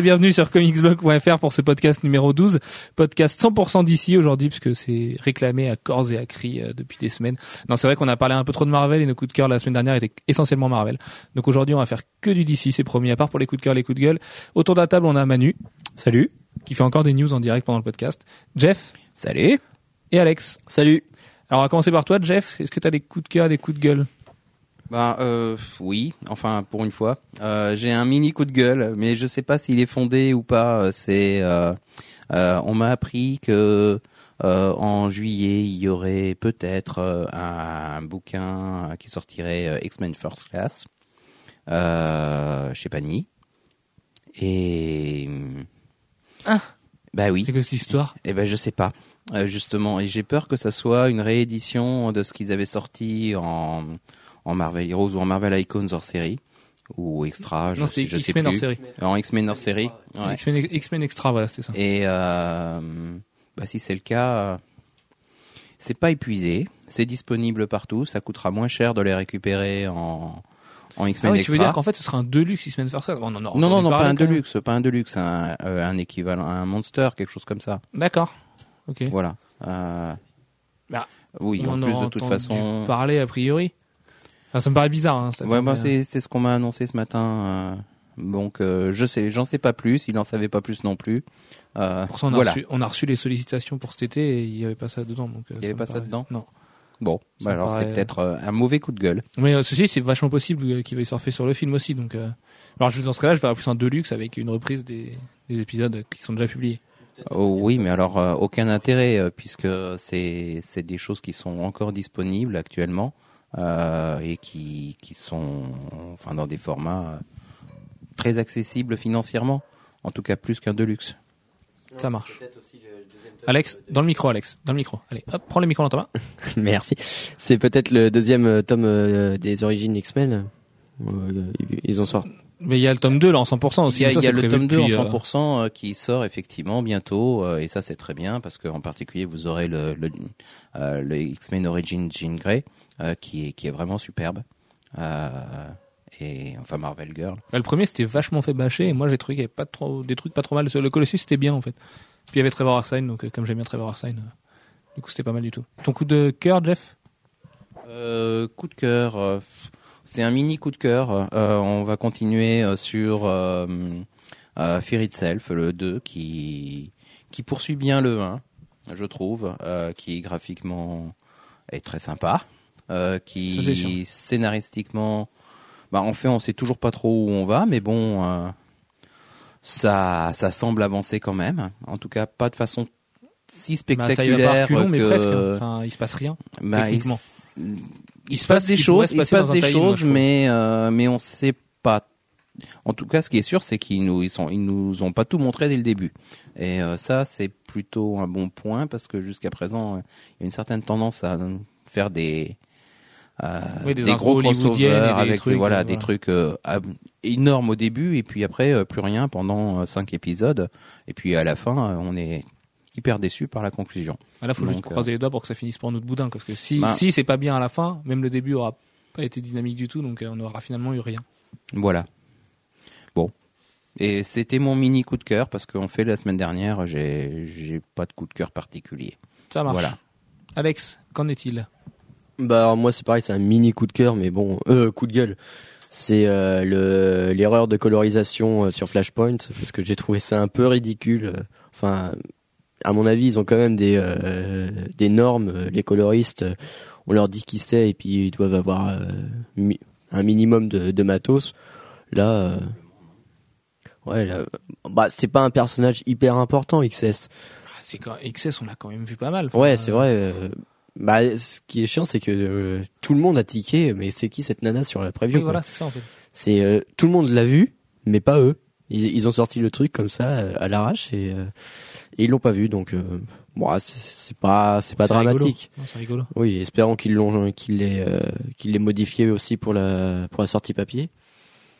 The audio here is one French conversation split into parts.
et bienvenue sur comicsblog.fr pour ce podcast numéro 12. Podcast 100% d'ici aujourd'hui puisque c'est réclamé à corps et à cri euh, depuis des semaines. Non, c'est vrai qu'on a parlé un peu trop de Marvel et nos coups de cœur la semaine dernière étaient essentiellement Marvel. Donc aujourd'hui, on va faire que du DC, c'est promis, à part pour les coups de cœur, les coups de gueule. Autour de la table, on a Manu. Salut. Qui fait encore des news en direct pendant le podcast. Jeff. Salut. Et Alex. Salut. Alors on va commencer par toi, Jeff. Est-ce que tu as des coups de cœur, des coups de gueule? Bah euh, oui, enfin pour une fois, euh, j'ai un mini coup de gueule, mais je sais pas s'il est fondé ou pas. C'est, euh, euh on m'a appris que euh, en juillet il y aurait peut-être un, bouquin qui sortirait X-Men First Class chez Panini. Et ah, bah oui. C'est que cette histoire? Eh ben je sais pas justement, et j'ai peur que ça soit une réédition de ce qu'ils avaient sorti en en Marvel Heroes ou en Marvel Icons hors série ou extra. Non, c'était X-Men hors série. En X-Men hors série. Ouais. X-Men extra, voilà, c'était ça. Et euh, bah, si c'est le cas, c'est pas épuisé, c'est disponible partout, ça coûtera moins cher de les récupérer en en X-Men ah oui, Tu veux dire qu'en fait ce sera un deluxe X-Men First Class Non, non, non, pas un deluxe, pas un deluxe, un, euh, un équivalent, un monster, quelque chose comme ça. D'accord. Ok. Voilà. Euh, bah, oui, en plus de toute façon. Parler a priori ça me paraît bizarre. Hein, ouais, bah, c'est ce qu'on m'a annoncé ce matin. Euh, donc euh, je sais, j'en sais pas plus. Il en savait pas plus non plus. Euh, Pour ça, on a, reçu, on a reçu les sollicitations pour cet été et il y avait pas ça dedans. Donc, il y avait pas ça dedans. Non. Bon, bah alors c'est peut-être un mauvais coup de gueule. Mais ceci, c'est vachement possible qu'il y surfer sur le film aussi. Donc, alors dans ce cas-là, je verrai plus un deluxe avec une reprise des, des épisodes qui sont déjà publiés. Oh, oui, mais alors aucun intérêt puisque c'est c'est des choses qui sont encore disponibles actuellement. Euh, et qui, qui sont enfin dans des formats très accessibles financièrement, en tout cas plus qu'un deluxe. Ça marche. Alex, dans le micro, Alex, dans le micro. Allez, hop, prends le micro dans ta main. Merci. C'est peut-être le deuxième euh, tome euh, des origines X-Men. Ils ont sorti. Mais il y a le tome 2 là en 100% aussi. Il y a, le tome 2 en 100% qui sort effectivement bientôt et ça c'est très bien parce qu'en particulier vous aurez le, le, le X-Men Origin Jean Grey euh, qui est qui est vraiment superbe. Euh, et enfin Marvel Girl. Le premier c'était vachement fait bâcher et moi j'ai trouvé qu'il y avait pas trop des trucs pas trop mal. Le Colossus c'était bien en fait. Puis il y avait Trevor Arsine donc euh, comme j'aime bien Trevor Arsine, du coup c'était pas mal du tout. Ton coup de cœur Jeff? Euh, Coup de cœur, c'est un mini coup de cœur. on va continuer sur Fear Itself le 2 qui qui poursuit bien le 1 je trouve, qui graphiquement est très sympa. Euh, qui scénaristiquement, bah en fait on sait toujours pas trop où on va, mais bon, euh, ça ça semble avancer quand même. En tout cas, pas de façon si spectaculaire bah, ça mais presque. Hein. Enfin, il se passe rien. Bah, techniquement. Il, se, passe des choses, il se passe des choses, mais euh, mais on sait pas. En tout cas, ce qui est sûr, c'est qu'ils nous ils sont ils nous ont pas tout montré dès le début. Et euh, ça, c'est plutôt un bon point parce que jusqu'à présent, il y a une certaine tendance à faire des euh, des, gros crossovers avec trucs, voilà, des trucs euh, énormes au début et puis après euh, plus rien pendant cinq épisodes et puis à la fin on est hyper déçu par la conclusion. Ah, là, faut juste croiser les doigts pour que ça finisse pour notre boudin, parce que si, ben si c'est pas bien à la fin, même le début aura pas été dynamique du tout, donc on aura finalement eu rien. Voilà. Bon. Et c'était mon mini coup de cœur, parce qu'on fait la semaine dernière, j'ai, j'ai pas de coup de cœur particulier. Ça marche. Voilà. Alex, qu'en est-il? Bah moi c'est pareil, c'est un mini coup de cœur, mais bon, euh, coup de gueule. C'est euh, le l'erreur de colorisation euh, sur Flashpoint parce que j'ai trouvé ça un peu ridicule. Enfin, à mon avis, ils ont quand même des euh, des normes. Les coloristes, on leur dit qui c'est et puis ils doivent avoir un minimum de, de matos. Là, ouais, là, bah c'est pas un personnage hyper important XS. Ah, c'est quand XS, on l'a quand même vu pas mal. ouais, c'est vrai. Bah, ce qui est chiant, c'est que euh, tout le monde a tiqué, mais c'est qui cette nana sur la preview oui, voilà, c'est ça en fait. C'est euh, tout le monde l'a vu, mais pas eux. Ils, ils, ont sorti le truc comme ça euh, à l'arrache et, et, ils l'ont pas vu, donc bon, c'est pas c'est pas dramatique. C'est rigolo. Oui, espérons qu'ils l'ont qu'ils l'aient qu'ils l'aient modifié aussi pour la pour la sortie papier.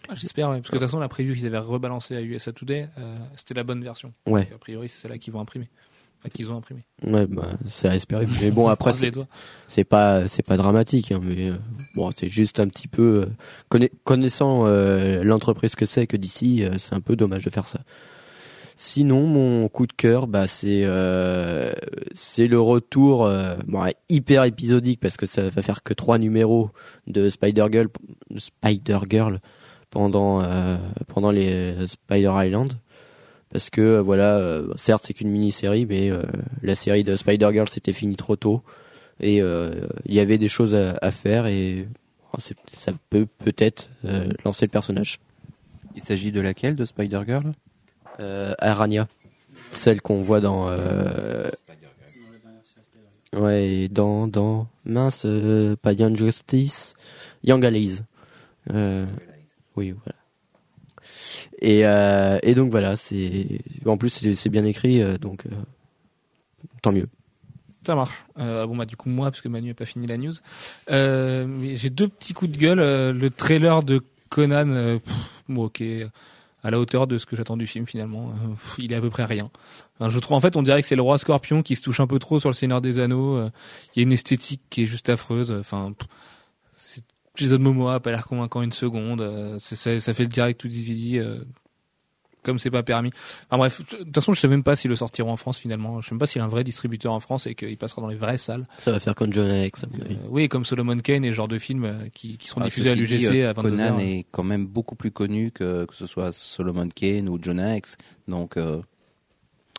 Ah, J'espère, parce que de toute façon, la preview qu'ils avaient rebalancée à USA Today, c'était la bonne version. Ouais. a priori, c'est celle-là qu'ils vont imprimer. enfin, qu'ils ont imprimé. Ouais, bah, c'est à espérer. Mais bon, après, c'est pas c'est pas dramatique, hein, mais euh, bon, c'est juste un petit peu euh, conna- connaissant euh, l'entreprise que c'est que d'ici, euh, c'est un peu dommage de faire ça. Sinon, mon coup de cœur, bah c'est euh, c'est le retour euh, bon, hyper épisodique parce que ça va faire que trois numéros de Spider Girl Spider Girl pendant euh, pendant les Spider Island. Parce que euh, voilà euh, certes c'est qu'une mini série mais euh, la série de Spider Girl c'était fini trop tôt. Et euh, il y avait des choses à, faire et oh, ça peut peut-être euh, lancer le personnage. Il s'agit de laquelle de Spider Girl? Euh, Arania celle qu'on voit dans euh, ouais dans dans mince euh, Justice Young Allies euh, oui voilà et euh, et donc voilà en plus c'est bien écrit euh, donc tant mieux Ça marche. Bon bah du coup moi parce que Manu a pas fini la news. J'ai deux petits coups de gueule. Le trailer de Conan, bon, ok, à la hauteur de ce que j'attends du film finalement. Euh, il est à peu près rien. Je trouve en fait on dirait que c'est le roi Scorpion qui se touche un peu trop sur le Seigneur des Anneaux. Euh, Il y a une esthétique qui est juste affreuse. Enfin, Jason Momoa a pas l'air convaincant une seconde. Euh, ça, fait le direct to DVD. Comme c'est pas permis. Enfin bref, de toute façon, je sais même pas s'ils le sortiront en France finalement. Je sais même pas s'il y a un vrai distributeur en France et qu'il passera dans les vraies salles. ça va faire comme John Alex Euh, oui, comme Solomon Kane et ce genre de films euh, qui, qui seront Ah, diffusés à l'UGC euh, à 22h. Conan est quand même beaucoup plus connu que que ce soit Solomon Kane ou John X. Donc euh,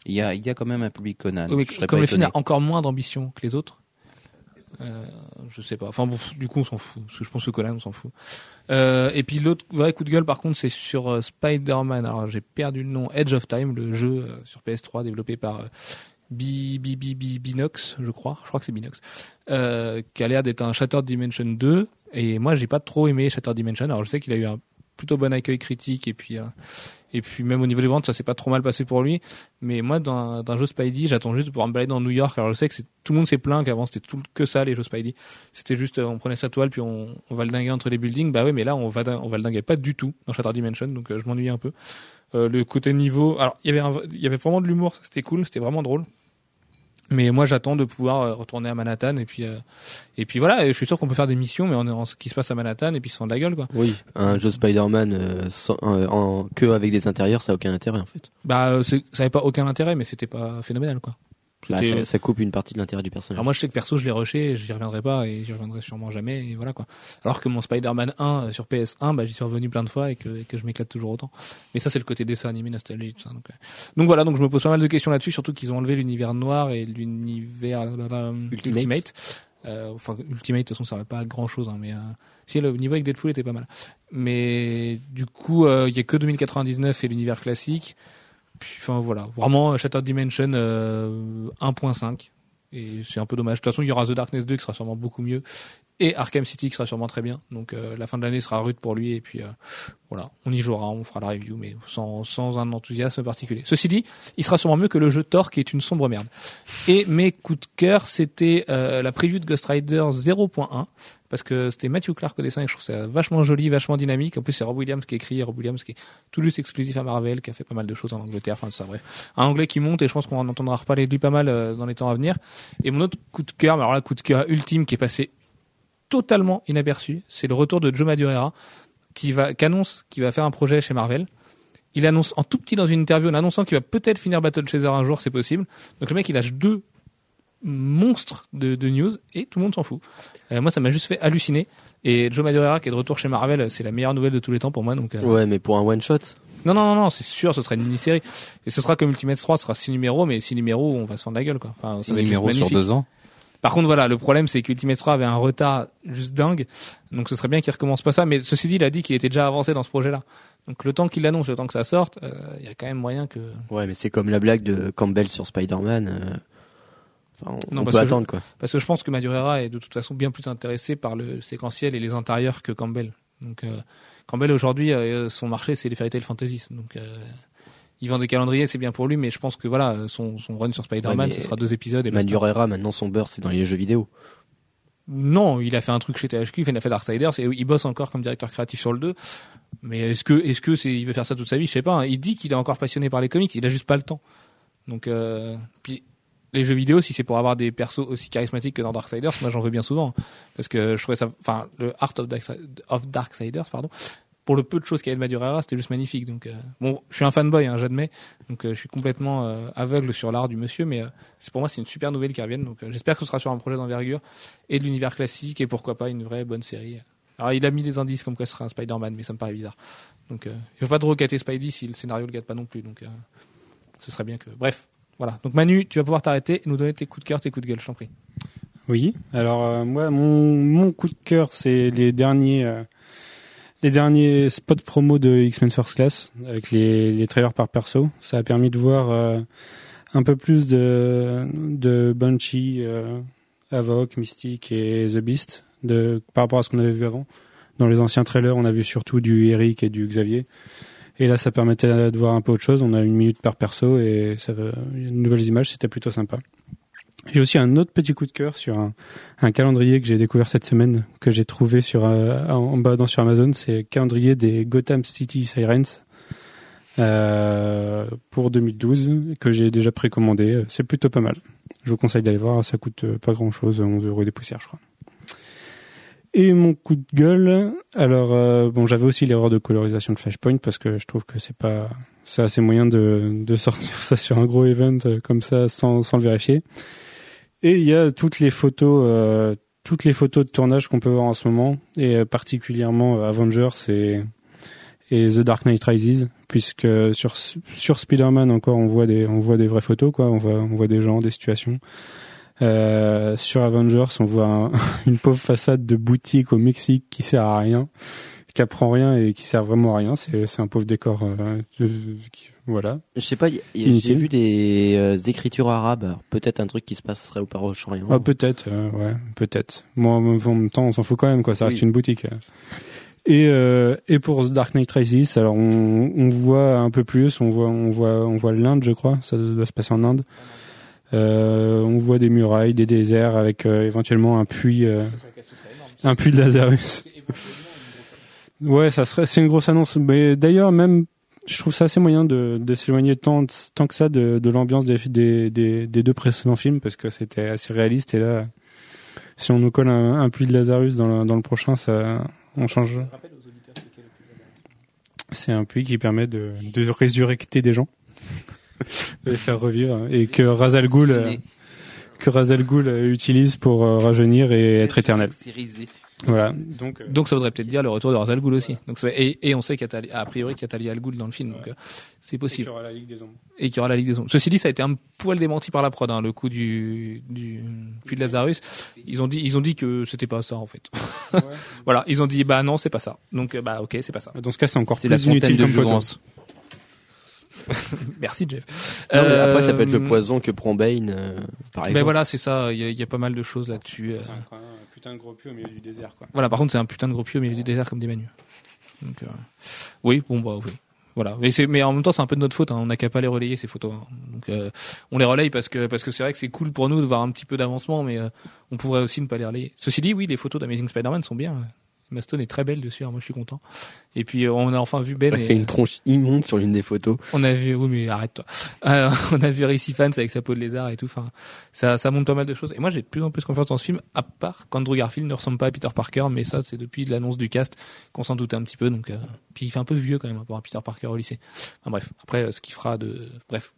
il y a il y a quand même un public Conan. Oui, mais comme pas le film a encore moins d'ambition que les autres, euh, je sais pas. Enfin bon, du coup on s'en fout. Parce que je pense que Conan on s'en fout. Euh, et puis l'autre vrai coup de gueule par contre c'est sur euh, Spider-Man. Alors j'ai perdu le nom. Edge of Time, le jeu sur PS3 développé par Bi- Bi- Bi- Bi- Binox, je crois. Je crois que c'est Binox. Qui a l'air d'être un Shattered Dimension 2. Et moi j'ai pas trop aimé Shattered Dimension. Alors je sais qu'il a eu un plutôt bon accueil critique et puis et puis même au niveau des ventes ça s'est pas trop mal passé pour lui. Mais moi, d'un jeu Spidey, j'attends juste pouvoir me balader dans New York. Alors je sais que tout le monde s'est plaint qu'avant c'était tout que ça les jeux Spidey. C'était juste euh, on prenait sa toile puis on, on va le dinguer entre les buildings. Bah ouais, mais là on va on va le dinguer pas du tout dans Shattered Dimension, donc euh, je m'ennuyais un peu. Euh, le côté niveau, alors il y avait il y avait vraiment de l'humour, c'était cool, c'était vraiment drôle. Mais moi j'attends de pouvoir euh, retourner à Manhattan et puis euh, et puis voilà. Je suis sûr qu'on peut faire des missions, mais en, en ce qui se passe à Manhattan et puis sans de la gueule quoi. Oui, un jeu Spider-Man euh, sans- euh, en, que avec des intérieurs, ça a aucun intérêt en fait. Bah ça avait pas aucun intérêt, mais c'était pas phénoménal quoi. Bah, ça, ça coupe une partie de l'intérêt du personnage. Alors moi je sais que perso je l'ai rushé j'y reviendrai pas et j'y reviendrai sûrement jamais et voilà quoi. Alors que mon Spider-Man 1 euh, sur PS1 bah j'y suis revenu plein de fois et que, et que je m'éclate toujours autant. Mais ça c'est le côté dessin animé nostalgie tout ça donc. euh. Donc voilà donc je me pose pas mal de questions là-dessus surtout qu'ils ont enlevé l'univers noir et l'univers Ultimate. Ultimate. Euh, enfin Ultimate de toute façon ça va pas à grand chose hein, mais euh, si le niveau avec Deadpool était pas mal. Mais du coup euh, il y a que 2099 et l'univers classique. Puis, enfin voilà, vraiment euh, Shattered Dimension euh, 1.5 et c'est un peu dommage. De toute façon, il y aura The Darkness 2 qui sera sûrement beaucoup mieux et Arkham City qui sera sûrement très bien. Donc euh, la fin de l'année sera rude pour lui et puis euh, voilà, on y jouera, on fera la review mais sans un enthousiasme particulier. Ceci dit, il sera sûrement mieux que le jeu Thor qui est une sombre merde. Et mes coups de cœur, c'était euh, la preview de Ghost Rider 0.1 parce que c'était Matthew Clark au dessin et je trouve ça vachement joli, vachement dynamique. En plus, c'est Rob Williams qui écrit, Rob Williams qui est tout juste exclusif à Marvel, qui a fait pas mal de choses en Angleterre, enfin tout ça. Un anglais qui monte et je pense qu'on en entendra reparler de lui pas mal euh, dans les temps à venir. Et mon autre coup de cœur, mais alors là, coup de cœur ultime qui est passé totalement inaperçu, c'est le retour de Joe Madureira qui va, qui annonce qu'il va faire un projet chez Marvel. Il annonce en tout petit dans une interview en annonçant qu'il va peut-être finir Battle Chaser un jour, c'est possible. Donc le mec, il lâche deux monstres de, de news et tout le monde s'en fout. Euh, moi, ça m'a juste fait halluciner. Et Joe Madureira qui est de retour chez Marvel, c'est la meilleure nouvelle de tous les temps pour moi. Donc euh, Ouais, mais pour un one shot. non, non, non, non, c'est sûr, ce sera une mini-série. Et ce sera comme Ultimate 3, ce sera 6 numéros, mais 6 numéros, on va se fendre la gueule, quoi. Enfin, ça Six va être juste numéros sur magnifique. deux ans. Par contre, voilà, le problème, c'est qu'Ultimate 3 avait un retard juste dingue. Donc, ce serait bien qu'il recommence pas ça. Mais ceci dit, il a dit qu'il était déjà avancé dans ce projet-là. Donc, le temps qu'il l'annonce, le temps que ça sorte, euh, il y a quand même moyen que. Ouais, mais c'est comme la blague de Campbell sur Spider-Man. Enfin, on, Non, on peut que je- attendre quoi. Parce que je pense que Madureira est de toute façon bien plus intéressé par le séquentiel et les intérieurs que Campbell. Donc, euh, Campbell aujourd'hui, euh, son marché, c'est les Fairy Tail Fantasy. Donc, euh, il vend des calendriers, c'est bien pour lui, mais je pense que voilà, son, son run sur Spider-Man, Ouais, ce sera deux épisodes. Et. Madureira, maintenant son beurre, c'est dans les jeux vidéo. Non, il a fait un truc chez THQ, il a fait Darksiders, et il bosse encore comme directeur créatif sur le 2. Mais est-ce que, est-ce que c'est, il veut faire ça toute sa vie? Je sais pas. hein. Il dit qu'il est encore passionné par les comics, il a juste pas le temps. Donc, euh, puis les jeux vidéo, si c'est pour avoir des persos aussi charismatiques que dans Darksiders, moi j'en veux bien souvent, parce que je trouvais ça, enfin le Art of, Dark, of Darksiders, pardon, pour le peu de choses qu'il y avait de Madureira, c'était juste magnifique. Donc euh, bon, je suis un fanboy, hein, j'admets, donc euh, je suis complètement euh, aveugle sur l'art du monsieur, mais c'est pour moi c'est une super nouvelle qui revienne. Donc j'espère que ce sera sur un projet d'envergure et de l'univers classique et pourquoi pas une vraie bonne série. Alors il a mis des indices comme quoi ce sera un Spider-Man, mais ça me paraît bizarre. Donc il faut pas trop gâter Spidey si le scénario le gâte pas non plus. Donc ce serait bien que. Bref, voilà. Donc Manu, tu vas pouvoir t'arrêter et nous donner tes coups de cœur, tes coups de gueule, je t'en prie. Oui. Alors moi, mon, coup de cœur, c'est les derniers les derniers spots promo de X-Men First Class avec les, les trailers par perso. Ça a permis de voir euh, un peu plus de, de Banshee, euh, Avoc, Mystique et The Beast de, par rapport à ce qu'on avait vu avant. Dans les anciens trailers, on a vu surtout du Eric et du Xavier. Et là, ça permettait de voir un peu autre chose. On a une minute par perso et ça, nouvelles images, c'était plutôt sympa. J'ai aussi un autre petit coup de cœur sur un, calendrier que j'ai découvert cette semaine, que j'ai trouvé sur euh, en bas dans sur Amazon. C'est le calendrier des Gotham City Sirens euh, pour 2012 que j'ai déjà précommandé. C'est plutôt pas mal. Je vous conseille d'aller voir. Ça coûte pas grand chose, 11 euros des poussières, je crois. Et mon coup de gueule, alors euh, bon, j'avais aussi l'erreur de colorisation de Flashpoint parce que je trouve que c'est pas, c'est assez moyen de, de sortir ça sur un gros event comme ça sans, sans le vérifier. Et il y a toutes les photos, euh, toutes les photos de tournage qu'on peut voir en ce moment, et euh, particulièrement euh, Avengers et, et The Dark Knight Rises, puisque sur sur Spider-Man encore on voit des on voit des vraies photos quoi, on voit on voit des gens, des situations. Euh, sur Avengers, on voit une pauvre façade de boutique au Mexique qui sert à rien qui apprend rien et qui sert vraiment à rien. C'est un pauvre décor. Euh, voilà. Je sais pas. J'ai vu des, euh, écritures arabes. Peut-être un truc qui se passerait au Proche-Orient. Ah, peut-être. Ouais, peut-être. Moi, en même temps, on s'en fout quand même. Quoi. Ça reste une boutique. Et euh, et pour Dark Knight Rises, alors on, on voit un peu plus. On voit on voit on voit l'Inde, je crois. Ça doit se passer en Inde. Euh, on voit des murailles, des déserts avec éventuellement un puits, un puits de Lazarus. Ouais, ça serait, c'est une grosse annonce. Mais d'ailleurs, même, je trouve ça assez moyen de, de s'éloigner tant, tant que ça de, de l'ambiance des, des, des, des, deux précédents films parce que c'était assez réaliste et là, si on nous colle un, puits de Lazarus dans le, dans le prochain, ça, on change. C'est un puits qui permet de, de résurrecter des gens, les faire revivre et que Razal Ghul, que Razal Ghul utilise pour euh, rajeunir et être éternel. Voilà. Donc, euh, donc ça voudrait peut-être dire le retour de Ra's al Ghul aussi. Donc et, et on sait qu'il y a a priori qu'il y a Talia al Ghul dans le film, donc euh, c'est possible. Et qu'il y aura la Ligue des Ombres. Et qu'il y aura la Ligue des Ombres. Ceci dit, ça a été un poil démenti par la prod, hein, le coup du du puits de Lazarus. Ils ont dit ils ont dit que c'était pas ça en fait. Ouais. voilà, ils ont dit bah non c'est pas ça. Donc euh, bah ok c'est pas ça. Dans ce cas c'est encore plus la inutile comme photo. Merci Jeff. Non, mais après ça peut être le poison que prend Bane par ben exemple. Mais voilà c'est ça. Il y, y, a pas mal de choses là-dessus putain de gros pied au milieu du désert. Quoi. Voilà, par contre, c'est un putain de gros pied au milieu du désert comme des menus. Donc, euh, oui, bon, bah oui. Voilà. Mais, mais en même temps, c'est un peu de notre faute. Hein. On n'a qu'à pas les relayer ces photos. Hein. Donc, euh, on les relaye parce que parce que c'est vrai que c'est cool pour nous de voir un petit peu d'avancement, mais euh, on pourrait aussi ne pas les relayer. Ceci dit, oui, les photos d'Amazing Spider-Man sont bien. Maston est très belle dessus, alors moi je suis content. Et puis euh, on a enfin vu Ben. On a fait une tronche immonde sur l'une des photos. On a vu, oui mais arrête-toi. Euh, on a vu Récit Fans avec sa peau de lézard et tout. Enfin, ça, ça montre pas mal de choses. Et moi j'ai de plus en plus confiance dans ce film, à part qu'Andrew Garfield ne ressemble pas à Peter Parker, mais ça c'est depuis l'annonce du cast qu'on s'en doutait un petit peu. Donc, euh, puis il fait un peu vieux quand même rapport à Peter Parker au lycée. Enfin bref, après ce qu'il fera de, bref.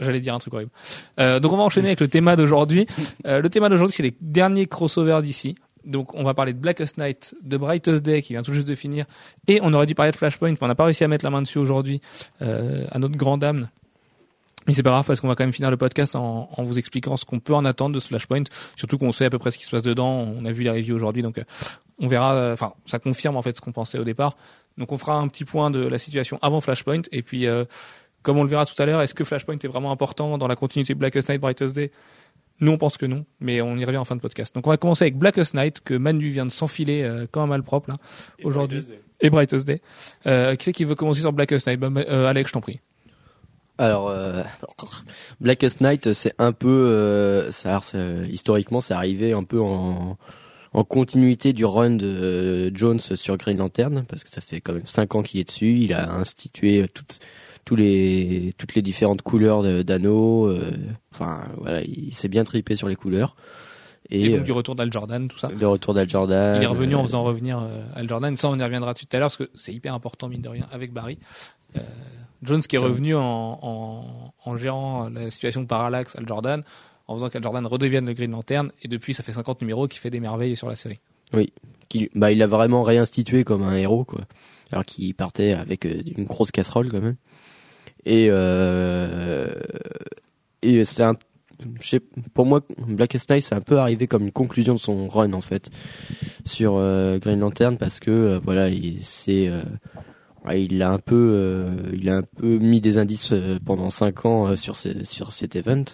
J'allais dire un truc horrible. Euh, donc on va enchaîner avec le thème d'aujourd'hui. le thème d'aujourd'hui c'est les derniers crossovers d'ici donc on va parler de Blackest Night, de Brightest Day qui vient tout juste de finir, et on aurait dû parler de Flashpoint, mais on n'a pas réussi à mettre la main dessus aujourd'hui, euh, à notre grande âme. Mais c'est pas grave parce qu'on va quand même finir le podcast en, vous expliquant ce qu'on peut en attendre de ce Flashpoint, surtout qu'on sait à peu près ce qui se passe dedans. On a vu les reviews aujourd'hui, donc euh, on verra. Euh, enfin, ça confirme en fait ce qu'on pensait au départ. Donc on fera un petit point de la situation avant Flashpoint, et puis comme on le verra tout à l'heure, est-ce que Flashpoint est vraiment important dans la continuité de Blackest Night, Brightest Day? Nous, on pense que non, mais on y revient en fin de podcast. Donc, on va commencer avec Blackest Night, que Manu vient de s'enfiler euh, comme un malpropre, là, aujourd'hui. Et Brightest Day. Euh, qui c'est qui veut commencer sur Blackest Night? Bah, euh, Alex, je t'en prie. Alors, euh, Blackest Night, c'est un peu... Euh, ça, historiquement, c'est arrivé un peu en, en continuité du run de Jones sur Green Lantern, parce que ça fait quand même cinq ans qu'il est dessus. Il a institué toute tous les toutes les différentes couleurs d'anneaux. euh, Enfin voilà, il s'est bien tripé sur les couleurs. Et, Et, donc euh, du retour d'Al Jordan, tout ça. le retour d'Al Jordan. Il est revenu en euh, faisant revenir Al Jordan. Ça, on y reviendra tout à l'heure parce que c'est hyper important, mine de rien, avec Barry. Jones qui est revenu en, en, en gérant la situation de parallaxe Al Jordan, en faisant qu'Al Jordan redevienne le Green Lantern. Et depuis, ça fait 50 numéros qui fait des merveilles sur la série. qu'il- bah, il l'a vraiment réinstitué comme un héros, quoi. Alors qu'il partait avec une grosse casserole, quand même. Et, euh, et c'est un, pour moi, Blackest Night, c'est un peu arrivé comme une conclusion de son run, en fait, sur euh, Green Lantern, parce que, euh, voilà, il, c'est, ouais, il a un peu, il a un peu mis des indices pendant cinq ans sur, ce- sur cet event.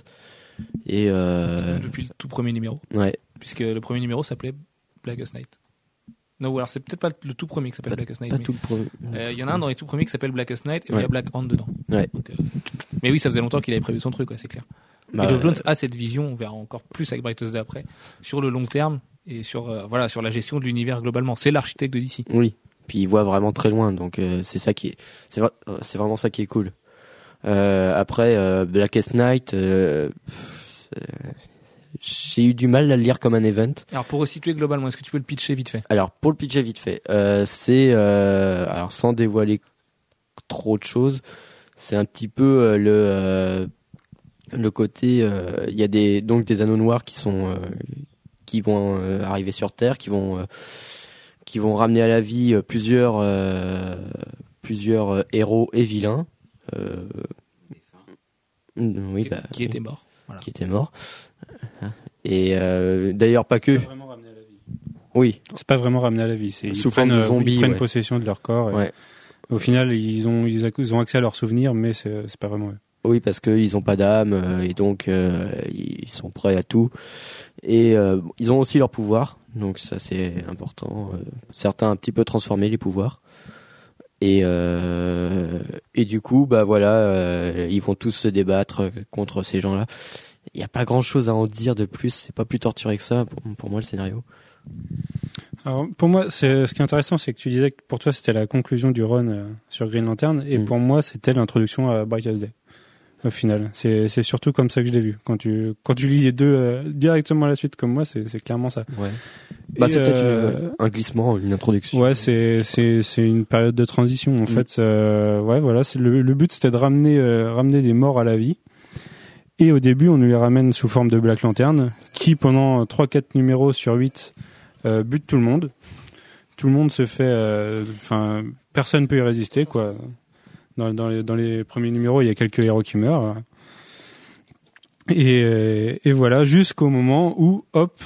Et, Depuis le tout premier numéro. ouais, Puisque le premier numéro s'appelait Blackest Night. Non, alors c'est peut-être pas le tout premier qui s'appelle Blackest Night. pas mais- tout le premier. Euh, Il y en a un dans les tout premiers qui s'appelle Blackest Night et où il y a. Black Hand dedans. Ouais. Donc, euh, Mais oui, ça faisait longtemps qu'il avait prévu son truc, ouais, c'est clair. Bah, et Jones a cette vision, on verra encore plus avec Brightest Day après, sur le long terme et sur euh, voilà sur la gestion de l'univers globalement. C'est l'architecte de DC. Oui. Puis il voit vraiment très loin, donc euh, c'est ça qui est, c'est vra- euh, c'est vraiment ça qui est cool. Euh, après euh, Blackest Night, euh, euh, j'ai eu du mal à le lire comme un event. Alors pour resituer globalement, est-ce que tu peux le pitcher vite fait? Alors pour le pitcher vite fait, euh, c'est euh, alors sans dévoiler trop de choses, c'est un petit peu euh, le le côté il y a des donc des anneaux noirs qui sont qui vont arriver sur Terre, qui vont qui vont ramener à la vie plusieurs plusieurs héros et vilains. Oui, qui, bah, qui était mort. Voilà. qui étaient morts. Et euh, d'ailleurs pas que. Oui, C'est pas vraiment ramené à la vie. C'est ils prennent, de euh, zombies, Ils prennent ouais. possession de leur corps. et Ouais. Au final, ils ont ils, ont accès à leurs souvenirs, mais c'est c'est pas vraiment eux. Oui, parce qu'ils ont pas d'âme euh, et donc euh, ils sont prêts à tout. Et euh, ils ont aussi leur pouvoir, donc ça c'est important. Certains un petit peu transformés les pouvoirs. Et euh, et du coup, bah voilà, ils vont tous se débattre contre ces gens-là. Il n'y a pas grand-chose à en dire de plus. C'est pas plus torturé que ça pour, pour moi le scénario. Alors, pour moi, ce qui est intéressant, c'est que tu disais que pour toi c'était la conclusion du run euh, sur Green Lantern, et Mm. pour moi c'était l'introduction à Brightest Day. Au final, c'est surtout comme ça que je l'ai vu. Quand tu quand tu lis les deux euh, directement à la suite comme moi, c'est clairement ça. Ouais. Bah c'est peut-être euh, un glissement, une introduction. Ouais, c'est c'est c'est une période de transition en Mm. fait. Ouais, voilà, le, le but c'était de ramener ramener des morts à la vie. Et au début, on nous les ramène sous forme de Black Lantern, qui pendant 3-4 numéros sur 8 euh, bute tout le monde. Tout le monde se fait, euh, enfin, personne peut y résister quoi. Dans, les, premiers numéros, il y a quelques héros qui meurent. Et, euh, voilà, jusqu'au moment où, hop,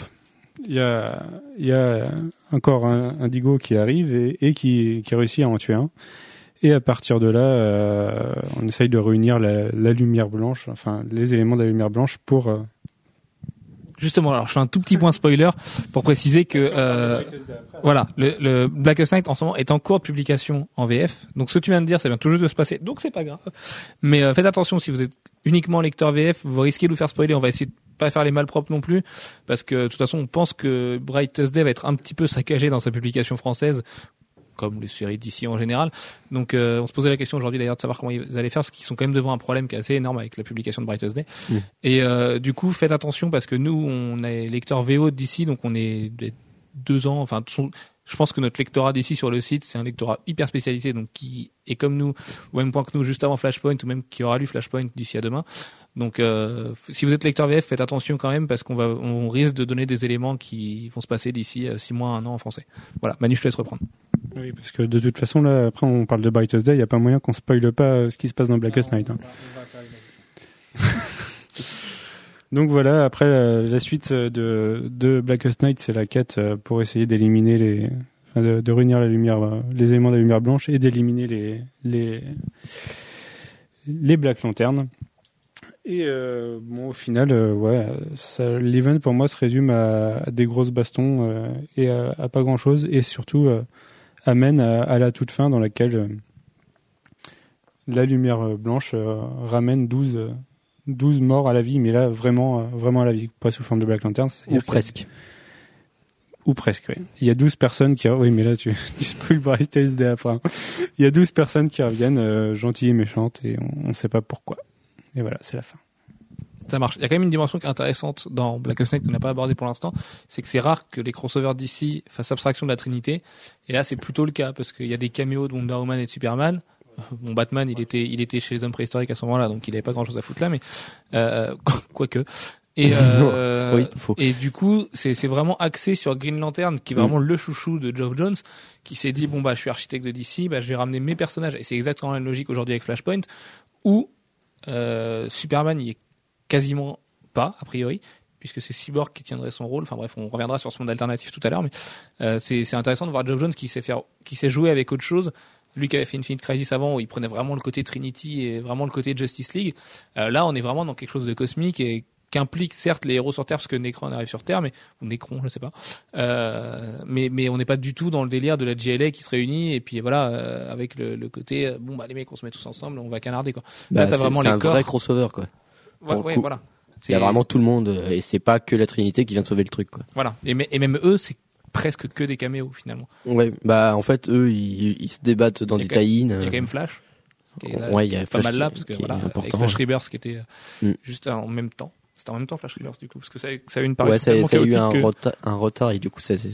il y a, encore un Indigo qui arrive et, qui réussit à en tuer un. Et à partir de là, euh, on essaye de réunir la, la lumière blanche, enfin les éléments de la lumière blanche pour. euh, Justement, alors je fais un tout petit point spoiler pour préciser que euh, voilà, le, le Blackest Night en ce moment est en cours de publication en VF. Donc ce que tu viens de dire, ça vient tout juste de se passer, donc c'est pas grave. Mais euh, faites attention si vous êtes uniquement lecteur VF, vous risquez de vous faire spoiler. On va essayer de pas faire les malpropres non plus, parce que de toute façon, on pense que Brightest Day va être un petit peu saccagé dans sa publication française, comme les séries d'ici en général. Donc euh, on se posait la question aujourd'hui d'ailleurs de savoir comment ils allaient faire, parce qu'ils sont quand même devant un problème qui est assez énorme avec la publication de Brightest Day. Et euh, du coup, faites attention parce que nous, on est lecteur VO d'ici, donc on est des deux ans. Enfin, son- je pense que notre lectorat d'ici sur le site, c'est un lectorat hyper spécialisé, donc qui est comme nous, au même point que nous, juste avant Flashpoint, ou même qui aura lu Flashpoint d'ici à demain. Donc, euh, si vous êtes lecteur VF, faites attention quand même parce qu'on va, on risque de donner des éléments qui vont se passer d'ici euh, six mois, un an en français. Voilà, Manu, je te laisse reprendre. Oui, parce que de toute façon, là, après, on parle de Brightest Day, il n'y a pas moyen qu'on spoile pas euh, ce qui se passe dans Blackest Night. hein. Donc voilà, après, la, la suite de, de Blackest Night, c'est la quête euh, pour essayer d'éliminer les. De, réunir la lumière, euh, les éléments de la lumière blanche et d'éliminer les, les, Black Lanterns. Et euh, bon, au final, euh, ouais, l'event pour moi se résume à, des grosses bastons euh, et à, pas grand chose, et surtout euh, amène à, la toute fin dans laquelle euh, la lumière euh, blanche euh, ramène 12, euh, 12 morts à la vie, mais là vraiment, euh, vraiment à la vie, pas sous forme de Black Lantern. Ou presque. Ou presque, oui. Il y a 12 personnes qui... Oui, mais là, tu, tu spoil Bright SD après. hein. Il y a 12 personnes qui reviennent, euh, gentilles et méchantes, et on ne sait pas pourquoi. Et voilà, c'est la fin. Ça marche. Il y a quand même une dimension qui est intéressante dans Black Snake qu'on n'a pas abordé pour l'instant, c'est que c'est rare que les crossovers d'ici fassent abstraction de la Trinité. Et là, c'est plutôt le cas parce qu'il y a des caméos de Wonder Woman et de Superman. Bon, Batman, il était, il était chez les hommes préhistoriques à ce moment-là, donc il n'avait pas grand-chose à foutre là, mais euh, quoique. Et euh, Oui, et du coup, c'est vraiment axé sur Green Lantern, qui est vraiment le chouchou de Geoff Jones, qui s'est dit bon bah je suis architecte de DC, bah je vais ramener mes personnages. Et c'est exactement la même logique aujourd'hui avec Flashpoint, où euh, Superman y est quasiment pas a priori, puisque c'est Cyborg qui tiendrait son rôle. Enfin bref, on reviendra sur ce monde alternatif tout à l'heure, mais euh, c'est c'est intéressant de voir Geoff Jones qui sait faire, qui sait jouer avec autre chose. Lui qui avait fait Infinite Crisis avant, où il prenait vraiment le côté Trinity et vraiment le côté Justice League. Euh, là, on est vraiment dans quelque chose de cosmique et qu'implique certes les héros sur Terre parce que Necron arrive sur Terre, mais ou Necron, je sais pas. Euh, mais mais on n'est pas du tout dans le délire de la GLA qui se réunit et puis voilà euh, avec le, le côté bon bah les mecs on se met tous ensemble, on va canarder quoi. Bah, Là t'as c'est- vraiment les un corps. vrai crossover quoi. Ouais, ouais, voilà. Il y a C'est- vraiment tout le monde et c'est pas que la Trinité qui vient de sauver le truc quoi. Voilà. Et même eux, c'est presque que des caméos finalement. Ouais, bah en fait eux ils, ils se débattent dans des tie Il y a quand même Flash. qui est là- Ouais, il y a est pas Flash mal là qui- parce que voilà, avec important, Flash ouais. Rebirth qui était euh, Mm. juste en même temps. C'était en même temps Flash Rebirth du coup parce que ça, ça a eu une Ouais, parution ça, tellement ça a eu un, chaotique que- reta- un retard et du coup ça c'est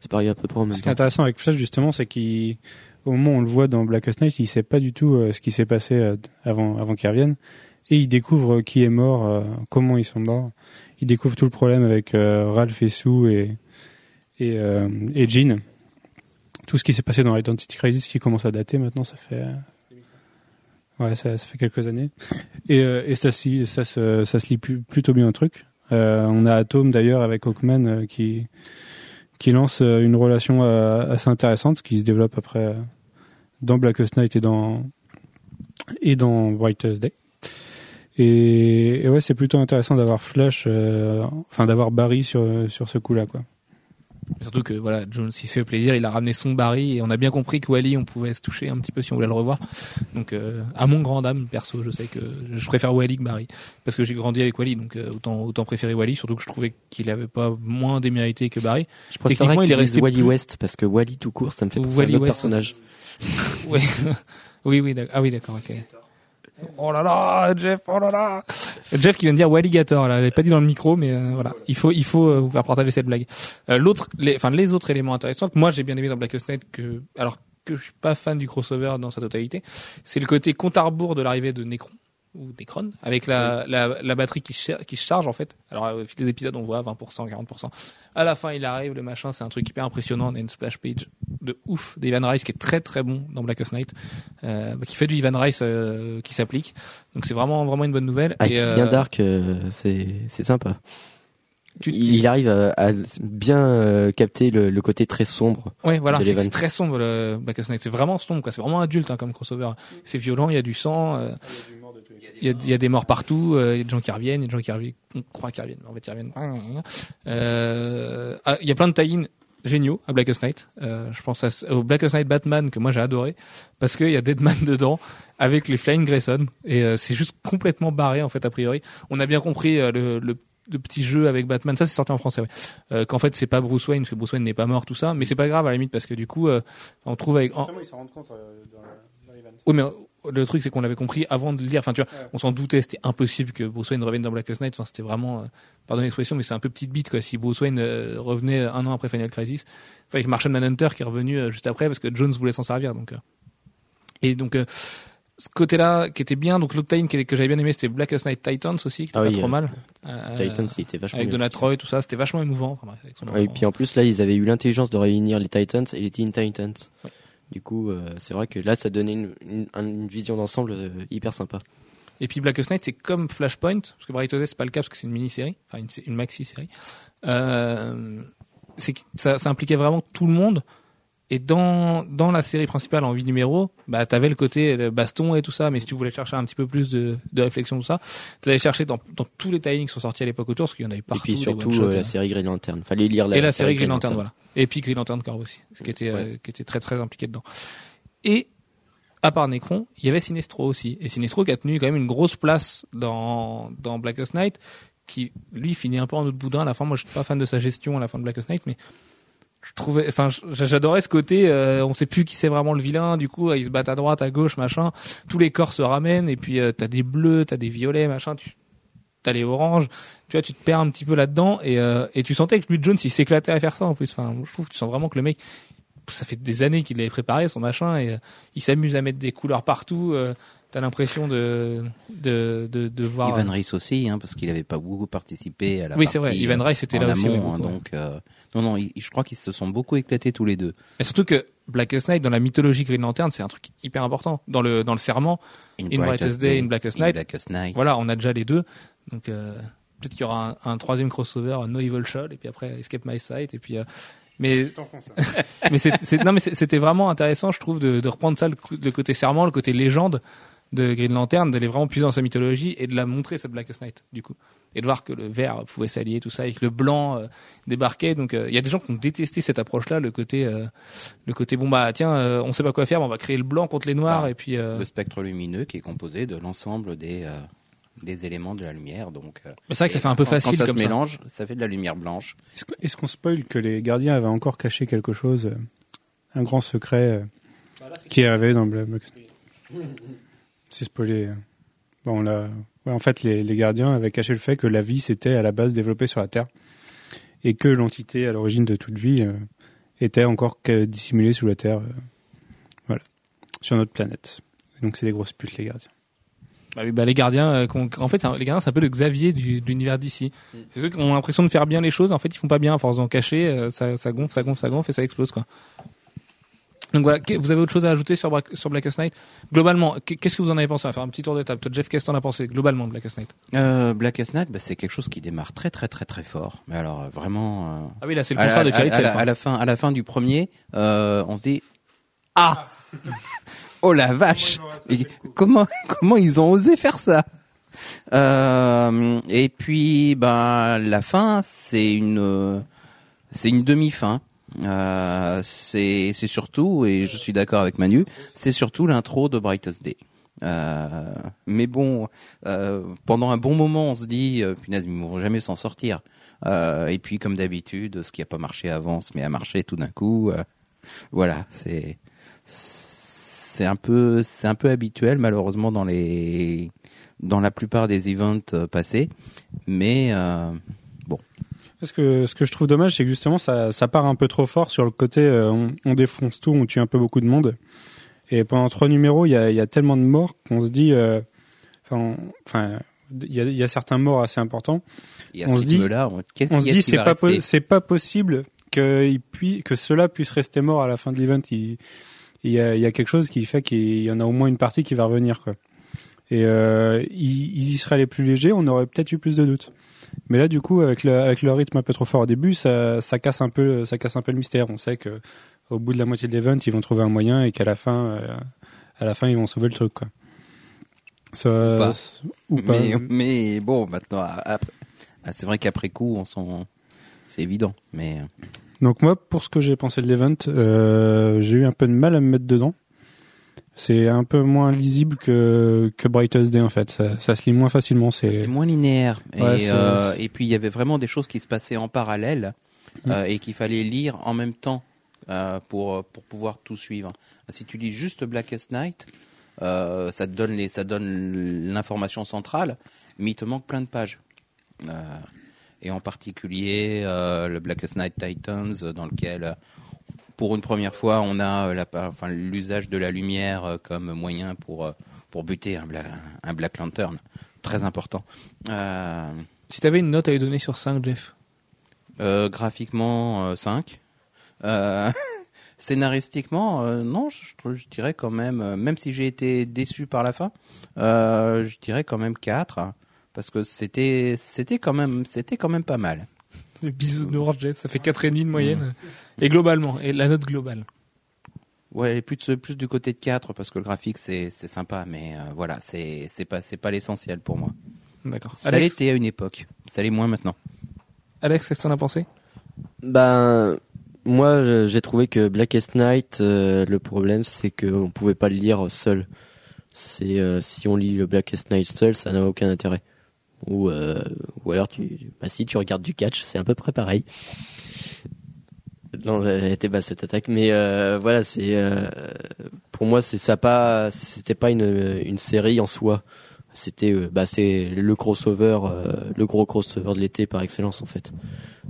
c'est pareil à peu près en même Ce qui est temps. intéressant avec Flash, justement, c'est qu'au moment où on le voit dans Blackest Night, il sait pas du tout euh, ce qui s'est passé euh, avant, avant qu'il revienne. Et il découvre qui est mort, euh, comment ils sont morts. Il découvre tout le problème avec euh, Ralph et Sue et, et, euh, et Jean. Tout ce qui s'est passé dans Identity Crisis qui commence à dater maintenant, ça fait... euh, Ouais, ça, fait quelques années. Et, euh, ça, se- ça, se, lit plutôt bien un truc. Euh, on a Atom d'ailleurs avec Hawkman qui qui lance une relation assez intéressante qui se développe après dans Blackest Night et dans et dans Brightest Day. Et, ouais, c'est plutôt intéressant d'avoir Flash, enfin d'avoir Barry sur sur ce coup-là, quoi. Surtout que voilà, Jones il se fait plaisir, il a ramené son Barry et on a bien compris que Wally on pouvait se toucher un petit peu si on voulait le revoir. Donc euh, à mon grand dame perso, je sais que je préfère Wally que Barry parce que j'ai grandi avec Wally donc euh, autant autant préférer Wally surtout que je trouvais qu'il avait pas moins démérité que Barry. Je techniquement, il qu'il est resté Wally plus- West parce que Wally tout court ça me fait penser Wally à un autre West. personnage. Ouais. oui oui d'accord. Ah oui d'accord, OK. Oh là là, Jeff, oh là là. Jeff qui vient de dire Walligator, là, elle l'avait pas dit dans le micro, mais euh, voilà, il faut, il faut euh, vous faire partager cette blague. Euh, L'autre, les, enfin les autres éléments intéressants que moi j'ai bien aimé dans Blackest Night, que alors que je suis pas fan du crossover dans sa totalité, c'est le côté compte à rebours de l'arrivée de Necron ou Necron avec la, la, la batterie qui, se charge en fait. Alors euh, au fil des épisodes on voit 20%, 40%. À la fin il arrive, le machin, c'est un truc hyper impressionnant. On a une splash page de ouf d'Ivan Rice qui est très très bon dans Blackest Night, euh, qui fait du Ivan Rice euh, qui s'applique. Donc c'est vraiment vraiment une bonne nouvelle. Avec Et, euh, bien dark euh, c'est c'est sympa. tu- Il, arrive à, à bien euh, capter le, le côté très sombre. Ouais, voilà, c'est très sombre le Blackest Night. C'est vraiment sombre, quoi. C'est vraiment adulte hein, comme crossover. C'est violent, il y a du sang, euh, il y, a, il y a des morts partout, euh, il y a des gens qui reviennent, il y a des gens qui reviennent, on croit qu'ils reviennent, mais en fait ils reviennent. Euh, ah, il y a plein de tie géniaux à Blackest Night. Euh, je pense à, au Blackest Night Batman que moi j'ai adoré parce qu'il y a Deadman dedans avec les Flying Grayson et euh, c'est juste complètement barré en fait a priori. On a bien compris euh, le, le le petit jeu avec Batman, ça c'est sorti en français, ouais. Euh, qu'en fait c'est pas Bruce Wayne, parce que Bruce Wayne n'est pas mort, tout ça, mais c'est pas grave à la limite parce que du coup euh, on trouve avec. en- ils s'en rendent compte euh, dans, l'event. Oui, mais euh, le truc c'est qu'on l'avait compris avant de le lire. Enfin, tu vois, on s'en doutait, c'était impossible que Bruce Wayne revienne dans Blackest Night. Enfin, c'était vraiment, euh, pardon l'expression, mais c'est un peu petite bite quoi. Si Bruce Wayne euh, revenait un an après Final Crisis, enfin, avec Martian Manhunter qui est revenu euh, juste après parce que Jones voulait s'en servir. Donc, euh. et donc euh, ce côté-là qui était bien. Donc l'autre qui- que j'avais bien aimé, c'était Blackest Night Titans aussi, qui était Ah pas trop euh, mal. Euh, Titans il était vachement avec bien Donna. Troy, tout ça, c'était vachement émouvant. Enfin, bref, avec son Ouais, et puis en plus là ils avaient eu l'intelligence de réunir les Titans et les Teen Titans. Ouais. Du coup euh, c'est vrai que là ça donnait une, vision d'ensemble euh, hyper sympa. Et puis Blackest Night, c'est comme Flashpoint, parce que Bright Oasis, c'est pas le cas, parce que c'est une mini-série, enfin une, maxi-série. Euh, ça impliquait vraiment tout le monde. Et dans, dans la série principale en 8 numéros, bah, t'avais le côté le baston et tout ça, mais si tu voulais chercher un petit peu plus de, de réflexion, tout ça, t'allais chercher dans, dans tous les tie qui sont sortis à l'époque autour, parce qu'il y en avait partout. et puis surtout euh, euh. la série Green Lantern. Fallait lire la et la série Green Lantern, voilà. Et puis Green Lantern Corps aussi, ce qui était, euh, qui était très très impliqué dedans. Et à part Necron, il y avait Sinestro aussi. Et Sinestro qui a tenu quand même une grosse place dans, dans Blackest Night, qui lui finit un peu en autre boudin à la fin. Moi je suis pas fan de sa gestion à la fin de Blackest Night, mais je trouvais, enfin, j'adorais ce côté. Euh, on sait plus qui c'est vraiment le vilain. Du coup, ils se battent à droite, à gauche, machin. Tous les corps se ramènent et puis euh, t'as des bleus, t'as des violets, machin. Tu t'as les oranges. Tu vois, tu te perds un petit peu là-dedans et euh, et tu sentais que lui Jones il s'éclatait à faire ça en plus. Enfin, je trouve que tu sens vraiment que le mec, ça fait des années qu'il avait préparé son machin et euh, il s'amuse à mettre des couleurs partout. Euh, T'as l'impression de, de, de, de voir. Ivan Rice aussi, hein, parce qu'il avait pas beaucoup participé à la Oui, c'est vrai. Ivan Rice était en là aussi. amont, ouais, hein, beaucoup, donc euh, non, non, je crois qu'ils se sont beaucoup éclatés tous les deux. Et surtout que Blackest Night dans la mythologie Green Lantern, c'est un truc hyper important. Dans le dans le serment, In Brightest Day, In Blackest In Night. Blackest Night. voilà, on a déjà les deux. Donc euh, peut-être qu'il y aura un, un troisième crossover, No Evil Shot, et puis après Escape My Sight, et puis. euh, mais mais c'est c'est- non mais c'est- c'était vraiment intéressant, je trouve, de, de reprendre ça le côté serment, le côté légende de Green Lantern, d'aller vraiment plus dans sa mythologie et de la montrer cette Blackest Night du coup, et de voir que le vert pouvait s'allier tout ça et que le blanc euh, débarquait. Donc euh, il y a des gens qui ont détesté cette approche-là, le côté euh, le côté bon bah tiens, euh, on sait pas quoi faire, mais on va créer le blanc contre les noirs Bah, et puis euh, Le spectre lumineux qui est composé de l'ensemble des euh, des éléments de la lumière. Donc euh, mais c'est vrai que ça fait un peu quand- facile quand ça comme se ça. mélange, ça fait de la lumière blanche. Est-ce qu'on spoil que les gardiens avaient encore caché quelque chose, un grand secret euh, qui avait dans Black Black- C'est spoilé. Bon, là, ouais, en fait, les, les gardiens avaient caché le fait que la vie s'était à la base développée sur la Terre et que l'entité à l'origine de toute vie euh, était encore que dissimulée sous la Terre, euh, voilà, sur notre planète. Donc c'est des grosses putes les gardiens. Bah oui, bah les gardiens, euh, en fait, c'est un- les gardiens, c'est un peu le Xavier du, de l'univers d'ici. C'est ceux qui ont l'impression de faire bien les choses, en fait, ils font pas bien à force d'en cacher, euh, ça, ça gonfle, ça gonfle, ça gonfle et ça explose, quoi. Donc voilà, vous avez autre chose à ajouter sur, Black- sur Blackest Night Globalement, qu- qu'est-ce que vous en avez pensé? On va faire un petit tour de table. Toi, Jeff, qu'est-ce que t'en as pensé globalement de Blackest Night Euh, Blackest Night, bah, c'est quelque chose qui démarre très très très très fort. Mais alors euh, vraiment. euh, Ah oui, là, c'est le à, contraire de à- Fairy à hein. à la fin, à la fin du premier, euh, on se dit ah, oh la vache, Et comment comment ils ont osé faire ça? Euh, Et puis ben la fin, c'est une euh, c'est une demi-fin. Euh, c'est surtout et je suis d'accord avec Manu, c'est surtout l'intro de Brightest Day. Euh, mais bon, euh, pendant un bon moment, on se dit, euh, punaise, ils ne vont jamais s'en sortir. Euh, et puis, comme d'habitude, ce qui a pas marché avant se met à marcher tout d'un coup. Euh, voilà, c'est c'est un peu c'est un peu habituel malheureusement dans les dans la plupart des events passés. Mais euh, Ce que, ce que je trouve dommage, c'est que justement, ça, ça part un peu trop fort sur le côté euh, on, on défonce tout, on tue un peu beaucoup de monde. Et pendant trois numéros, il y a, y a tellement de morts qu'on se dit. euh, Enfin, il y a, y a certains morts assez importants. il y a On se dit- rythme-là. on- On se dit c'est pas c'est pas possible que il puis que cela puisse rester mort à la fin de l'event. Il, il y a, il y a quelque chose qui fait qu'il y en a au moins une partie qui va revenir quoi. Et euh, ils, ils y seraient les plus légers, on aurait peut-être eu plus de doutes. Mais là, du coup, avec le, avec le rythme un peu trop fort au début, ça, ça casse un peu, ça casse un peu le mystère. On sait que au bout de la moitié de l'event, ils vont trouver un moyen et qu'à la fin, euh, à la fin, ils vont sauver le truc quoi. Ça, Ou pas. ou pas. Mais, mais bon, maintenant, ah, c'est vrai qu'après coup, on s'en, c'est évident. Mais euh, Donc moi, pour ce que j'ai pensé de l'event, euh, j'ai eu un peu de mal à me mettre dedans. C'est un peu moins lisible que, que Brightest Day en fait. Ça, ça se lit moins facilement. c'est moins linéaire. Ouais, et, euh, et puis il y avait vraiment des choses qui se passaient en parallèle Mm. euh, et qu'il fallait lire en même temps euh, pour pour pouvoir tout suivre. Si tu lis juste Blackest Night, ça te donne les ça donne l'information centrale, mais il te manque plein de pages. Et en particulier le Blackest Night Titans, dans lequel pour une première fois, on a euh, la, pa- enfin, l'usage de la lumière euh, comme moyen pour, euh, pour buter un, Bla- un Black Lantern. Très important. Euh, Si t'avais une note à lui donner sur 5, Jeff? Euh, graphiquement, euh, 5. Euh, scénaristiquement, euh, non, je, dirais quand même, même si j'ai été déçu par la fin, je dirais quand même 4. Parce que c'était, c'était quand même, c'était quand même pas mal. Le bisou de l'orange, Jeff, ça fait 4,5 de moyenne. Et globalement, et la note globale. Ouais, plus, de- plus du côté de 4 parce que le graphique c'est, c'est sympa, mais euh, voilà, c'est, c'est pas, c'est pas l'essentiel pour moi. D'accord. Ça l'était à une époque, ça l'est moins maintenant. Alex qu'est-ce que t'en as pensé? Ben, moi, j'ai trouvé que Blackest Night, euh, le problème, c'est qu'on pouvait pas le lire seul. C'est euh, si on lit le Blackest Night seul, ça n'a aucun intérêt. Ou euh, ou alors tu, bah si tu regardes du catch, c'est à peu près pareil. Non, était basse cette attaque, mais euh, voilà, c'est euh, pour moi c'est ça pas, c'était pas une une série en soi. C'était bah c'est le crossover, le gros crossover de l'été par excellence en fait.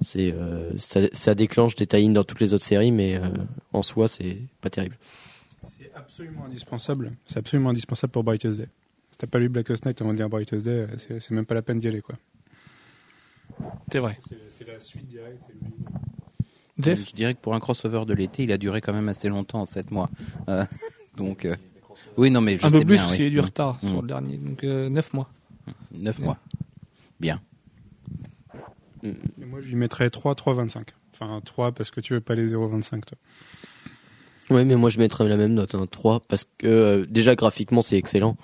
C'est ça, ça déclenche des tie dans toutes les autres séries, mais en soi c'est pas terrible. C'est absolument indispensable. C'est absolument indispensable pour Brightest Day. T'as pas lu Blackest Night avant de lire Brightest Day, c'est c'est même pas la peine d'y aller quoi. C'est vrai. C'est la suite directe. Jeff Je dirais que pour un crossover de l'été, il a duré quand même assez longtemps, 7 mois. Euh, donc, euh, oui, non, mais je Un sais peu plus, bien, parce oui. qu'il y a eu du retard Mm. sur le dernier. Donc, euh, 9 mois. 9 mois. Bien. Et moi, je lui mettrais 3, 3, 25. Enfin, 3 parce que tu veux pas les 0,25 toi. Ouais, mais moi je mettrais la même note, hein, 3, parce que euh, déjà graphiquement c'est excellent.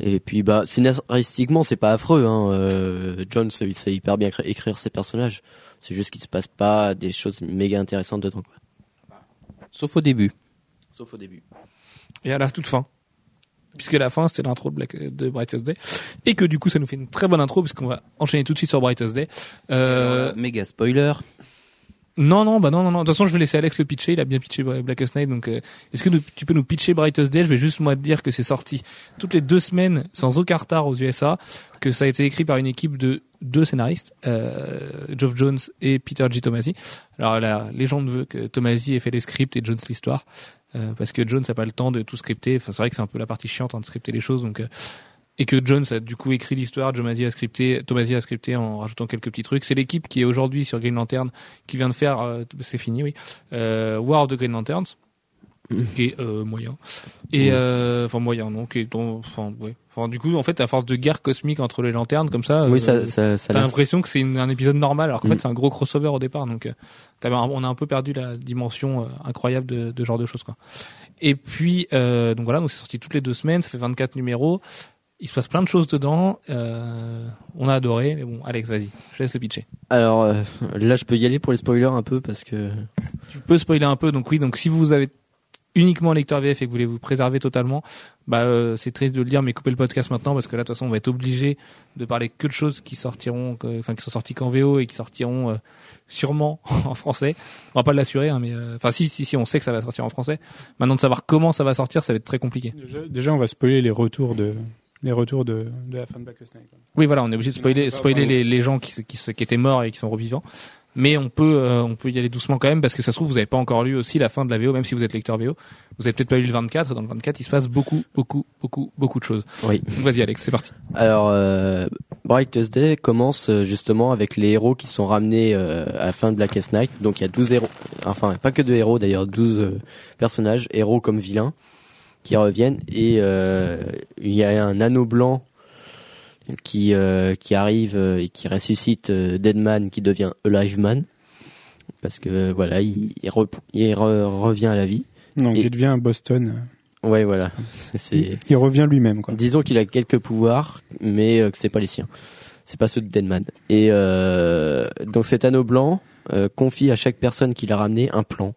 Et puis bah scénaristiquement c'est pas affreux. Hein. Euh, Jones il sait hyper bien écrire ses personnages. C'est juste qu'il se passe pas des choses méga intéressantes dedans. Quoi. Sauf au début. Sauf au début. Et à la toute fin. Puisque la fin, c'était l'intro de, Black, de Brightest Day. Et que du coup, ça nous fait une très bonne intro, puisqu'on va enchaîner tout de suite sur Brightest Day. Euh, Méga spoiler. Non, non, bah non, non, non. De toute façon, je vais laisser Alex le pitcher. Il a bien pitché Blackest Night. Donc, euh, est-ce que tu peux nous pitcher Brightest Day? Je vais juste, moi, te dire que c'est sorti toutes les deux semaines, sans aucun retard aux USA, que ça a été écrit par une équipe de deux scénaristes, euh, Geoff Jones et Peter G. Tomasi. Alors, la légende veut que Tomasi ait fait les scripts et Jones l'histoire. euh, parce que Jones n'a pas le temps de tout scripter. Enfin, c'est vrai que c'est un peu la partie chiante hein, de scripter les choses. Donc, euh, et que Jones a du coup écrit l'histoire, Tomasi a scripté, Tomasi a scripté en rajoutant quelques petits trucs. C'est l'équipe qui est aujourd'hui sur Green Lantern qui vient de faire, euh, c'est fini, oui, euh, War of the Green Lanterns, qui est euh, moyen. Et euh, enfin moyen, non, qui est enfin ouais. Enfin du coup, en fait, à force de guerre cosmique entre les lanternes comme ça, oui, euh, ça, ça, ça T'as l'impression que c'est un épisode normal, alors qu'en Mm. fait c'est un gros crossover au départ. Donc, euh, on a un peu perdu la dimension incroyable de, de genre de choses, quoi. Et puis, euh, donc voilà, donc c'est sorti toutes les deux semaines, ça fait 24 numéros. Il se passe plein de choses dedans. Euh, on a adoré, mais bon, Alex, vas-y, je laisse le pitcher. Alors euh, là, je peux y aller pour les spoilers un peu parce que Tu peux spoiler un peu, donc oui, donc si vous avez uniquement un lecteur VF et que vous voulez vous préserver totalement, bah euh, c'est triste de le dire, mais coupez le podcast maintenant parce que là, de toute façon, on va être obligé de parler que de choses qui sortiront, enfin qui sont sorties qu'en VO et qui sortiront euh, sûrement en français. On va pas l'assurer, hein, mais euh, enfin si, si, si, on sait que ça va sortir en français. Maintenant de savoir comment ça va sortir, ça va être très compliqué. Déjà, déjà, on va spoiler les retours de les retours de, de la fin de Night. quoi. Oui, voilà, on est obligé de spoiler, spoiler les, les gens qui, étaient morts et qui sont revivants. Mais on peut, euh, on peut y aller doucement quand même parce que ça se trouve vous avez pas encore lu aussi la fin de la VO, même si vous êtes lecteur VO. Vous avez peut-être pas lu le 24. et Dans le 24, il se passe beaucoup, beaucoup, beaucoup, beaucoup de choses. oui. Vas-y, Alex, c'est parti. Alors, euh, Brightest Day commence euh, justement avec les héros qui sont ramenés euh, à la fin de Blackest Night. Donc il y a 12 héros, enfin pas que de héros d'ailleurs, 12 euh, personnages, héros comme vilains, qui reviennent. Et euh, il y a un anneau blanc qui, euh, qui arrive euh, et qui ressuscite Deadman qui devient Alive Man. Parce que voilà, il, il, rep- il re- revient à la vie. Donc, Et- il devient à Boston. Ouais, voilà. C'est... Il revient lui-même, quoi. Disons qu'il a quelques pouvoirs, mais euh, que c'est pas les siens. C'est pas ceux de Deadman. Et euh, donc cet anneau blanc euh, confie à chaque personne qui l'a ramené un plan,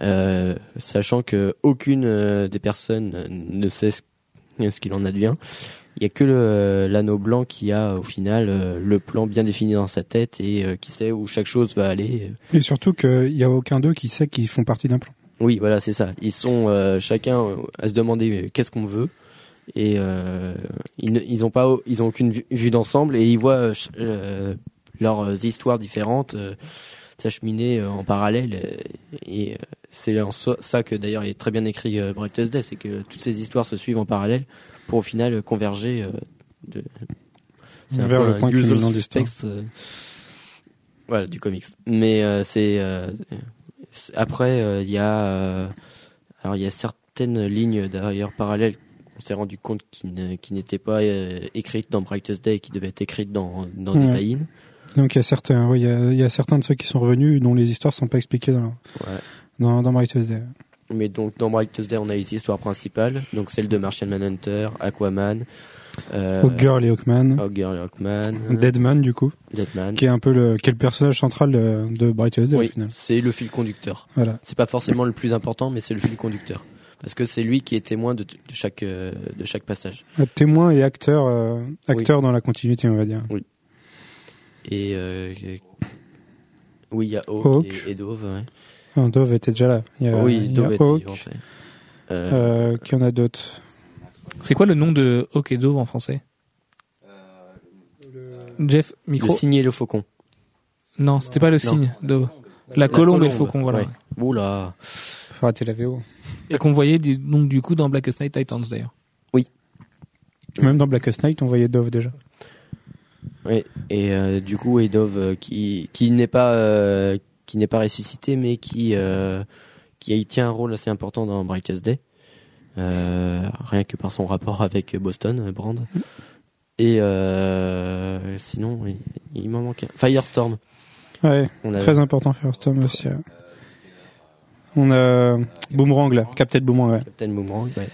Euh, sachant que aucune euh, des personnes euh, ne sait ce, qu'il en advient. Il y a que le- l'anneau blanc qui a au final le plan bien défini dans sa tête et qui sait où chaque chose va aller. Et surtout qu'il n'y a aucun d'eux qui sait qu'ils font partie d'un plan. Oui, voilà, c'est ça. Ils sont euh, chacun à se demander qu'est-ce qu'on veut et euh, ils, ne- ils ont pas, ils ont aucune vue, vue d'ensemble et ils voient euh, leurs histoires différentes euh, s'acheminer en parallèle et c'est en ça que d'ailleurs il est très bien écrit euh, Brightest Day, c'est que toutes ces histoires se suivent en parallèle pour au final converger. euh, de... C'est un Vers le point culminant de l'histoire. suspects, euh, voilà, du comics. Mais euh, c'est euh, c'est- après il y a alors il y a certaines lignes d'ailleurs parallèles on s'est rendu compte qui n'étaient pas écrites dans Brightest Day et qui devaient être écrites dans dans Ouais. Donc, il y a certains, il y a, il y a certains de ceux qui sont revenus dont les histoires sont pas expliquées dans, Ouais. Dans, dans Brightest Day. Mais donc dans Brightest Day on a les histoires principales donc celle de Martian Manhunter, Aquaman, euh, Hawkgirl et Hawkman. Hawkgirl et Hawkman, Deadman, du coup, Deadman. qui est un peu le, qui est le personnage central de, de Brightest Day, au Oui, final. c'est le fil conducteur. Voilà. C'est pas forcément le plus important, mais c'est le fil conducteur. Parce que c'est lui qui est témoin de, de chaque euh, de chaque passage. Un témoin et acteur, euh, acteur dans la continuité, on va dire. Et euh, Oui, il y a Hawk, Hawk. Et, et Dove. Ouais. Non, Dove était déjà là. Il y a, oui, il y a Dove était Hawk. Euh, Euh, qui en a d'autres C'est quoi le nom de Hawk et Dove en français? Jeff, le micro cygne et le faucon. Non, c'était pas le Non. signe, Dove. La colombe et le faucon, voilà. ouais. Oula. Faut arrêter la VO. Et qu'on voyait du- donc du coup dans Blackest Night Titans d'ailleurs. Même dans Blackest Night, on voyait Dove déjà. Oui. Et euh, du coup, et Dove euh, qui qui n'est pas euh, qui n'est pas ressuscité, mais qui euh, qui tient un rôle assez important dans Brightest Day. Euh, rien que par son rapport avec Boston, Brand. Et euh, sinon, il, il m'en manque un. Firestorm. Ouais, très important Firestorm aussi. On a Boomerang là, Captain Boomerang, ouais. Captain Boomerang. Ouais.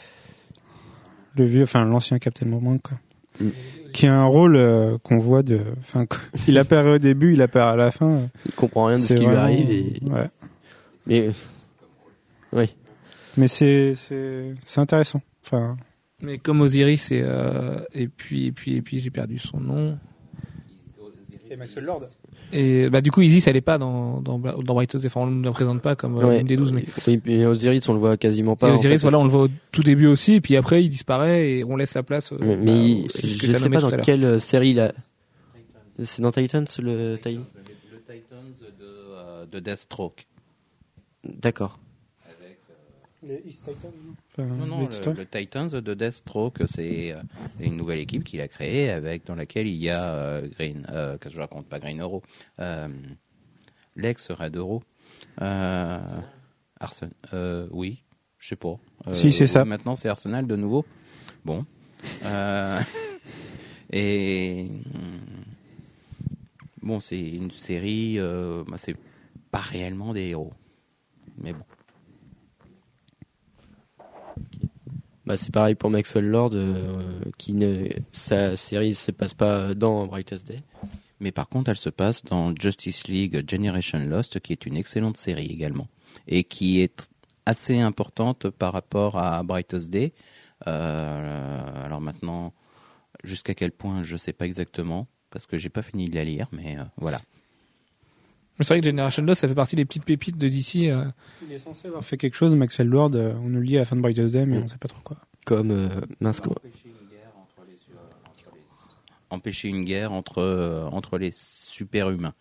le vieux, enfin l'ancien Captain Boomerang quoi. Mm. Qui a un rôle euh, qu'on voit de, enfin, il apparaît au début, il apparaît à la fin. Il comprend rien de ce qui lui arrive. Et... Ouais. Mais oui. Mais c'est c'est c'est intéressant. Enfin, Mais comme Osiris et euh, et puis et puis et puis j'ai perdu son nom. et Maxwell Lord. Et bah du coup Isis elle est pas dans dans dans Bright enfin on ne la présente pas comme euh, Ouais. une des douze mais Oui, mais Osiris, on le voit quasiment pas. et en Osiris fait, voilà on le voit au tout début aussi et puis après il disparaît et on laisse la place. euh, Mais, bah, mais au- il- je sais pas dans quelle euh, série là. C'est dans Titans le Titan Le Titans de, euh, de Deathstroke. D'accord. Les East Titans. Non, non, le, le Titans de Deathstroke, c'est euh, une nouvelle équipe qu'il a créée avec dans laquelle il y a euh, Green, euh, que je raconte pas Green Euro, euh, l'ex Red Euro, euh, Arsenal, euh, oui, je sais pas. Euh, Si, c'est ça. Maintenant, c'est Arsenal de nouveau. Bon. Euh, et hum, bon, c'est une série, euh, bah, c'est pas réellement des héros, mais bon. Bah, c'est pareil pour Maxwell Lord, euh, qui ne, sa série se passe pas dans Brightest Day. Mais par contre, elle se passe dans Justice League Generation Lost, qui est une excellente série également, et qui est assez importante par rapport à Brightest Day. Euh, alors maintenant, jusqu'à quel point, je sais pas exactement, parce que j'ai pas fini de la lire, mais euh, voilà. Mais C'est vrai que Generation Lost ça fait partie des petites pépites de DC. euh, Il est censé avoir fait quelque chose, Maxwell Lord. euh, on nous le dit à la fin de Brightest Day, mais Mm. on sait pas trop quoi. Comme euh, mince, Empêcher une guerre entre euh, entre les super-humains.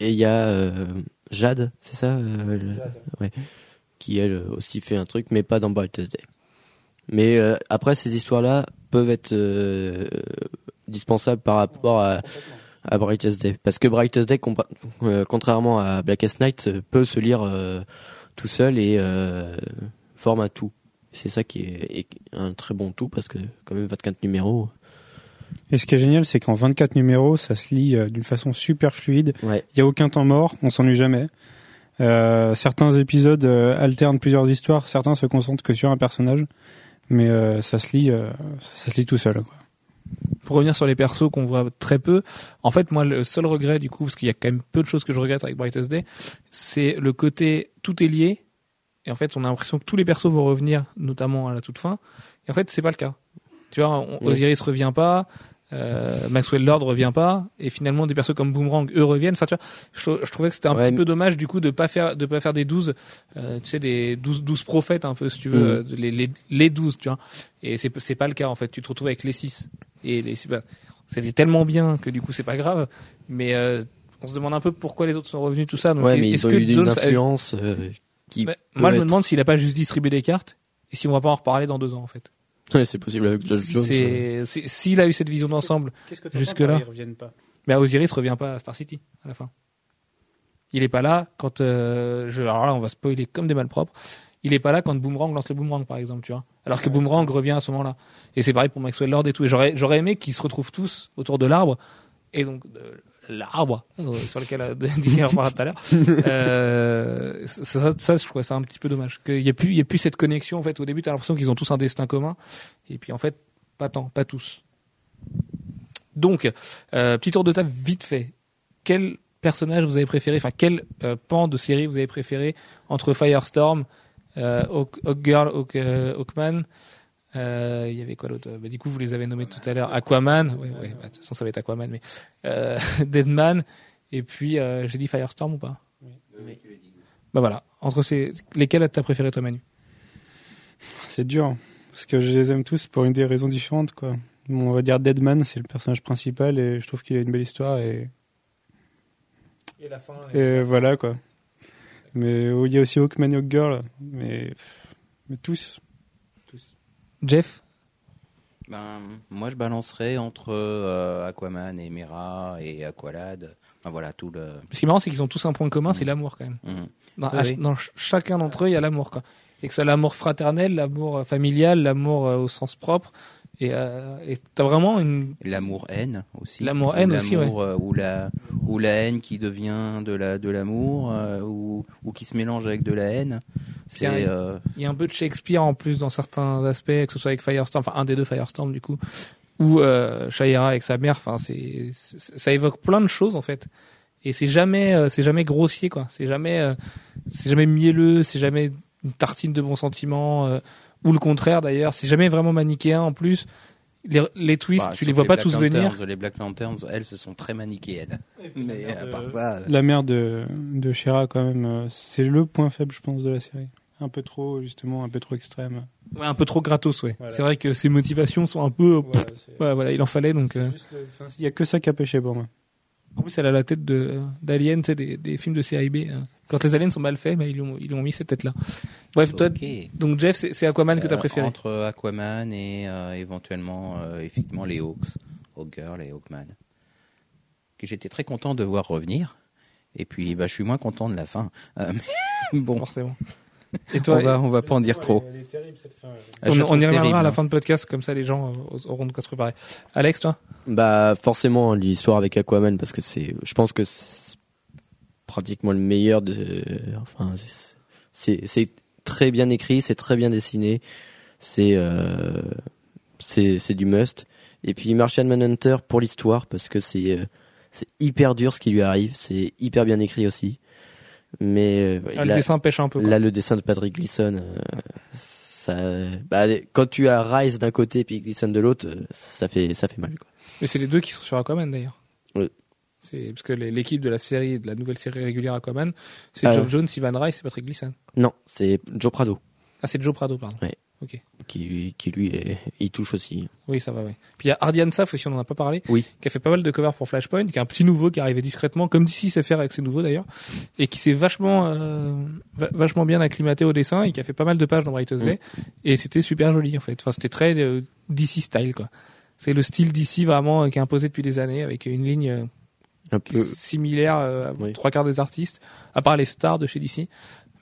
Et il y a euh, Jade, c'est ça euh, le- Ouais. Qui elle aussi fait un truc, mais pas dans Brightest Day. Mais euh, après, ces histoires-là peuvent être euh, dispensables par rapport à, à Brightest Day. Parce que Brightest Day, euh, contrairement à Blackest Night, euh, peut se lire euh, tout seul et forme un tout. C'est ça qui est, est un très bon tout, parce que quand même 24 numéros. Et ce qui est génial, c'est qu'en 24 numéros, ça se lit d'une façon super fluide. Ouais. Il y a aucun temps mort, on s'ennuie jamais. Certains épisodes alternent plusieurs histoires, certains se concentrent que sur un personnage, mais ça se lit, ça, ça se lit tout seul. Quoi. Pour revenir sur les persos qu'on voit très peu, en fait, moi, le seul regret, du coup, parce qu'il y a quand même peu de choses que je regrette avec Brightest Day, c'est le côté tout est lié. Et en fait, on a l'impression que tous les persos vont revenir, notamment à la toute fin. Et en fait, c'est pas le cas. Tu vois, on- Oui. Osiris revient pas, euh, Maxwell Lord revient pas, et finalement des persos comme Boomerang eux reviennent. Enfin, tu vois, je, je trouvais que c'était un Ouais, petit peu dommage du coup de pas faire de pas faire des 12 euh, tu sais des 12 12 prophètes un peu si tu veux Mhm. euh, les, les les 12 tu vois. Et c'est c'est pas le cas en fait. Tu te retrouves avec les 6 et les bah, c'était tellement bien que du coup c'est pas grave, mais euh, on se demande un peu pourquoi les autres sont revenus tout ça. Donc ouais, mais est-ce ils ont que eu une a- influence euh, qui. Bah, moi je me demande s'il a pas juste distribué des cartes et si on va pas en reparler dans deux ans en fait. Ouais, c'est possible avec Josh Jones. C'est c'est- s'il a eu cette vision d'ensemble. Qu'est-ce que t'entends Jusque par là Ils reviennent pas? Mais Osiris revient pas à Star City à la fin. Il est pas là quand euh, je alors là on va spoiler comme des malpropres. Il est pas là quand Boomerang lance le boomerang par exemple, tu vois. Alors que Boomerang revient à ce moment-là. Et c'est pareil pour Maxwell Lord et tout. Et j'aurais j'aurais aimé qu'ils se retrouvent tous autour de l'arbre et donc de l'arbre euh, sur lequel euh, Didier en parlera tout à l'heure. Euh, ça, ça, je trouve ça un petit peu dommage. Qu'il y ait plus il y ait plus cette connexion en fait. Au début t'as l'impression qu'ils ont tous un destin commun et puis en fait pas tant, pas tous. Donc, euh, petit tour de table vite fait. Quel personnage vous avez préféré, enfin quel euh, pan de série vous avez préféré entre Firestorm, euh, Hawk, Hawk Girl, Hawk, euh, Hawkman, euh, il y avait quoi l'autre bah, Du coup, vous les avez nommés tout à l'heure. Aquaman, ouais, ouais, bah, de toute façon ça va être Aquaman, mais euh, Deadman Et puis, euh, j'ai dit Firestorm ou pas? Oui. Bah voilà. Entre ces, lesquels t'as préféré toi, Manu? C'est dur, parce que je les aime tous pour une des raisons différentes, quoi. Bon, on va dire Deadman, c'est le personnage principal, et je trouve qu'il a une belle histoire, et, Et la fin. et voilà, quoi. Mais euh, il y a aussi Hawkman et Hawkgirl, mais, mais tous. Jeff? Ben, moi, je balancerais entre euh, Aquaman et Mera et Aqualad. Enfin, voilà, tout le. Ce qui est marrant, c'est qu'ils ont tous un point commun, c'est l'amour quand même. Mhm. Dans, Oui, à- oui. dans ch- chacun d'entre eux, il y a l'amour. quoi. Et que ce soit l'amour fraternel, l'amour euh, familial, l'amour euh, au sens propre. Et euh, t'as vraiment une. L'amour-haine aussi. L'amour-haine Ou aussi, l'amour, euh, ou la ou la haine qui devient de la de l'amour euh, ou ou qui se mélange avec de la haine. Euh, Il y a un peu de Shakespeare en plus dans certains aspects, que ce soit avec Firestorm, enfin un des deux Firestorm du coup, ou euh, Shaira avec sa mère. Enfin, c'est ça évoque plein de choses en fait. Et c'est jamais c'est jamais grossier quoi. C'est jamais c'est jamais mielleux. C'est jamais une tartine de bons sentiments. Euh, ou le contraire d'ailleurs. C'est jamais vraiment manichéen en plus. Les, les twists, bah, tu les vois pas Black tous venir. Lanterns, Les Black Lanterns, elles, se sont très manichéennes. Mais à part ça, euh, La mère de, de Shera, quand même, euh, c'est le point faible, je pense, de la série. Un peu trop, justement, un peu trop extrême. Ouais, un peu trop gratos, ouais. Voilà. C'est vrai que ses motivations sont un peu. C'est- Ouais, voilà, il en fallait donc. c'est euh, juste le- enfin, Il y a que ça qui a pêché pour moi. En plus, elle a la tête de d'Alien, tu sais, des, des films de série B. hein. Quand les aliens sont mal faits, mais ils lui ont, ils lui ont mis cette tête-là. Bref, toi, donc Jeff, c'est Aquaman que t'as Euh, préféré? Entre Aquaman et euh, éventuellement, euh, effectivement, les Hawks, Hawkgirl et Hawkman. Que j'étais très content de voir revenir. Et puis, bah, je suis moins content de la fin. Euh, mais bon, Forcément. Et toi, on va, on va pas en dire trop. Elle est terrible, cette fin. on, la on trouve y reviendra à la hein. fin de podcast, comme ça les gens auront de quoi se préparer. Alex, toi? Bah forcément l'histoire avec Aquaman parce que c'est, je pense que c'est pratiquement le meilleur de, enfin c'est- très bien écrit, c'est très bien dessiné, c'est euh, c'est c'est du must. Et puis Martian Manhunter pour l'histoire parce que c'est euh, c'est hyper dur ce qui lui arrive, c'est hyper bien écrit aussi. Mais euh, Ah, Le dessin pêche un peu. quoi. là, le dessin de Patrick Gleason, euh, ça, bah, quand tu as Rise d'un côté et puis Gleason de l'autre, ça fait ça fait mal quoi. Mais c'est les deux qui sont sur Aquaman d'ailleurs. Oui. C'est parce que l'équipe de la série, de la nouvelle série régulière Aquaman, c'est Ah, Geoff. Jones, Ivan Rice et Patrick Gleason. Non, c'est Joe Prado Ah, c'est Joe Prado, pardon. qui lui, qui lui est, il touche aussi. Oui, ça va, oui. Puis il y a Ardian Saf aussi, on en a pas parlé. Oui. Qui a fait pas mal de covers pour Flashpoint, qui est un petit nouveau qui arrivé discrètement, comme d'ici sait faire avec ses nouveaux d'ailleurs, et qui s'est vachement, euh, va- vachement bien acclimaté au dessin et qui a fait pas mal de pages dans Brightest Day. Et c'était super joli en fait. Enfin, c'était très euh, DC style quoi. C'est le style DC vraiment euh, qui est imposé depuis des années avec une ligne euh, Un peu. similaire euh, à Oui. trois quarts des artistes, à part les stars de chez DC.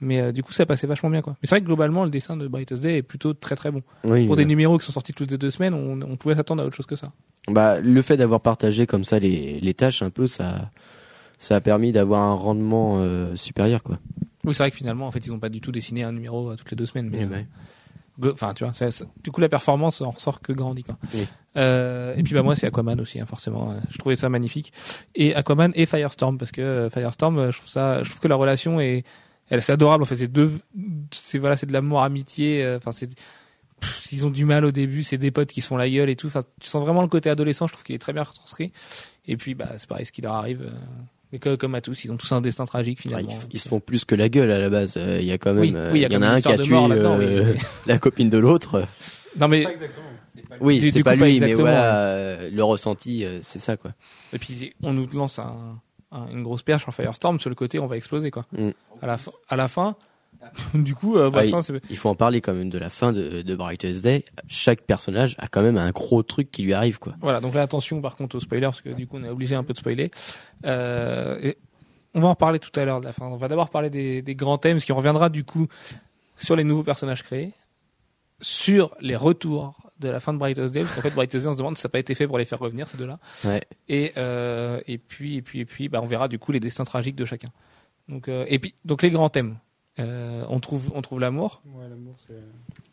Mais euh, du coup, ça passait vachement bien quoi. Mais c'est vrai que globalement, le dessin de Brightest Day est plutôt très très bon. Oui, Pour des euh, numéros qui sont sortis toutes les deux semaines, on, on pouvait s'attendre à autre chose que ça. bah, le fait d'avoir partagé comme ça les, les tâches un peu, ça, ça a permis d'avoir un rendement euh, supérieur quoi. Oui, c'est vrai que finalement, en fait, ils n'ont pas du tout dessiné un numéro toutes les deux semaines. Mais, Oui, euh, ouais. Enfin, tu vois, ça- ça- du coup, la performance en ressort que grandit, quoi. Oui. Euh, et puis, bah, moi, c'est Aquaman aussi, hein, forcément. Euh, Je trouvais ça magnifique. Et Aquaman et Firestorm, parce que euh, Firestorm, je trouve ça, je trouve que la relation est, elle, c'est adorable. En fait, c'est deux, c'est voilà, c'est de l'amour, amitié. Enfin, c'est, pff, ils ont du mal au début, c'est des potes qui se font la gueule et tout. Enfin, tu sens vraiment le côté adolescent. Je trouve qu'il est très bien retranscrit. Et puis, bah, c'est pareil, ce qui leur arrive. euh, mais que- comme à tous, ils ont tous un destin tragique finalement. ils, ils se font plus que la gueule à la base. Euh, Il y a quand même, Oui, euh, oui, il y a il y en a un qui a tué euh, oui. la copine de l'autre. Non mais exactement. Oui, c'est du pas coup, pas lui, mais voilà, le ressenti, euh, c'est ça quoi. et puis on nous lance un, un- une grosse perche en Firestorm sur le côté on va exploser quoi. Mm. À la fin, à la fin, du coup, euh, Ah, bah, il- ça, c'est- Il faut en parler quand même de la fin de, de Brightest Day. Chaque personnage a quand même un gros truc qui lui arrive quoi. voilà. Donc là attention par contre aux spoilers parce que du coup on est obligé un peu de spoiler. Euh, et on va en reparler tout à l'heure de la fin. On va d'abord parler des, des grands thèmes, ce qui reviendra du coup sur les nouveaux personnages créés, sur les retours de la fin de Brightest Day. Parce qu'en fait Brightest Day on se demande si ça n'a pas été fait pour les faire revenir ces deux-là. Ouais. Et euh, et puis et puis et puis bah on verra du coup les destins tragiques de chacun. Donc et puis donc les grands thèmes. Euh, on trouve on trouve l'amour. Ouais, l'amour, c'est.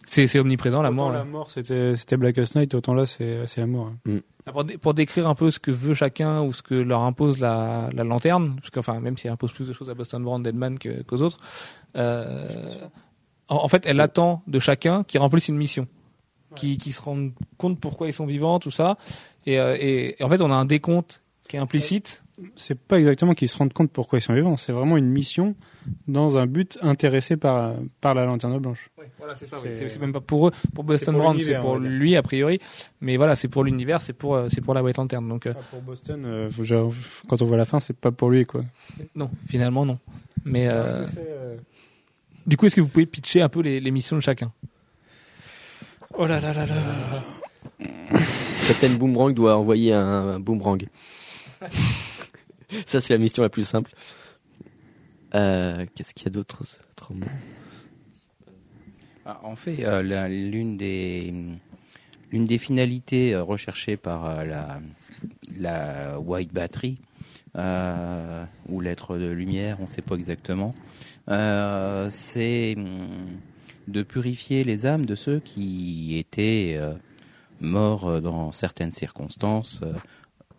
C'est c'est omniprésent l'amour. Autant là. la mort, c'était, c'était Blackest Night, autant là, c'est, c'est l'amour. hein. Pour, dé- pour décrire un peu ce que veut chacun ou ce que leur impose la, la lanterne, parce qu'enfin même si elle impose plus de choses à Boston Brand Deadman que, qu'aux autres, euh, en, en fait elle attend de chacun qui remplisse une mission, qui, qui se rendent compte pourquoi ils sont vivants, tout ça, et, euh, et, et en fait on a un décompte qui est implicite c'est pas exactement qu'ils se rendent compte pourquoi ils sont vivants. C'est vraiment une mission dans un but intéressé par par la lanterne blanche. Ouais, voilà, c'est ça. C'est- même pas pour eux, pour Boston Brand, c'est pour lui a priori. Mais voilà, c'est pour l'univers, c'est pour euh, c'est pour la White Lantern. Donc euh, Pas pour Boston, euh, genre, quand on voit la fin, c'est pas pour lui quoi. non, finalement non. Mais euh, fait, euh, du coup, est-ce que vous pouvez pitcher un peu les, les missions de chacun? Oh là là là là. Captain Boomerang doit envoyer un, un boomerang. Ça, c'est la mission la plus simple. Euh, Qu'est-ce qu'il y a d'autre Ah, En fait, euh, l'une des finalités euh, recherchées par la White Battery ou l'être de lumière, on ne sait pas exactement, c'est hum, de purifier les âmes de ceux qui étaient morts dans certaines circonstances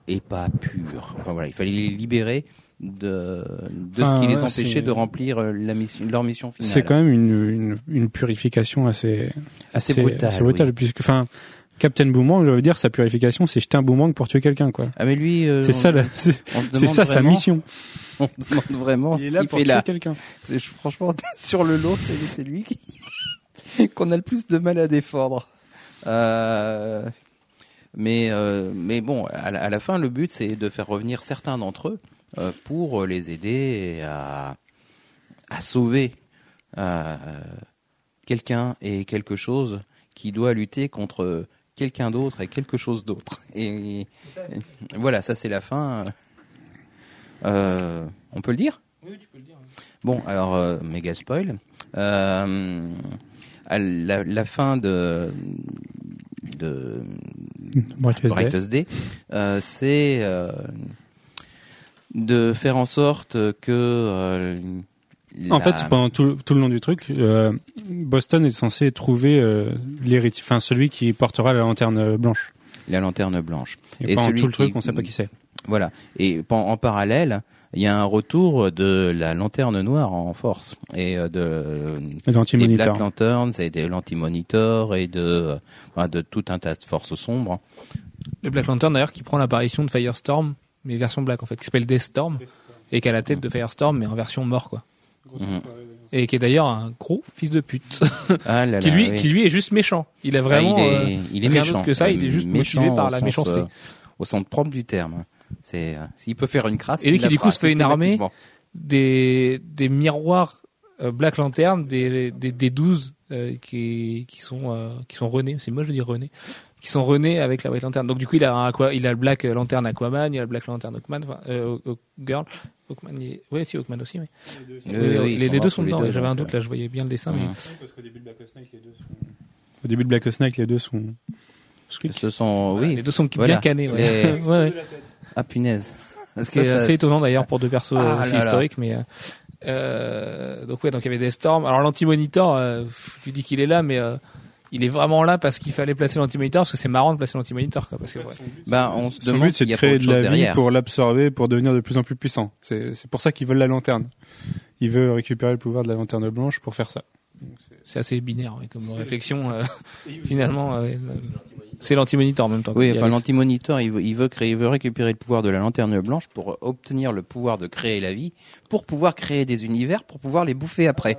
et pas purs. Enfin voilà, il fallait les libérer de, de Enfin, ce qui les ouais, empêchait de remplir euh, la mission, leur mission finale. C'est quand même une, une, une purification assez assez brutal. assez brutale, oui. puisque enfin Captain Boomerang, je veux dire, sa purification, c'est jeter un boomerang pour tuer quelqu'un, quoi. Ah mais lui, euh, C'est ça, c'est ça sa mission. On demande vraiment Il est là pour tuer quelqu'un. Franchement, sur le lot, c'est c'est lui qui qu'on a le plus de mal à défendre. Euh, mais euh, mais bon, à la, à la fin, le but c'est de faire revenir certains d'entre eux euh, pour les aider à à sauver euh, quelqu'un et quelque chose qui doit lutter contre quelqu'un d'autre et quelque chose d'autre. Et, et voilà, ça c'est la fin. Euh, on peut le dire? Oui, tu peux le dire. Bon, alors, euh, méga spoil. Euh, à la, la fin de, de Brightest Day. Euh, c'est euh, de faire en sorte que. euh, En fait, pendant tout, tout le long du truc, euh, Boston est censé trouver euh, l'héritier, enfin celui qui portera la lanterne blanche. la lanterne blanche. Et, Et pendant celui tout le qui- truc, on sait pas qui c'est. Voilà. Et en parallèle, il y a un retour de la lanterne noire en force et euh, de des L'anti-monitor. Black Lanterns et de l'anti-monitor et de euh, enfin, de tout un tas de forces sombres. Le Black Lantern d'ailleurs qui prend l'apparition de Firestorm, mais version Black en fait, qui s'appelle Deathstorm et qui a la tête de Firestorm mais en version mort quoi. Mhm. Et qui est d'ailleurs un gros fils de pute, Ah là qui lui oui. qui lui est juste méchant. Il a vraiment Ah, il euh, est, il est rien méchant. que ça, il est juste motivé par au la sens, méchanceté. euh, au sens propre du terme. C'est euh, s'il peut faire une crasse. Et lui qui, du coup, se fait une armée. des des miroirs euh, Black Lantern des des, des 12 euh, qui qui sont euh, qui sont renés, c'est moi je dis renés, qui sont renés avec la White Lantern. Donc du coup, il a un Aqua, il a le Black Lantern Aquaman, il a le Black Lantern Hawkman, enfin euh, Girl, Hawkman, il ouais, si Hawkman aussi, oui, oui, ils les, deux sont dedans. ouais, J'avais un doute là, je voyais bien le dessin. mais-. Parce qu'au début de Black Snake, les deux sont. Au début de Black Snake, les deux sont. Ce sont Voilà, oui. les deux sont Voilà. bien canés. Ouais. Les- Ouais, ouais. Ah punaise. C'est ça- assez étonnant d'ailleurs pour deux persos Ah aussi là là. historiques, mais euh, euh, donc ouais, donc il y avait Deathstorm. Alors l'anti-monitor, euh, tu dis qu'il est là, mais euh, il est vraiment là parce qu'il fallait placer l'anti-monitor parce que c'est marrant de placer l'anti-monitor, quoi, parce que ouais. Bah, on se Son demande but, c'est de créer de la vie derrière. pour l'absorber, pour devenir de plus en plus puissant. C'est c'est pour ça qu'ils veulent la lanterne. Il veut récupérer le pouvoir de la lanterne blanche pour faire ça. c'est assez binaire ouais, comme réflexion. euh, finalement, euh, ouais, euh, c'est l'anti-monitor en même temps. Oui, enfin l'anti-monitor, il veut, il veut créer, il veut récupérer le pouvoir de la lanterne blanche pour obtenir le pouvoir de créer la vie, pour pouvoir créer des univers, pour pouvoir les bouffer après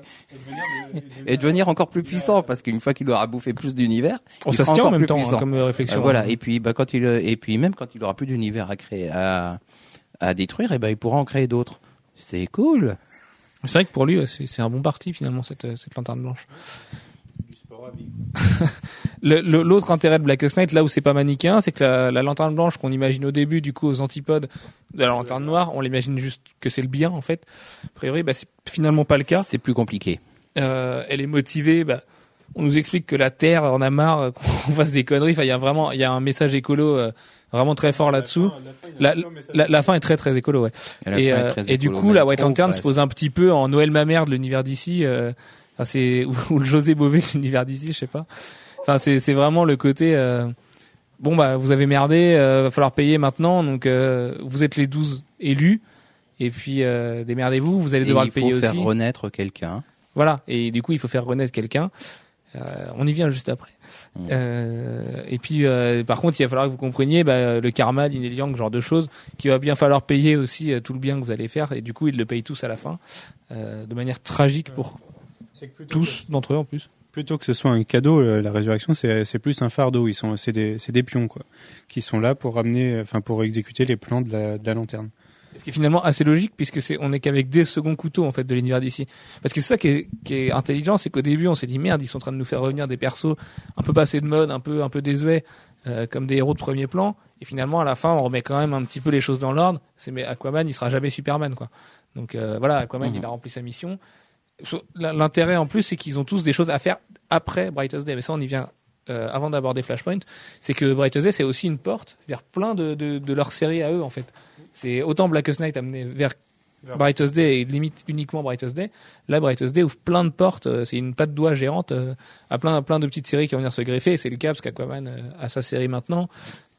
et devenir encore plus puissant parce qu'une fois qu'il aura bouffé plus d'univers, Oh, il sera tient en encore même plus temps hein, puissant. comme euh, réflexion. Euh, voilà. Et puis, bah, quand il, et puis même quand il aura plus d'univers à créer, à, à détruire, et ben il pourra en créer d'autres. C'est cool. C'est vrai que pour lui, c'est un bon parti finalement cette, euh, cette lanterne blanche. L'autre intérêt de Black Knight, là où c'est pas manichéen, c'est que la, la lanterne blanche qu'on imagine au début, du coup, aux antipodes de la lanterne noire, on l'imagine juste que c'est le bien en fait. A priori, bah, c'est finalement pas le cas. C'est plus compliqué. Euh, elle est motivée. Bah, on nous explique que la Terre en a marre euh, qu'on fasse des conneries. Enfin, il y a vraiment, il y a un message écolo euh, vraiment très fort là-dessous. La, la, la fin est très très écolo, ouais. Et, euh, très du coup, la White Lantern se pose un petit peu en Noël ma mère de l'univers d'ici. Euh, enfin, c'est ou, ou le José Bové l'univers d'ici, je sais pas. Enfin, c'est c'est vraiment le côté. Euh, bon bah, vous avez merdé, euh, va falloir payer maintenant. Donc, euh, vous êtes les 12 élus. Et puis euh, démerdez-vous, vous allez devoir il le payer faut faire aussi. renaître quelqu'un. Voilà. Et du coup, il faut faire renaître quelqu'un. Euh, on y vient juste après. Mm. Euh, et puis, euh, par contre, il va falloir que vous compreniez bah, le karma, l'inéliang, genre de choses, qu'il va bien falloir payer aussi euh, tout le bien que vous allez faire. Et du coup, ils le payent tous à la fin, euh, de manière tragique pour tous d'entre eux en plus. Plutôt que ce soit un cadeau, euh, la résurrection, c'est c'est plus un fardeau. Ils sont, c'est des, c'est des pions quoi, qui sont là pour ramener, enfin pour exécuter les plans de la, de la lanterne. Ce qui est finalement assez logique puisque c'est on est qu'avec des seconds couteaux en fait de l'univers d'ici. Parce que c'est ça qui est, qui est intelligent, c'est qu'au début on s'est dit merde ils sont en train de nous faire revenir des persos un peu passés de mode, un peu un peu désuets, euh, comme des héros de premier plan. Et finalement à la fin on remet quand même un petit peu les choses dans l'ordre. C'est mais Aquaman il sera jamais Superman quoi. Donc euh, voilà Aquaman Mhm. il a rempli sa mission. So- L'intérêt en plus c'est qu'ils ont tous des choses à faire après Brightest Day. Mais ça on y vient euh, avant d'aborder Flashpoint. C'est que Brightest Day c'est aussi une porte vers plein de de, de leurs séries à eux en fait. C'est autant Blackest Night amené vers Brightest Day et limite uniquement Brightest Day. Là, Brightest Day ouvre plein de portes. euh, C'est une patte doigt géante euh, à plein, de petites séries qui vont venir se greffer. C'est le cas parce qu'Aquaman a sa série maintenant.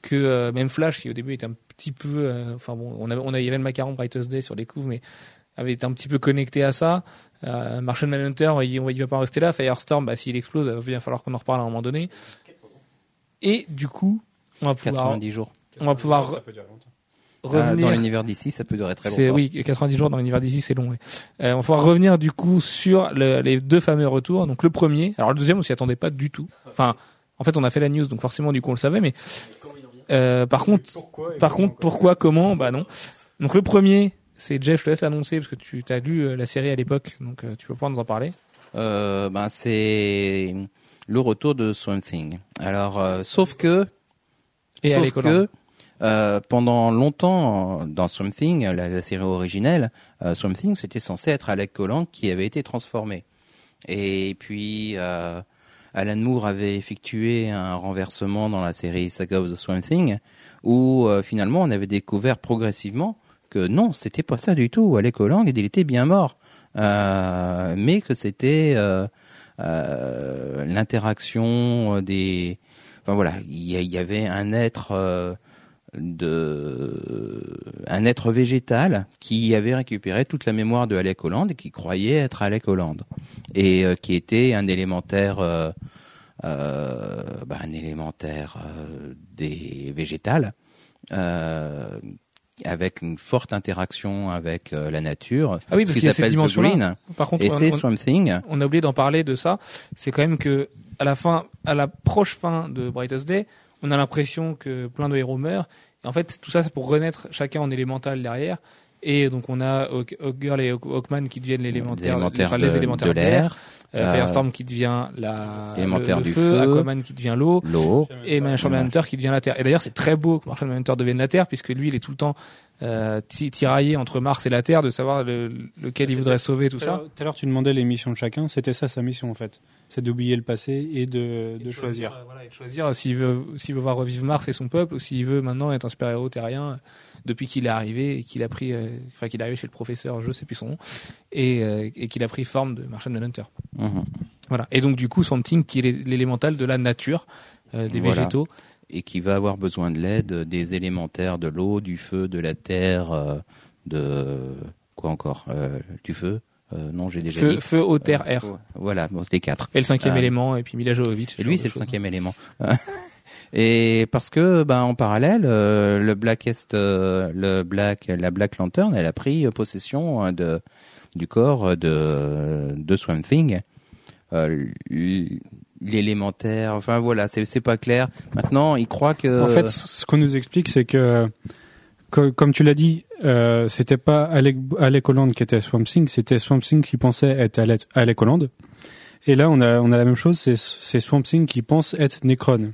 Que euh, même Flash, qui au début était un petit peu, euh, enfin bon, on avait, on avait, il y avait le macaron Brightest Day sur les couves, mais avait été un petit peu connecté à ça. Euh, Martian Manhunter, il, il va pas en rester là. Firestorm, bah, s'il explose, il va bien falloir qu'on en reparle à un moment donné. Et du coup, on va pouvoir, 90 jours. on va pouvoir Ça peut durer longtemps. Ah, revenir. dans l'univers d'ici, ça peut durer très C'est longtemps. oui, 90 jours dans l'univers d'ici, c'est long. ouais. Euh, on va pouvoir revenir du coup sur le- les deux fameux retours. Donc le premier, alors le deuxième, on s'y attendait pas du tout. Enfin, en fait, on a fait la news, donc forcément, du coup, on le savait. Mais euh, par contre, par contre, pourquoi, comment? Bah non. Donc le premier, c'est Jeff. Je te laisse l'annoncer parce que tu as lu euh, la série à l'époque, donc euh, tu peux pas nous en parler. Euh, ben c'est le retour de Swamp Thing. Alors, euh, sauf que, Et sauf que euh, pendant longtemps dans Swamp Thing, la, la série originelle, Swamp Thing c'était censé être Alec Holland qui avait été transformé. Et puis Alan Moore avait effectué un renversement dans la série Saga of the Swamp Thing, où finalement on avait découvert progressivement non, c'était pas ça du tout. Alec Holland, il était bien mort, Euh, mais que c'était euh, euh, l'interaction des. Enfin voilà, il y, avait un être de un être végétal qui avait récupéré toute la mémoire de Alec Holland et qui croyait être Alec Holland et qui était un élémentaire bah, un élémentaire des végétales avec une forte interaction avec euh, la nature Ah oui, ce parce qui qu'il y a cette s'appelle The. Green Par contre, et c'est on a oublié d'en parler de ça. C'est quand même que à la fin, à la proche fin de Brightest Day, on a l'impression que plein de héros meurent. Et en fait, tout ça, c'est pour renaître chacun en élémental derrière. Et donc, on a Hawk- Hawkgirl et Hawk- Hawkman qui deviennent l'élémentaire, élémentaires enfin, de, les élémentaires de l'air Euh, Euh, Firestorm qui devient la, le, élémentaire le du feu, feu. Aquaman qui devient l'eau, et Martian. Manhunter qui devient la Terre. Et d'ailleurs, c'est très beau que Martian Manhunter devienne la Terre, puisque lui, il est tout le temps euh, ti- tiraillé entre Mars et la Terre, de savoir le- lequel il voudrait sauver, tout ça. tout à l'heure, tu demandais les missions de chacun. C'était ça sa mission en fait. C'est d'oublier le passé et de, de choisir. euh, voilà, et de choisir s'il veut, s'il veut voir revivre Mars et son peuple, ou s'il veut maintenant être un super-héros terrien euh, depuis qu'il est arrivé et qu'il a pris, euh, enfin qu'il est arrivé chez le professeur, je sais plus son nom, et, euh, et qu'il a pris forme de Martian Manhunter. Mhm. Voilà. Et donc du coup, Swamp Thing qui est l'é- l'élémental de la nature, euh, des Voilà. végétaux. et qui va avoir besoin de l'aide des élémentaires de l'eau, du feu, de la terre, euh, de quoi encore Euh, Du feu? Non, j'ai déjà Feu, dit. feu, eau, terre, air. Voilà, bon, c'est les quatre. Et le cinquième élément, et puis Mila Jovovich. Et lui, c'est le cinquième élément. Et parce que, ben, en parallèle, euh, le Blackest, euh, le Black, la Black Lantern, elle a pris possession euh, de du corps de de Swamp Thing. Euh, L'élémentaire, enfin voilà, c'est pas clair. Maintenant, il croit que. En fait, ce qu'on nous explique, c'est que, co- comme tu l'as dit, euh, c'était pas Alec, Alec Holland qui était Swamp Thing, c'était Swamp Thing qui pensait être Alec, Holland. Et là, on a, on a la même chose, c'est, c'est Swamp Thing qui pense être Necron.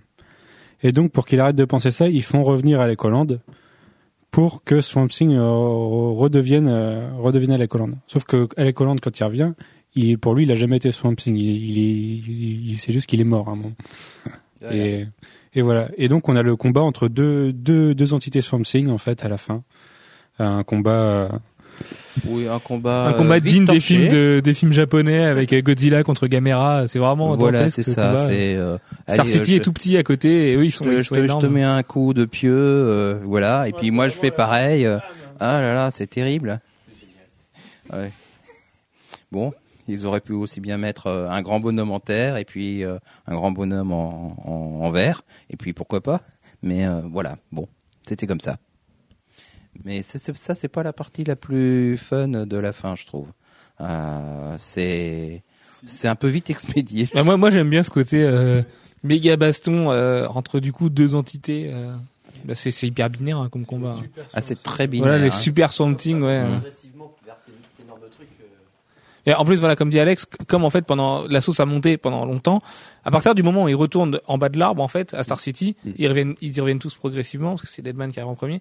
Et donc, pour qu'il arrête de penser ça, ils font revenir Alec Holland pour que Swamp Thing euh, redevienne, euh, redevienne Alec Holland. Sauf que Alec Holland, quand il revient, il, pour lui, il a jamais été Swamp Thing. Il, il, il, il- c'est juste qu'il est mort à un moment. Et, et voilà. Et donc on a le combat entre deux, deux, deux entités Swamp Thing en fait à la fin. Un combat. Euh, oui, un combat. Un combat euh, digne des films de, des films japonais avec Godzilla contre Gamera. C'est vraiment Voilà, c'est ce ça. combat. C'est euh, Star allez, City euh, est tout petit à côté et eux ils sont, je, ils je sont te, je énormes. te mets un coup de pieu, euh, voilà, et puis moi je fais pareil. euh, ah là là, c'est terrible. Ouais. Bon, Ils auraient pu aussi bien mettre euh, un grand bonhomme en terre et puis euh, un grand bonhomme en, en, en verre. Et puis pourquoi pas. Mais euh, voilà, bon, c'était comme ça. Mais ça, c'est pas la partie la plus fun de la fin, je trouve. Euh, c'est c'est un peu vite expédié. Bah, moi, moi j'aime bien ce côté euh, méga baston euh, entre du coup deux entités. euh, bah, c'est c'est hyper binaire hein, comme combat. hein. Ah, c'est très binaire. Voilà les hein. super something, ouais. Mm. Progressivement vers cet énorme truc. Et en plus, voilà, comme dit Alex, comme en fait pendant la sauce a monté pendant longtemps, à partir du moment où ils retournent en bas de l'arbre, en fait, à Star City, Mm. ils reviennent, ils y reviennent tous progressivement parce que c'est Deadman qui arrive en premier.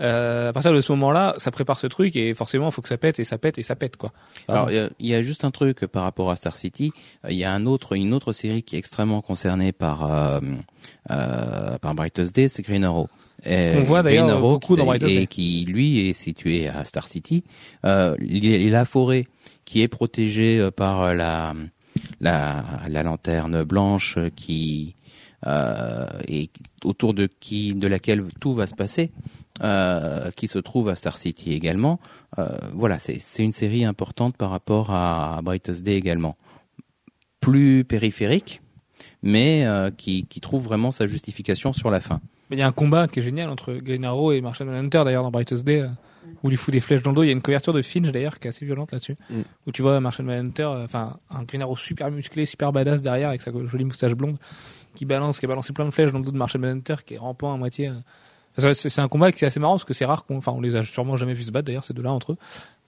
Euh, à partir de ce moment-là, ça prépare ce truc et forcément, il faut que ça pète et ça pète et ça pète quoi. Alors, il y a- il y, a juste un truc par rapport à Star City. Il y a un autre, une autre série qui est extrêmement concernée par euh, euh, par Brightest Day, c'est Green Arrow. Et On voit d'ailleurs beaucoup qui- dans Brightest et Day. qui lui est situé à Star City. Euh, la forêt qui est protégée euh, par euh, la la, la lanterne blanche qui euh, autour de qui de laquelle tout va se passer, euh, qui se trouve à Star City également. Euh, voilà, c'est une série importante par rapport à Brightest Day également. Plus périphérique, mais euh, qui, trouve vraiment sa justification sur la fin. Il y a un combat qui est génial entre Green et Martian Manhunter d'ailleurs dans Brightest Day, euh, où il lui fout des flèches dans le dos. Il y a une couverture de Finch d'ailleurs qui est assez violente là-dessus, Mm. où tu vois Martian Manhunter, euh, enfin un Green Arrow super musclé, super badass derrière avec sa jolie moustache blonde, qui balance, qui a balancé plein de flèches dans le dos de Martian Manhunter, qui est rampant à moitié. euh. Enfin, c'est c'est un combat qui est assez marrant parce que c'est rare qu'on, enfin on les a sûrement jamais vu se battre d'ailleurs ces deux-là entre eux.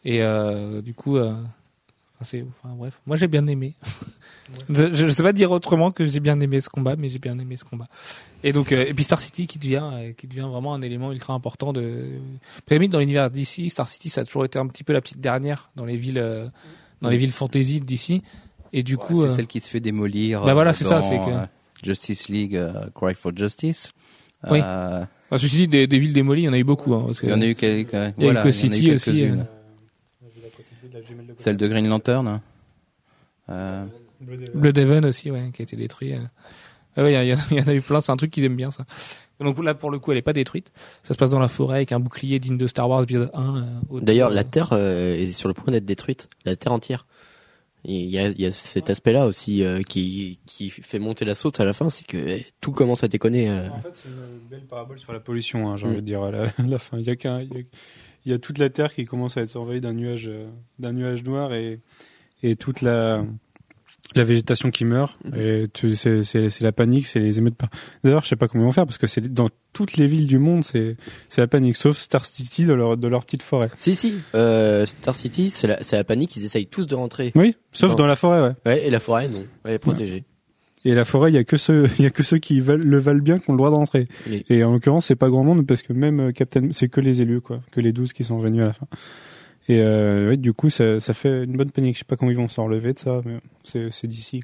Et euh, du coup, euh, enfin, c'est, enfin bref, moi j'ai bien aimé. je, je sais pas dire autrement que j'ai bien aimé ce combat, mais j'ai bien aimé ce combat. Et donc, euh, et puis Star City qui devient, euh, qui devient vraiment un élément ultra important de. Pyramide dans l'univers d'ici, Star City, ça a toujours été un petit peu la petite dernière dans les villes, euh, dans les villes fantasy d'ici. Et du coup, c'est euh, celle qui se fait démolir. Bah voilà, euh, c'est ça, dans, c'est que- euh, Justice League, euh, Cry for Justice. Oui. Euh, enfin, ceci dit, des, des villes démolies, il y en a eu beaucoup. Hein, parce que- il y en a eu quelques. Il y a eu voilà, eu City aussi, euh. Celle de Green Lantern. Euh, Blood Heaven aussi, ouais, qui a été détruit. euh. Ah ouais, il y, en a- il y en a eu plein. C'est un truc qu'ils aiment bien, ça. Donc là, pour le coup, elle est pas détruite. Ça se passe dans la forêt avec un bouclier digne de Star Wars épisode 1. euh, D'ailleurs, la Terre euh, est sur le point d'être détruite, la Terre entière. Il y a, il y a cet aspect-là aussi euh, qui, qui fait monter la saute à la fin, c'est que eh, tout commence à déconner. euh. En fait, c'est une belle parabole sur la pollution, hein, j'ai Mm. envie de dire à la, à la fin. Il y a qu'un, il y a, il y a toute la Terre qui commence à être envahie d'un nuage, euh, d'un nuage noir et, et toute la, la végétation qui meurt. Mm. Et tu- c'est, c'est, c'est la panique, c'est les émeutes. D'ailleurs, je sais pas comment ils vont faire parce que c'est dans toutes les villes du monde, c'est, c'est la panique, sauf Star City de leur, de leur petite forêt. Si, si, euh, Star City, c'est la, c'est la panique, ils essayent tous de rentrer. Oui, sauf Dans- dans la forêt, ouais. Ouais, et la forêt, non, elle est protégée. Et la forêt, il y a que ceux, il y a que ceux qui valent, le valent bien qui ont le droit d'entrer. Oui. Et en l'occurrence, c'est pas grand monde parce que même euh, Captain, c'est que les élus, quoi, que les 12 qui sont venus à la fin. Et euh, ouais, du coup, ça, ça fait une bonne panique. Je sais pas comment ils vont s'en relever de ça, mais c'est, c'est d'ici.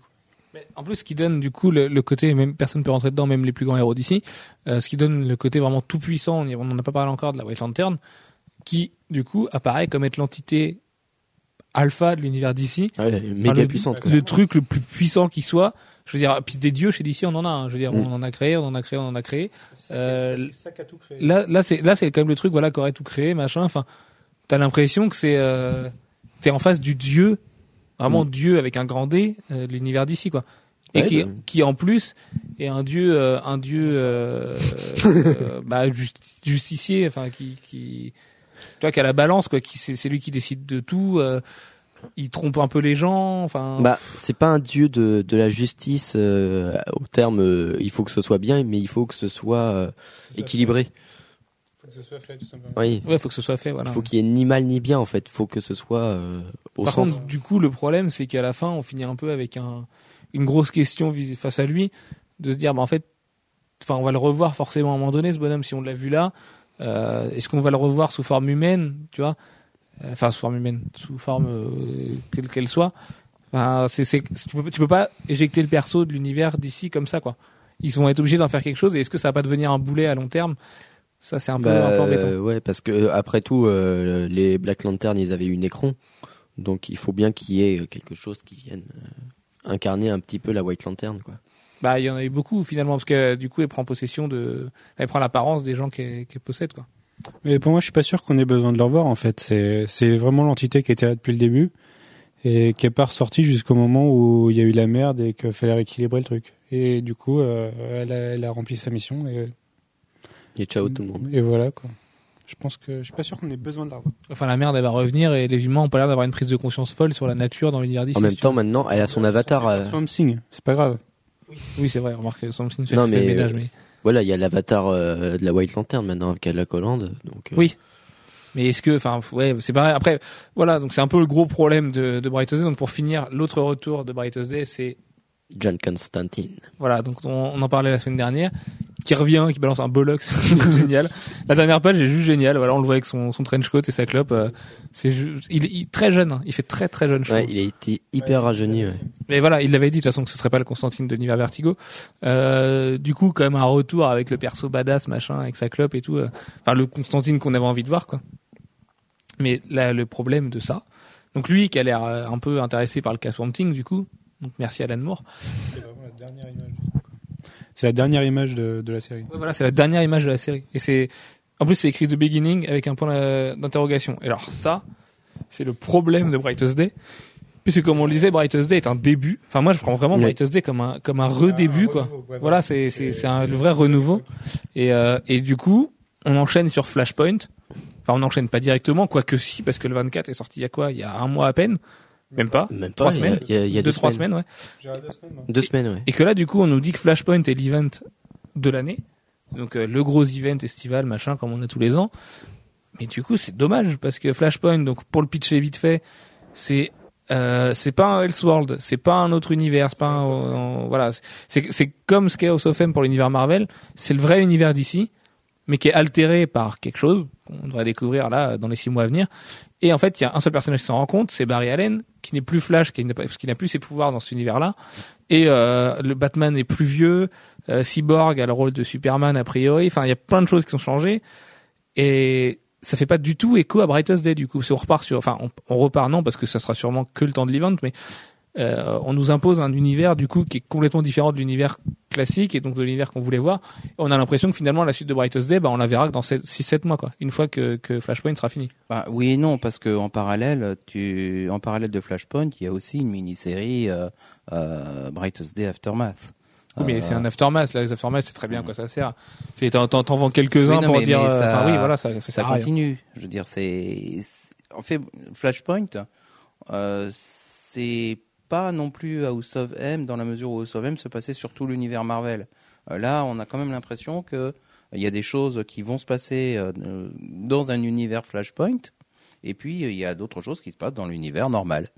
En plus, ce qui donne du coup le, le côté, même personne peut rentrer dedans, même les plus grands héros d'ici, euh, ce qui donne le côté vraiment tout puissant, on y- on en a pas parlé encore de la White Lantern, qui du coup apparaît comme être l'entité alpha de l'univers d'ici, Ouais, méga le- puissante. Quoi. le truc le plus puissant qui soit. Je veux dire, puis des dieux chez DC, on en a. hein. Je veux dire, Mm. on en a créé, on en a créé, on en a créé. Euh, ça qui a tout créé. Là, là, c'est là, c'est quand même le truc, voilà, qu'aurait tout créé, machin. Enfin, t'as l'impression que c'est, euh, t'es en face du dieu, vraiment Mm. dieu avec un grand D, euh, de l'univers d'ici, quoi. Et Ouais, qui, bah. qui en plus est un dieu, euh, un dieu, euh, bah, justicier, enfin, qui, qui, tu vois, qui a la balance, quoi. Qui, c'est, c'est lui qui décide de tout. euh, il trompe un peu les gens, enfin. Bah, c'est pas un dieu de, de la justice euh, au terme. euh, il faut que ce soit bien, mais il faut que ce soit euh, équilibré. Faut que ce soit fait, tout simplement. Oui. ouais, faut que ce soit fait, voilà. Il faut qu'il y ait ni mal ni bien en fait. Il faut que ce soit euh, au Par centre. contre, du coup, le problème, c'est qu'à la fin, on finit un peu avec un, une grosse question face à lui, de se dire, bah, en fait, enfin, on va le revoir forcément à un moment donné, ce bonhomme, si on l'a vu là. Euh, Est-ce qu'on va le revoir sous forme humaine, tu vois? Euh, Enfin, sous forme humaine, sous forme euh, quelle qu'elle soit. Enfin, c'est, c'est, tu, peux, tu peux pas éjecter le perso de l'univers d'ici comme ça, quoi. Ils vont être obligés d'en faire quelque chose. Et est-ce que ça va pas devenir un boulet à long terme? Ça, c'est un peu, Bah, un peu embêtant. euh, ouais, parce que euh, après tout, euh, les Black Lantern, ils avaient eu Necron, donc il faut bien qu'il y ait quelque chose qui vienne euh, incarner un petit peu la White Lantern, quoi. Bah, il y en a eu beaucoup finalement, parce que du coup, elle prend possession de, elle prend l'apparence des gens qu'elle qu'elle possède, quoi. Mais pour moi, je suis pas sûr qu'on ait besoin de le revoir en fait. C'est c'est vraiment l'entité qui était là depuis le début et qui est pas ressorti jusqu'au moment où il y a eu la merde et qu'il fallait rééquilibrer le truc. Et du coup, euh, elle, a, elle a rempli sa mission et, Et ciao tout le monde. et voilà quoi. Je pense que je suis pas sûr qu'on ait besoin de la revoir. Enfin, la merde, elle va revenir et les humains ont pas l'air d'avoir une prise de conscience folle sur la nature dans l'univers d'ici. En même temps, maintenant, elle a son avatar. euh, Swamp Thing, c'est pas grave. oui, c'est vrai. Remarque, son signe fait Non, fait mais, le ménage, euh, mais. Voilà, il y a l'avatar euh, de la White Lantern maintenant avec la Collande. Donc, euh, Oui. Mais est-ce que, enfin, ouais, c'est pareil. Après, voilà, donc c'est un peu le gros problème de, de Brightest Day. Donc pour finir, l'autre retour de Brightest Day, c'est John Constantine. Voilà, donc on, on en parlait la semaine dernière, qui revient, qui balance un bollocks, génial. La dernière page est juste géniale. Voilà, on le voit avec son, son trench coat et sa clope. euh, c'est il, est très jeune, hein. il fait très très jeune. Je Ouais, il a été hyper rajeuni. Ouais. Mais voilà, il l'avait dit de toute façon que ce serait pas le Constantine de l'univers Vertigo. Euh, du coup, quand même un retour avec le perso badass machin, avec sa clope et tout. euh, Enfin, le Constantine qu'on avait envie de voir, quoi. Mais là, le problème de ça. Donc lui, qui a l'air euh, un peu intéressé par le cas Swamp Thing, du coup. Donc merci Alan Moore. C'est vraiment la dernière image. C'est la dernière image de, de la série. Ouais, voilà, c'est la dernière image de la série. Et c'est, en plus, c'est écrit The Beginning avec un point d'interrogation. Et alors, ça, c'est le problème de Brightest Day. Puisque, comme on le disait, Brightest Day est un début. Enfin, moi, je prends vraiment. Brightest Day comme un, comme un redébut, quoi. Voilà, c'est, c'est, c'est un, le vrai renouveau. Et, euh, et du coup, on enchaîne sur Flashpoint. Enfin, on n'enchaîne pas directement, quoique si, parce que le 24 est sorti il y a quoi? Il y a un mois à peine. Même pas. Même Trois pas. il y a- semaines. Il y a, il y a deux, trois semaines, ouais. Deux semaines, ouais. Et que là, du coup, on nous dit que Flashpoint est l'event de l'année. Donc, euh, le gros event estival, machin, comme on a tous les ans. Mais du coup, c'est dommage, parce que Flashpoint, donc, pour le pitcher vite fait, c'est, euh, c'est pas un Elseworld, c'est pas un autre univers, c'est pas un, un- voilà. C'est, c'est comme ce qu'est House of M pour l'univers Marvel. C'est le vrai univers d'ici, mais qui est altéré par quelque chose qu'on devrait découvrir là, dans les six mois à venir. Et en fait, il y a un seul personnage qui s'en rend compte, c'est Barry Allen, qui n'est plus Flash, qui n'a n'a plus ses pouvoirs dans cet univers-là. Et euh, le Batman est plus vieux, euh, Cyborg a le rôle de Superman a priori. Enfin, il y a plein de choses qui ont changé. Et ça fait pas du tout écho à Brightest Day du coup. Si on repart sur, enfin, on, on repart non parce que ça sera sûrement que le temps de l'event, mais euh, on nous impose un univers du coup qui est complètement différent de l'univers classique et donc de l'univers qu'on voulait voir. On a l'impression que finalement la suite de Brightest Day, bah, on la verra que dans 6-7 mois quoi, une fois que, que Flashpoint sera fini. Bah, oui et non, parce que en parallèle, tu, en parallèle de Flashpoint, il y a aussi une mini-série euh, euh, Brightest Day Aftermath. Oui, mais Euh, c'est un aftermath. Là, les aftermaths, c'est très bien à quoi ça sert. T'en t'en vends quelques-uns Oui, pour mais- dire. mais euh, ça- Enfin oui, voilà, ça, ça, continue. Je veux dire, c'est c'est- en fait Flashpoint, euh, c'est pas non plus House of M dans la mesure où House of M se passait sur tout l'univers Marvel. Euh, là, on a quand même l'impression que il y a des choses qui vont se passer euh, euh, dans un univers Flashpoint, et puis euh, il y a d'autres choses qui se passent dans l'univers normal.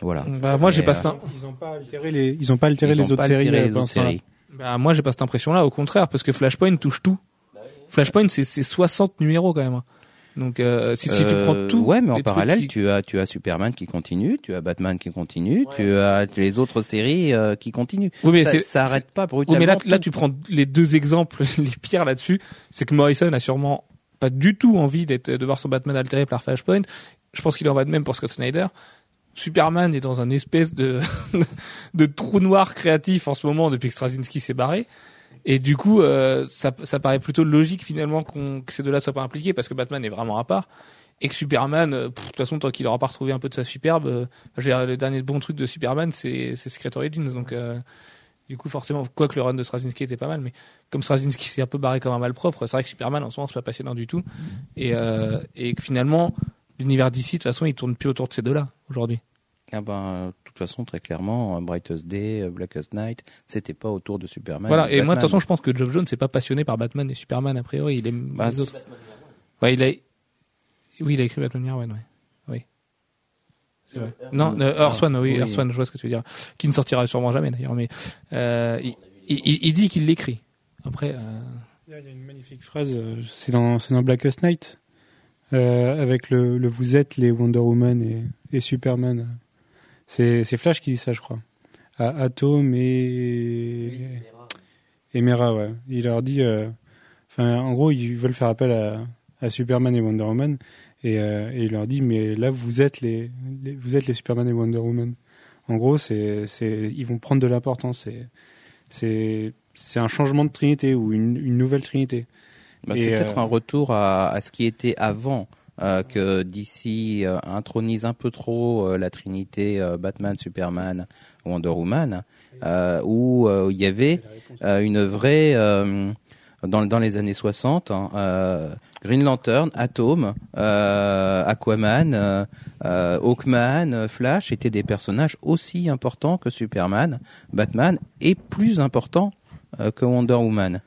Voilà. Bah, moi, j'ai pas euh, cette, Ils ont pas altéré les, ils ont pas altéré Ils les ont autres pas séries. altéré euh, les autres séries. bah, moi, j'ai pas cette impression-là. Au contraire, parce que Flashpoint touche tout. Flashpoint, c'est c'est 60 numéros quand même. Donc, euh, si, si tu Euh, prends tout. ouais, mais en parallèle, qui- tu as tu as Superman qui continue, tu as Batman qui continue, tu as les autres séries euh, qui continuent. Oui, mais ça, c'est- ça arrête pas Oui, brutalement. mais là, là, tu prends les deux exemples les pires là-dessus. C'est que Morrison a sûrement pas du tout envie d'être, de voir son Batman altéré par Flashpoint. Je pense qu'il en va de même pour Scott Snyder. Superman est dans un espèce de, de trou noir créatif en ce moment depuis que Straczynski s'est barré. Et du coup, euh, ça, ça paraît plutôt logique finalement qu'on, que ces deux-là soient pas impliqués parce que Batman est vraiment à part. Et que Superman, euh, de toute façon, tant qu'il aura pas retrouvé un peu de sa superbe, euh, dire, le dernier bon truc de Superman, c'est, c'est Secret Origins. Donc, euh, du coup, forcément, quoi que le run de Straczynski était pas mal, mais comme Straczynski s'est un peu barré comme un malpropre, c'est vrai que Superman en ce moment c'est pas passionnant du tout. Et, euh, et que finalement, l'univers d'ici, de toute façon, il tourne plus autour de ces deux-là aujourd'hui. Ah ben, façon, très clairement, euh, Brightest Day, euh, Blackest Night, c'était pas autour de Superman. voilà. Et moi, de toute façon, je pense que Geoff Jones n'est pas passionné par Batman et Superman a priori. Il aime Bah, les autres. Ouais, il a, oui, il a écrit Batman Year One, ouais. Oui. C'est vrai. Non, euh, Earth One, oui, Oui. Earth One, je vois ce que tu veux dire. Qui ne sortira sûrement jamais d'ailleurs, mais euh, il, il, il dit qu'il l'écrit. Après, euh, Il y a une magnifique phrase, euh, c'est dans, dans Blackest Night, euh, avec le, le vous êtes les Wonder Woman et, et Superman. C'est, c'est Flash qui dit ça, je crois. À Atom et, et Mera, ouais. Il leur dit, euh, enfin, en gros, ils veulent faire appel à, à Superman et Wonder Woman, et, euh, et il leur dit, mais là, vous êtes les, les- vous êtes les Superman et Wonder Woman. En gros, c'est, c'est, ils vont prendre de l'importance. C'est, c'est, c'est un changement de trinité ou une, une nouvelle trinité. Bah, c'est peut-être euh, un retour à, à ce qui était avant euh, que DC euh, intronise un peu trop euh, la trinité Batman, Superman, Wonder Woman, où il y avait une vraie dans, dans les années 60, hein, Green Lantern, Atom, Aquaman, Hawkman, Flash étaient des personnages aussi importants que Superman, Batman et plus importants que Wonder Woman.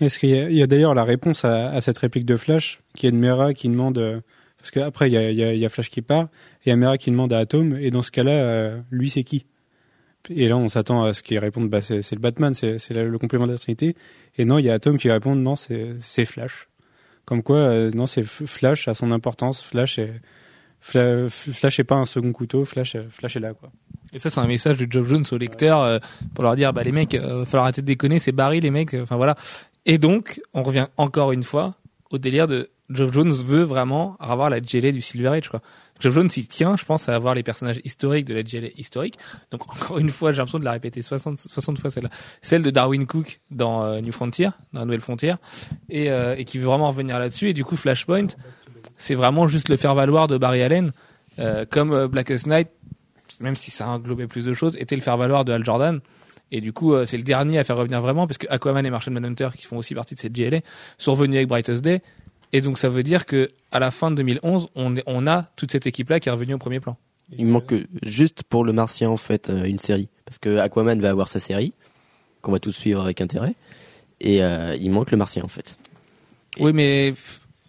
Est-ce qu'il y a, d'ailleurs la réponse à, cette réplique de Flash, qui est de Mera qui demande, euh, parce qu'après il y a, Flash qui part, et il Mera qui demande à Atom, et dans ce cas-là, euh, lui c'est qui? Et là on s'attend à ce qu'il réponde, bah, c'est, le Batman, c'est, le complément de la Trinité, et non, il y a Atom qui répond, non, c'est, Flash. Comme quoi, euh, non, c'est Flash a son importance, Flash est, Fla- Flash pas un second couteau, Flash, Flash est là, quoi. Et ça, c'est un message de Geoff Jones aux lecteurs pour leur dire, bah les mecs, euh, falloir arrêter de déconner, c'est Barry les mecs. Enfin voilà. Et donc, on revient encore une fois au délire de Geoff Jones veut vraiment avoir la GLA du Silver Age quoi. Geoff Jones il tient, je pense, à avoir les personnages historiques de la GLA historique. Donc encore une fois, j'ai l'impression de la répéter 60, 60 fois celle-là. Celle de Darwin Cook dans euh, New Frontier, dans la Nouvelle Frontière, et, euh, et qui veut vraiment revenir là-dessus. Et du coup, Flashpoint, c'est vraiment juste le faire valoir de Barry Allen, euh, comme Blackest Night même si ça englobait plus de choses, était le faire valoir de Al Jordan. Et du coup, euh, c'est le dernier à faire revenir vraiment, parce que Aquaman et Martian Manhunter, qui font aussi partie de cette GLA, sont revenus avec Brightest Day. Et donc, ça veut dire que à la fin de 2011, on, est- on a toute cette équipe-là qui est revenue au premier plan. Il me manque que- juste pour le Martien en fait euh, une série parce que Aquaman va avoir sa série qu'on va tous suivre avec intérêt et euh, il manque le Martien en fait. Et- Oui, mais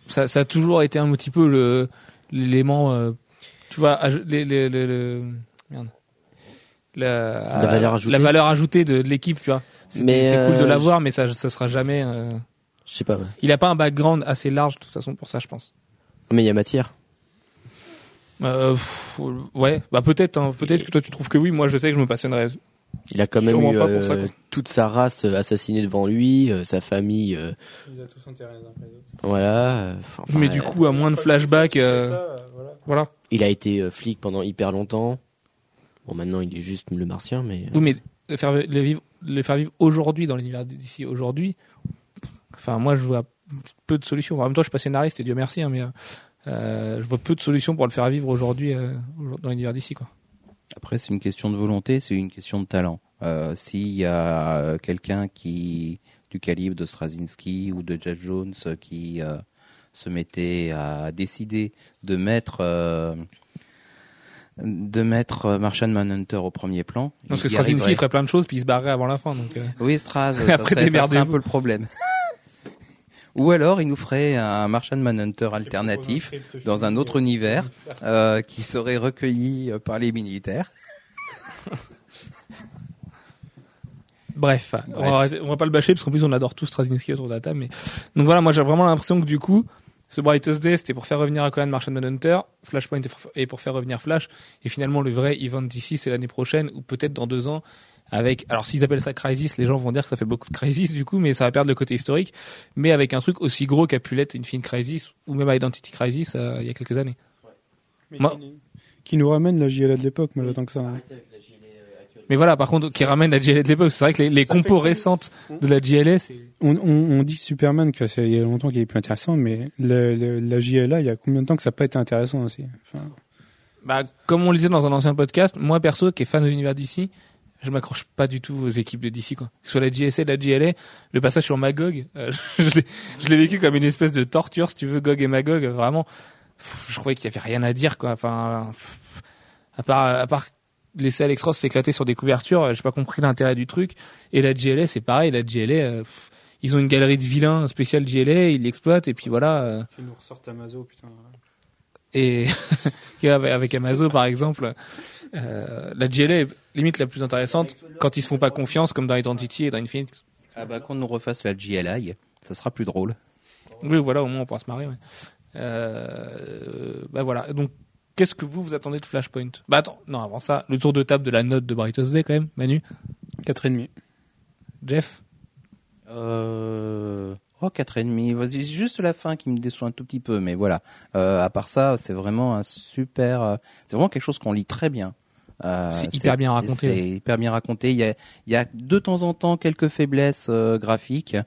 ça, ça a toujours été un petit peu l'élément, euh, tu vois, les, les, les- le- merde. La, La valeur ajoutée. la valeur ajoutée de, de l'équipe, tu vois. Mais, c'est cool de euh, l'avoir, mais ça, ça sera jamais. euh, Je sais pas. ouais. Il a pas un background assez large de toute façon pour ça, je pense. Mais il y a matière. Euh, pff, ouais, bah peut-être, hein, peut-être que toi tu trouves que oui. Moi, je sais que je me passionnerais. Il a quand même Sûrement eu pas pour ça, toute sa race assassinée devant lui, euh, sa famille, euh, Ils ont tous intérêt les uns après les autres. voilà. enfin, mais du coup, à moins de flashbacks, euh, voilà. il a été euh, flic pendant hyper longtemps. Bon, maintenant il est juste le Martien, mais euh, Oui, mais le faire le vivre, le faire vivre aujourd'hui dans l'univers d'ici aujourd'hui. Enfin, moi, je vois peu de solutions. En même temps, je suis pas scénariste et Dieu merci, hein, mais euh, je vois peu de solutions pour le faire vivre aujourd'hui euh, dans l'univers d'ici, quoi. Après, c'est une question de volonté, c'est une question de talent. Euh, S'il y a quelqu'un qui, du calibre de Straczynski ou de Jeff Jones, qui euh, se mettait à décider de mettre euh, de mettre euh, Martian Manhunter au premier plan, Parce que Straczynski arriverait. ferait plein de choses puis il se barrerait avant la fin, donc. euh, Oui, Straz, Après, ça, serait, ça serait un peu le problème. Ou alors, il nous ferait un Martian Manhunter alternatif dans un autre univers euh, qui serait recueilli euh, par les militaires. Bref, On, va, on va pas le bâcher parce qu'en plus on adore tous Straczynski autour de la table. Mais donc voilà, moi j'ai vraiment l'impression que du coup, ce Brightest Day c'était pour faire revenir Aquaman, Martian Manhunter, Flashpoint est pour- et pour faire revenir Flash. Et finalement le vrai event d'ici c'est l'année prochaine ou peut-être dans deux ans. Avec, alors s'ils appellent ça Crisis, les gens vont dire que ça fait beaucoup de Crisis du coup, mais ça va perdre le côté historique. Mais avec un truc aussi gros qu'a pu l'être Infinite Crisis ou même Identity Crisis euh, il y a quelques années. Moi- qui, nous ramène la JLA de l'époque, moi j'attends que ça. hein. Mais voilà, par contre, qui ramène la GLA de l'époque, c'est vrai que les, les Ça fait compos récentes de la GLA, c'est On, on, on dit que Superman, que ça, il y a longtemps qu'il est plus intéressant, mais le, le- la JLA, il y a combien de temps que ça n'a pas été intéressant aussi? Enfin, Bah, comme on le disait dans un ancien podcast, moi perso, qui est fan de l'univers d'ici, je m'accroche pas du tout aux équipes de DC quoi. Que ce soit la JSA, la GLA, le passage sur Magog, euh, je l'ai- je l'ai vécu comme une espèce de torture, si tu veux, Gog et Magog, vraiment. pff, Je croyais qu'il y avait rien à dire quoi. Enfin, pff, à part à part laisser Alex Ross s'éclater sur des couvertures, euh, j'ai pas compris l'intérêt du truc. Et la GLA, c'est pareil, la GLA, euh, pff, ils ont une galerie de vilains spéciale GLA, ils l'exploitent et puis voilà. euh, Qui nous ressortent Amazon, putain. et avec, avec Amazon par exemple euh, la GLA est limite la plus intéressante quand ils se font pas confiance comme dans Identity et dans Infinite Ah bah qu'on nous refasse la GLI, ça sera plus drôle. oui voilà au moins on pourra se marrer ouais. euh, bah voilà donc qu'est-ce que vous vous attendez de Flashpoint? Bah attends non avant ça le tour de table de la note de Brightest Day quand même Manu? 4,5. Jeff? Euh... Oh, quatre et demi. Vas-y, c'est juste la fin qui me déçoit un tout petit peu, mais voilà. Euh, à part ça, c'est vraiment un super. euh, C'est vraiment quelque chose qu'on lit très bien. Euh, C'est hyper bien raconté. C'est hyper bien raconté. Il y a, il y a de temps en temps quelques faiblesses euh, graphiques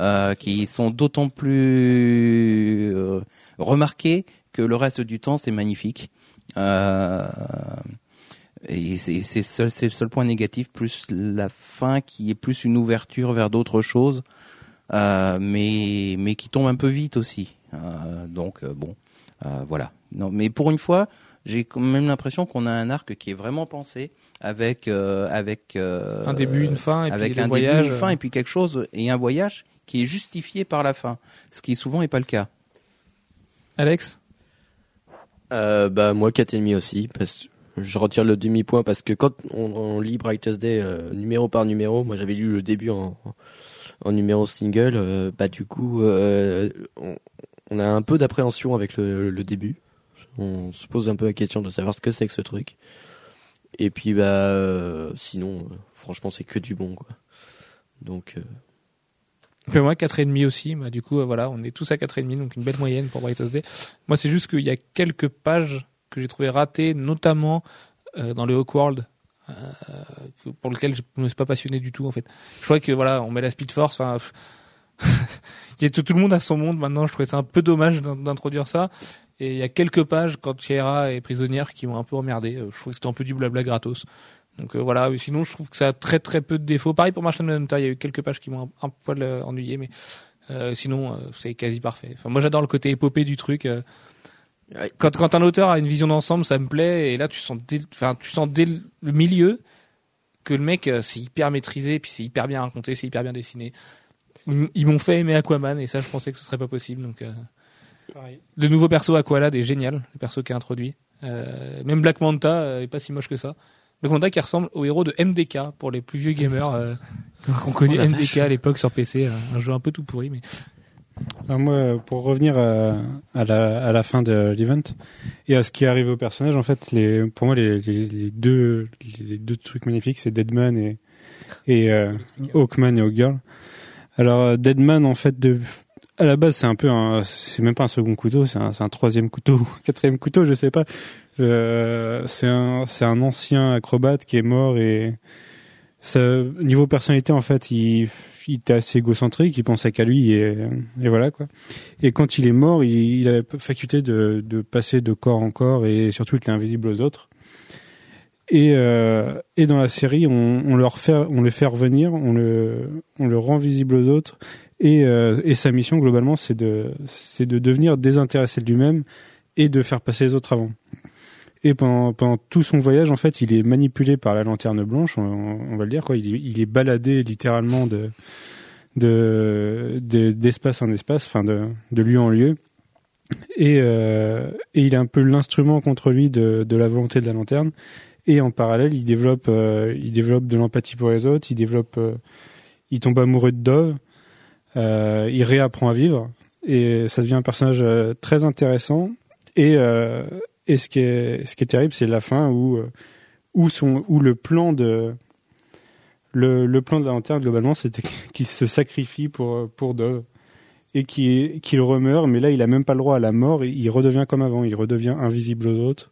euh, qui sont d'autant plus euh, remarquées que le reste du temps c'est magnifique. Euh, et c'est le seul point négatif, plus la fin qui est plus une ouverture vers d'autres choses, euh, mais mais qui tombe un peu vite aussi. Euh, donc bon, euh, voilà. Non, mais pour une fois, j'ai quand même l'impression qu'on a un arc qui est vraiment pensé avec avec un début, une fin, et avec puis un voyages. début, une fin et puis quelque chose et un voyage qui est justifié par la fin, ce qui souvent n'est pas le cas. Alex? Euh, bah moi 4,5 aussi parce je retire le demi point parce que quand on, lit Brightest Day euh, numéro par numéro, moi j'avais lu le début en, en numéro single, euh, bah du coup euh, on, on a un peu d'appréhension avec le, le début. On se pose un peu la question de savoir ce que c'est que ce truc. Et puis bah euh, sinon franchement c'est que du bon quoi. Donc Mais moi, 4,5 aussi. Bah, du coup, euh, voilà, on est tous à 4,5, donc une belle moyenne pour Brightest Day. Moi, c'est juste qu'il y a quelques pages que j'ai trouvé ratées, notamment euh, dans le Hawkworld, euh, pour lequel je ne me suis pas passionné du tout, en fait. Je crois que, voilà, on met la Speed Force, enfin... il y a tout, le monde a son monde maintenant, je trouvais ça un peu dommage d'in- d'introduire ça. Et il y a quelques pages, quand Chiera est prisonnière, qui m'ont un peu emmerdé. Euh, Je trouve que c'était un peu du blabla gratos. Donc euh, voilà, sinon je trouve que ça a très très peu de défauts. Pareil pour Martian Manhunter, il y a eu quelques pages qui m'ont un, un poil euh, ennuyé, mais euh, sinon euh, c'est quasi parfait. Enfin, moi j'adore le côté épopée du truc. euh. Quand, quand un auteur a une vision d'ensemble, ça me plaît. Et là tu sens dès, enfin, tu sens dès le milieu que le mec euh, c'est hyper maîtrisé, puis c'est hyper bien raconté, c'est hyper bien dessiné. Ils m'ont fait aimer Aquaman et ça je pensais que ce serait pas possible. Donc euh, le nouveau perso Aqualad est génial, le perso qui est introduit. Euh, même Black Manta est pas si moche que ça. Black Manta qui ressemble au héros de MDK pour les plus vieux gamers euh, Oh la MDK à l'époque sur PC, euh, un jeu un peu tout pourri mais Alors moi, pour revenir à, à la, à la fin de l'event et à ce qui arrive au personnage, en fait, les, pour moi, les, les, les deux, les deux trucs magnifiques, c'est Deadman et, et euh, Hawkman et Hawkgirl. Alors euh, Deadman, en fait, de, à la base, c'est un peu c'est même pas un second couteau, c'est un, c'est un troisième couteau, quatrième couteau, je sais pas. Euh, c'est un, c'est un ancien acrobate qui est mort et ça, niveau personnalité, en fait, il, il était assez égocentrique, il pensait qu'à lui et, et voilà quoi. Et quand il est mort, il, il a la faculté de, de passer de corps en corps et surtout il est invisible aux autres. Et, euh, et dans la série, on, on, leur fait, on le fait revenir, on le, on le rend visible aux autres. Et, euh, et sa mission globalement, c'est de, c'est de devenir désintéressé de lui-même et de faire passer les autres avant. Et pendant, tout son voyage, en fait, il est manipulé par la lanterne blanche, on, va le dire quoi. Il est, est baladé littéralement de, de, de- d'espace en espace, enfin de, lieu en lieu. Et, euh, et il a un peu l'instrument contre lui de, la volonté de la lanterne. Et en parallèle, il développe, euh, il développe de l'empathie pour les autres. Il développe, euh, il tombe amoureux de Dove. Il réapprend à vivre. Et ça devient un personnage très intéressant. Et, et ce qui est, ce qui est terrible, c'est la fin où, euh, où son, où le plan de, le, le plan de la lanterne globalement, c'était qu'il se sacrifie pour pour Dove et qu'il qu'il remeurt, mais là il a même pas le droit à la mort, il, redevient comme avant, il redevient invisible aux autres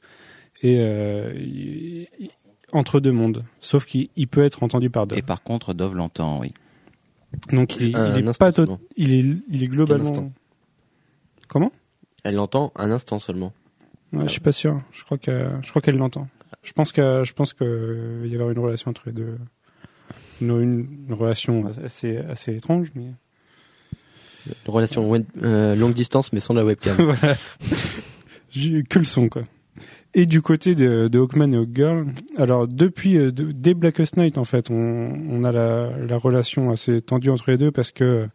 et euh, il- il- entre deux mondes. Sauf qu'il il peut être entendu par Dove. Et par contre, Dove l'entend, oui. Donc il, est instant pas il est il est globalement. Comment? Elle l'entend un instant seulement. Ouais, Je suis pas sûr. Je crois que je crois qu'elle l'entend. Je pense que je pense que il va y avoir une relation entre les deux. Une, relation assez assez étrange, mais Une relation wen- euh, longue distance mais sans la webcam. voilà. Que le son, quoi. Et du côté de, de Hawkman et Hawkgirl, alors depuis euh, de- dès Blackest Night en fait, on, on a la, la relation assez tendue entre les deux parce que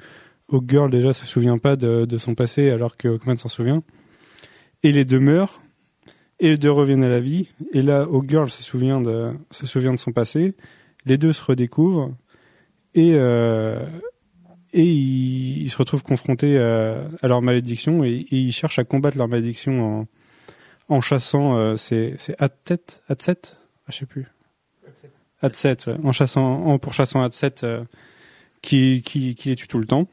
Hawkgirl déjà se souvient pas de, de son passé alors que Hawkman s'en souvient. Et les deux meurent et les deux reviennent à la vie. Et là, Hawkgirl se souvient de se souvient de son passé. Les deux se redécouvrent et euh, et ils, se retrouvent confrontés à, leur malédiction et, ils cherchent à combattre leur malédiction en, en chassant euh, c'est c'est Atset Atset ah, je sais plus Atset ouais, en chassant en pourchassant Atset euh, qui, qui qui les tue tout le temps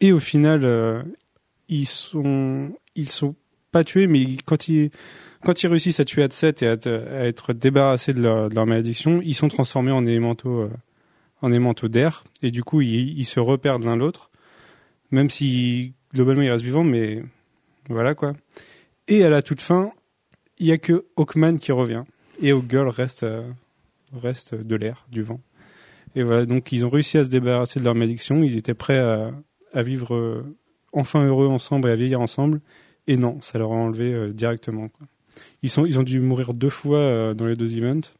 et au final euh, ils sont ils sont pas tués mais quand ils quand ils réussissent à tuer Atset et à, être débarrassés de leur, malédiction ils sont transformés en élémentaux euh, en aimantaux d'air et du coup ils, se repèrent l'un l'autre même si globalement ils restent vivants mais voilà quoi Et à la toute fin, il y a que Hawkman qui revient et Hawkgirl reste euh, reste de l'air, du vent. Et voilà, donc ils ont réussi à se débarrasser de leur malédiction. Ils étaient prêts à, vivre euh, enfin heureux ensemble et à vieillir ensemble. Et non, ça leur a enlevé directement. quoi. Ils sont ils ont dû mourir deux fois euh, dans les deux events,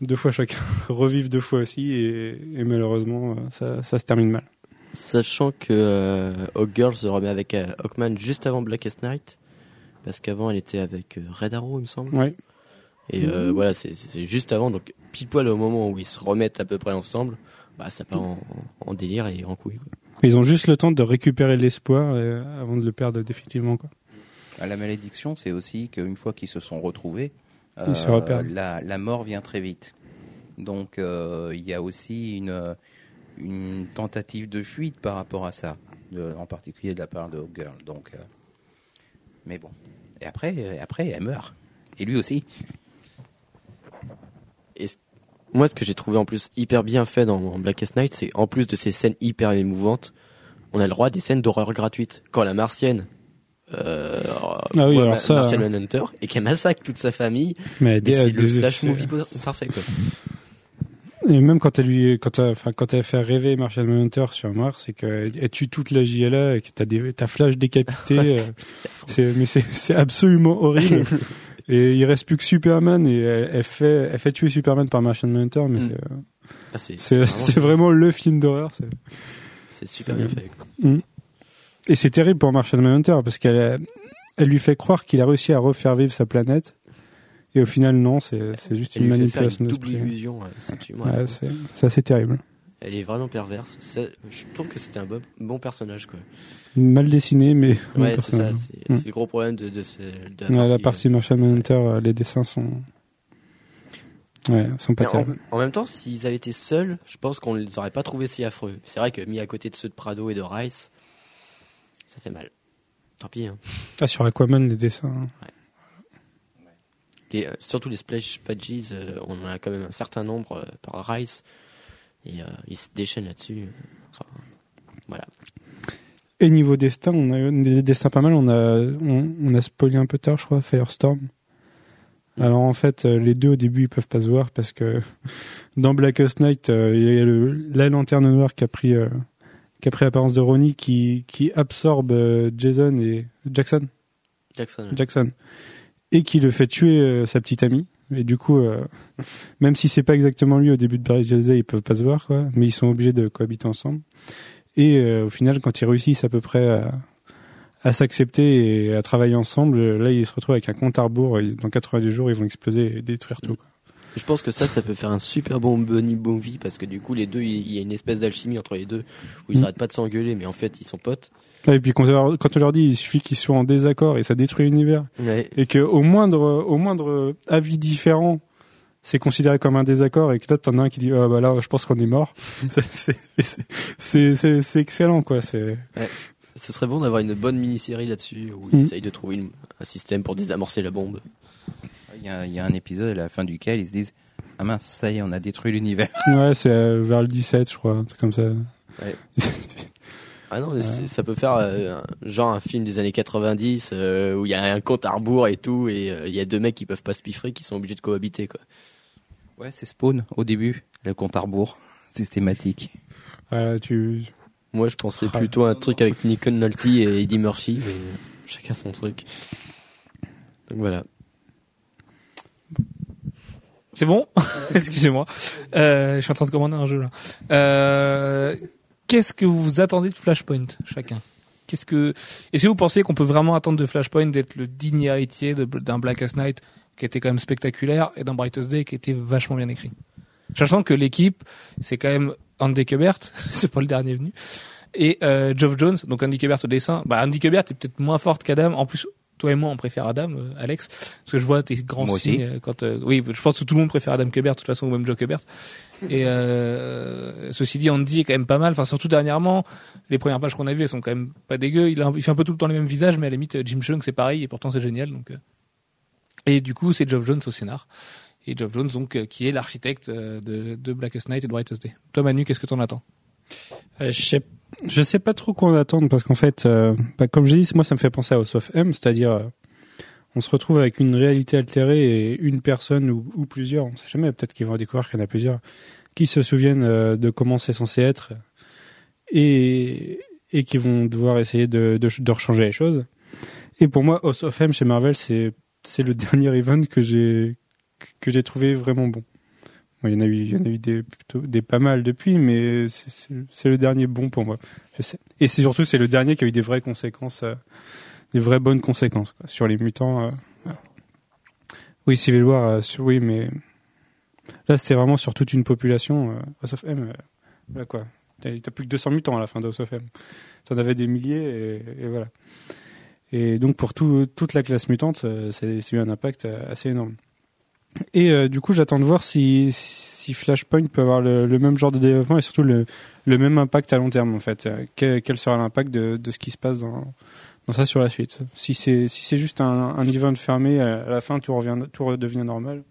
deux fois chacun, revivre deux fois aussi et, et malheureusement euh, ça, ça se termine mal. Sachant que euh, Hawkgirl se remet avec euh, Hawkman juste avant Blackest Night, parce qu'avant elle était avec euh, Red Arrow, il me semble. Ouais. Et euh, voilà, c'est- juste avant, donc pile poil au moment où ils se remettent à peu près ensemble, bah ça part en, en délire et en couille. Quoi. Ils ont juste le temps de récupérer l'espoir avant de le perdre définitivement. Quoi. La malédiction, c'est aussi qu'une fois qu'ils se sont retrouvés, euh, Ils se repèrent. la, la mort vient très vite. Donc euh, il y a aussi une, une tentative de fuite par rapport à ça, de- en particulier de la part de Hawkgirl. Donc, euh, mais bon. Et après, après, elle meurt. Et lui aussi. Et moi, ce que j'ai trouvé en plus hyper bien fait dans, dans Blackest Night, c'est en plus de ces scènes hyper émouvantes, on a le droit à des scènes d'horreur gratuites. Quand la martienne euh, Ah oui, voit alors ça, Martian euh, Manhunter et qu'elle massacre toute sa famille, Mais des- c'est le slash movie parfait. Quoi. Et même quand elle lui, quand elle, enfin, quand elle fait rêver Martian Manhunter sur Mars, c'est qu'elle elle tue toute la JLA et que t'as des, t'as Flash décapité. euh, c'est, mais c'est, c'est absolument horrible. et il reste plus que Superman et elle, elle fait, elle fait tuer Superman par Martian Manhunter, mais Mm. c'est, euh, Ah, c'est vraiment- vraiment le film d'horreur. c'est- super bien fait. quoi. Et c'est terrible pour Martian Manhunter parce qu'elle, elle lui fait croire qu'il a réussi à refaire vivre sa planète. Et au final, non, c'est, juste Elle une manipulation une double d'esprit. illusion. euh, Ouais, c'est, assez terrible. Elle est vraiment perverse. Je trouve que c'était un bon, bon personnage. Quoi. Mal dessiné, mais. bon Ouais, c'est ça. C'est le gros problème de, de, ce, de Ouais, la partie Martian Manhunter, euh, les dessins sont. Ouais, sont pas en, terribles. en même temps, s'ils avaient été seuls, je pense qu'on les aurait pas trouvés si affreux. C'est vrai que mis à côté de ceux de Prado et de Rice, ça fait mal. Tant pis. Hein. Ah, sur Aquaman, les dessins. hein. Les, euh, surtout les splash pages, euh, on a quand même un certain nombre euh, par Rice. Et euh, ils se déchaînent là-dessus. Enfin, voilà. Et niveau destin, on a eu des destins pas mal. On a, on, on a spoilé un peu tard, je crois, Firestorm. Alors en fait, les deux au début ils peuvent pas se voir parce que dans Blackest Night, il y a le, la lanterne noire qui a pris, qui a pris l'apparence de Ronnie, qui, qui absorbe euh, Jason et Jackson, Jackson. Jackson, et qui le fait tuer euh, sa petite amie. Et du coup, euh, même si c'est pas exactement lui au début de Barry Jose, ils peuvent pas se voir, quoi. Mais ils sont obligés de cohabiter ensemble. Et euh, au final, quand ils réussissent à peu près à, à s'accepter et à travailler ensemble, là, ils se retrouvent avec un compte à rebours. et Dans 90 jours, ils vont exploser et détruire tout. quoi. Je pense que ça, ça peut faire un super bon bunny movie parce que du coup, les deux, il y a une espèce d'alchimie entre les deux où ils Mm. arrêtent pas de s'engueuler, mais en fait, ils sont potes. Et puis quand on leur, dit, il suffit qu'ils soient en désaccord et ça détruit l'univers. Ouais. Et que au moindre, au moindre avis différent, c'est considéré comme un désaccord et que là, t'en as un qui dit, ah bah là, je pense qu'on est mort. C'est- excellent, quoi. C'est Ce serait bon d'avoir une bonne mini-série là-dessus où Mm. ils essayent de trouver une- un système pour désamorcer la bombe. Il y, a, il y a un épisode à la fin duquel ils se disent Ah mince, ça y est, on a détruit l'univers. ouais, c'est euh, vers le 17, je crois, un truc comme ça. Ah non, mais ça peut faire euh, un- genre un film des années 90 euh, où il y a un compte à rebours et tout, et euh, il y a deux mecs qui peuvent pas se piffrer qui sont obligés de cohabiter quoi. Ouais, c'est Spawn au début, le compte à rebours systématique. Voilà, tu, Moi, je pensais Ah. plutôt à un truc avec Nick Nolte et Eddie Murphy, mais chacun son truc. Donc voilà. C'est bon Excusez-moi. Euh, je suis en train de commander un jeu là. Euh, Qu'est-ce que vous attendez de Flashpoint, chacun? Qu'est-ce que Est-ce que vous pensez qu'on peut vraiment attendre de Flashpoint d'être le digne héritier d'un Blackest Night qui était quand même spectaculaire et d'un Brightest Day qui était vachement bien écrit? Sachant que l'équipe, c'est quand même Andy Kubert, c'est pas le dernier venu, et euh, Geoff Jones, donc Andy Kubert au dessin. Bah, Andy Kubert est peut-être moins forte qu'Adam. En plus, toi et moi, on préfère Adam, euh, Alex, parce que je vois tes grands Moi signes euh, quand. euh, oui, je pense que tout le monde préfère Adam Kubert, de toute façon, ou même Joe Kubert. Et euh, ceci dit, Andy est quand même pas mal. Enfin, surtout dernièrement, les premières pages qu'on a vues, elles sont quand même pas dégueu. Il, a, il fait un peu tout le temps les mêmes visages, mais à la limite, Jim Chung, c'est pareil, et pourtant c'est génial. Donc, euh. et du coup, c'est Geoff Jones au scénar. Et Geoff Jones, donc, euh, qui est l'architecte euh, de, de Blackest Night et de Brightest Day. Toi, Manu, qu'est-ce que t'en attends? Euh, je sais, je sais pas trop quoi en attendre parce qu'en fait, euh, bah, comme j'ai dit, moi ça me fait penser à House of M, c'est-à-dire euh, on se retrouve avec une réalité altérée et une personne ou, plusieurs, on sait jamais, peut-être qu'ils vont découvrir qu'il y en a plusieurs, qui se souviennent euh, de comment c'est censé être et, et qui vont devoir essayer de, de, de rechanger les choses. Et pour moi, House of M chez Marvel, c'est le dernier event que j'ai trouvé vraiment bon. Il y en a eu, il y en a eu des pas mal depuis, mais c'est- c'est c'est le dernier bon pour moi. Et c'est surtout c'est le dernier qui a eu des vraies conséquences, euh, des vraies bonnes conséquences sur les mutants. euh. Oui, Civil War, euh, oui, mais là c'était vraiment sur toute une population. Euh, House of M, quoi. T'as plus que 200 mutants à la fin de House of M. T'en avais des milliers et, voilà. Et donc pour tout, toute la classe mutante, a eu un impact assez énorme. Et euh, du coup, j'attends de voir si, Flashpoint peut avoir le, même genre de développement et surtout le, même impact à long terme en fait. Euh, Quel, sera l'impact de, ce qui se passe dans, ça sur la suite? Si c'est juste un, un event fermé, à la fin tout redevient normal,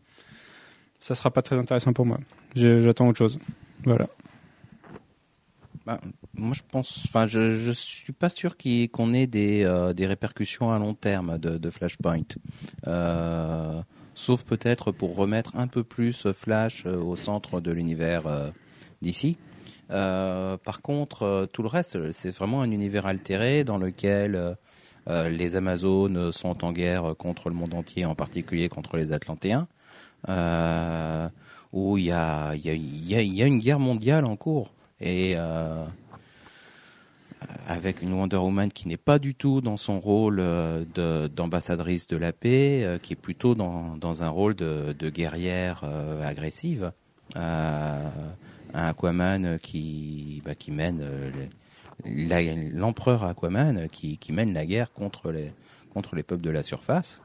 ça sera pas très intéressant pour moi. J'attends autre chose. Voilà. Bah, moi, je pense, enfin, je, je suis pas sûr qu'on ait des, euh, répercussions à long terme de, Flashpoint. Euh, sauf peut-être pour remettre un peu plus Flash euh, au centre de l'univers euh, d'ici. Euh, par contre, euh, tout le reste, c'est vraiment un univers altéré dans lequel euh, euh, les Amazones sont en guerre contre le monde entier, en particulier contre les Atlantéens. Euh, où il y a, une guerre mondiale en cours. Et euh, avec une Wonder Woman qui n'est pas du tout dans son rôle euh, d'ambassadrice de, la paix, euh, qui est plutôt dans, dans un rôle de, guerrière euh, agressive. Un Aquaman qui, bah, qui mène l'empereur Aquaman qui, qui mène la guerre contre les, contre les peuples de la surface.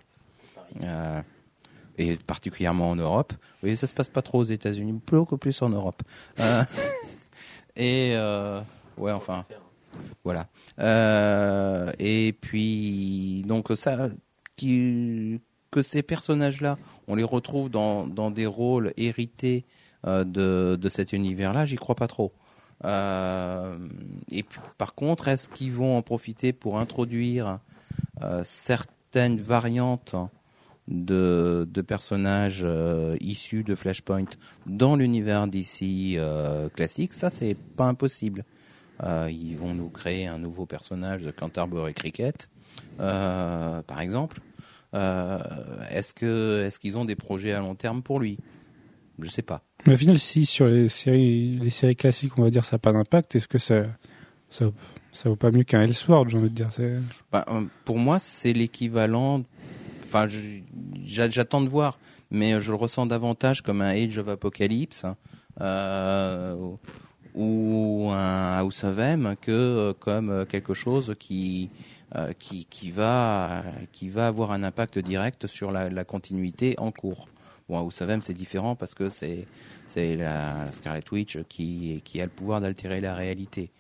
Et particulièrement en Europe. Oui, ça se passe pas trop aux États-Unis, beaucoup plus en Europe. Et ouais, enfin, voilà. Euh, et puis donc ça, que ces personnages-là, on les retrouve dans, des rôles hérités euh, de, cet univers-là, j'y crois pas trop. Euh, et par contre, est-ce qu'ils vont en profiter pour introduire certaines variantes de, personnages issus de Flashpoint dans l'univers d'ici classique? Ça, c'est pas impossible. Euh, ils vont nous créer un nouveau personnage de Canterbury Cricket, euh, par exemple. Euh, est-ce que est-ce qu'ils ont des projets à long terme pour lui? Je sais pas. Mais au final, si sur les séries, les séries classiques, on va dire, ça n'a pas d'impact, est-ce que ça, ça, ça vaut pas mieux qu'un Elseworld, j'ai envie de dire. Bah, pour moi, c'est l'équivalent. Enfin, j'attends de voir, mais je le ressens davantage comme un Age of Apocalypse euh, ou un House of M que euh, comme euh, quelque chose qui euh, qui, qui va qui va avoir un impact direct sur la, continuité en cours. Bon, House of M, c'est différent parce que c'est c'est la Scarlet Witch qui qui a le pouvoir d'altérer la réalité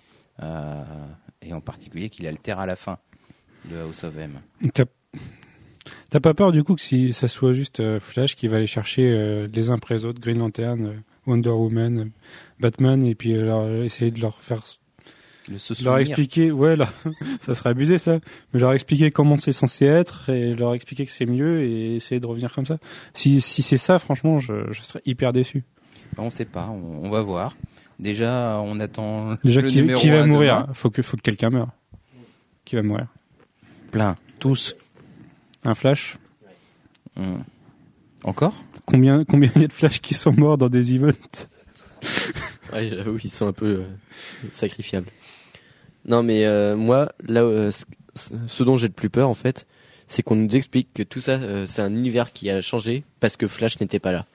et en particulier qu'il altère à la fin de House of M. T'as pas peur du coup que si ça soit juste Flash qui va aller chercher les uns après les autres, Green Lantern, Wonder Woman, Batman, et puis euh, leur- essayer de leur faire Le se leur expliquer, ouais, là, ça serait abusé ça, mais leur expliquer comment c'est censé être et leur expliquer que c'est mieux et essayer de revenir comme ça. Si, si c'est ça, franchement, je, je serais hyper déçu. Ben, on sait pas, on, on va voir. Déjà, on attend Déjà, le qui, numéro qui va mourir demain. Faut que, faut que quelqu'un meure. Qui va mourir? Plein, tous. Un Flash? Encore? Combien, combien il y a de Flash qui sont morts dans des events Ouais, j'avoue, ils sont un peu euh, sacrifiables. Non, mais euh, moi, là, euh, ce- dont j'ai le plus peur, en fait, c'est qu'on nous explique que tout ça, c'est un univers qui a changé parce que Flash n'était pas là.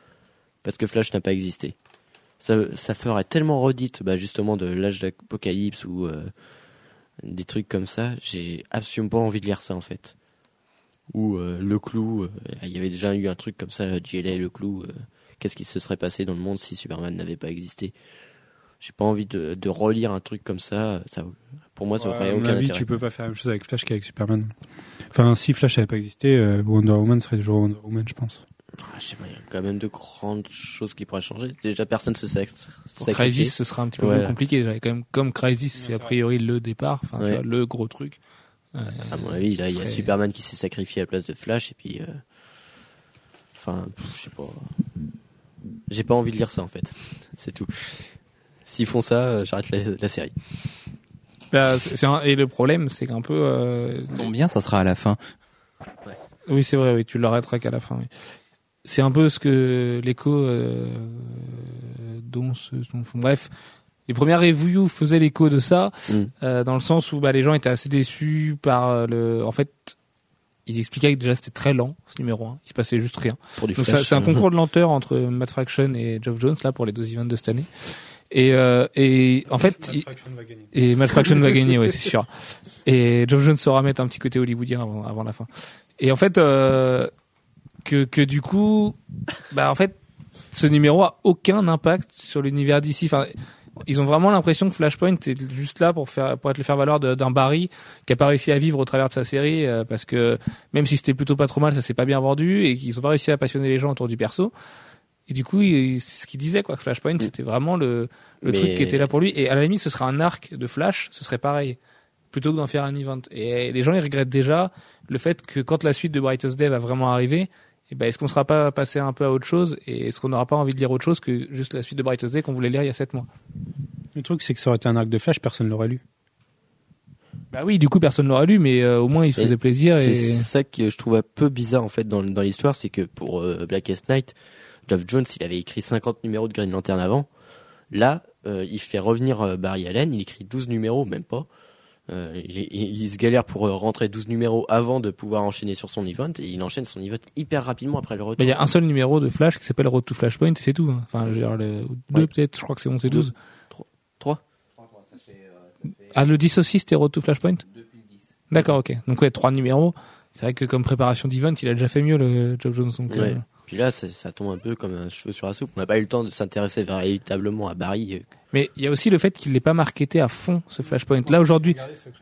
Parce que Flash n'a pas existé. Ça, ça ferait tellement redite, bah, justement, de l'âge d'Apocalypse ou des trucs comme ça. J'ai absolument pas envie de lire ça, en fait. Ou euh, le clou, euh, il y avait déjà eu un truc comme ça, JLA, le clou. euh, Qu'est-ce qui se serait passé dans le monde si Superman n'avait pas existé? J'ai pas envie de, de relire un truc comme ça. ça pour moi, ça Ouais, aurait à mon aucun avis, intérêt. tu peux pas faire la même chose avec Flash qu'avec Superman. Enfin, si Flash n'avait pas existé, euh, Wonder Woman serait toujours Wonder Woman, je pense. Ah, je sais pas, il y a quand même de grandes choses qui pourraient changer. Déjà, personne se sac- Pour. Crisis, ce sera un petit peu Ouais. plus compliqué. Déjà. Même, comme Crisis, c'est a priori le départ, enfin, Ouais. le gros truc. Euh, À mon avis, là, il y a Superman qui s'est sacrifié à la place de Flash et puis. euh, Enfin, je sais pas. J'ai pas envie de lire ça en fait. C'est tout. S'ils font ça, euh, j'arrête la, la série. Bah, un- et le problème, c'est qu'un peu. euh, Combien ça sera à la fin? Oui, c'est vrai, oui, tu l'arrêteras qu'à la fin. oui. C'est un peu ce que l'écho euh, dont, ce, dont- bref, les premières reviews faisaient l'écho de ça, Mm. euh, dans le sens où bah, les gens étaient assez déçus par euh, le. En fait, ils expliquaient que déjà c'était très lent ce numéro 1, il se passait juste rien. Pour du Donc Flash. ça- c'est un euh, concours de lenteur entre Matt Fraction et Geoff Jones là pour les deux events de cette année. Et, euh, et en fait, il- et Matt Fraction va gagner, ouais, c'est sûr. Et Geoff Jones saura mettre un petit côté hollywoodien avant, avant la fin. Et en fait, euh, que, que du coup, bah en fait, ce numéro a aucun impact sur l'univers d'ici. Enfin, ils ont vraiment l'impression que Flashpoint est juste là pour faire pour être le faire valoir d'un Barry qui a pas réussi à vivre au travers de sa série euh, parce que même si c'était plutôt pas trop mal, ça s'est pas bien vendu et qu'ils ont pas réussi à passionner les gens autour du perso. Et du coup, c'est ce qu'il disait quoi, que Flashpoint c'était vraiment le le Mais- truc qui était là pour lui. Et à la limite, ce serait un arc de Flash, ce serait pareil plutôt que d'en faire un event. Et les gens ils regrettent déjà le fait que quand la suite de Brightest Day va vraiment arriver, eh ben, est-ce qu'on sera pas passé un peu à autre chose et est-ce qu'on n'aura pas envie de lire autre chose que juste la suite de Brightest Day qu'on voulait lire il y a 7 mois? Le truc, c'est que ça aurait été un arc de Flash, personne l'aurait lu. Bah oui, du coup personne l'aura lu, mais euh, au moins il se Et faisait plaisir C'est et ça que je trouve un peu bizarre en fait dans, dans l'histoire, c'est que pour euh, Blackest Night, Geoff Jones, il avait écrit 50 numéros de Green Lantern avant. Là, euh, il fait revenir euh, Barry Allen, il écrit 12 numéros, même pas. Euh, il, il- il se galère pour euh, rentrer 12 numéros avant de pouvoir enchaîner sur son event et il enchaîne son event hyper rapidement après le Mais retour. il y a un seul numéro de Flash qui s'appelle Road to Flashpoint et c'est tout. hein. Enfin, je veux dire, le, deux Ouais. peut-être, je crois que c'est 11 et 12. 3 Ah, le 10 aussi c'était Road to Flashpoint D'accord, ok. Donc ouais, trois numéros. C'est vrai que comme préparation d'event, il a déjà fait mieux le Geoff Jones. Donc, Ouais. euh, Puis là, ça, ça tombe un peu comme un cheveu sur la soupe. On n'a pas eu le temps de s'intéresser véritablement à Barry. Mais il y a aussi le fait qu'il l'ait pas marketé à fond ce Flashpoint. Là aujourd'hui,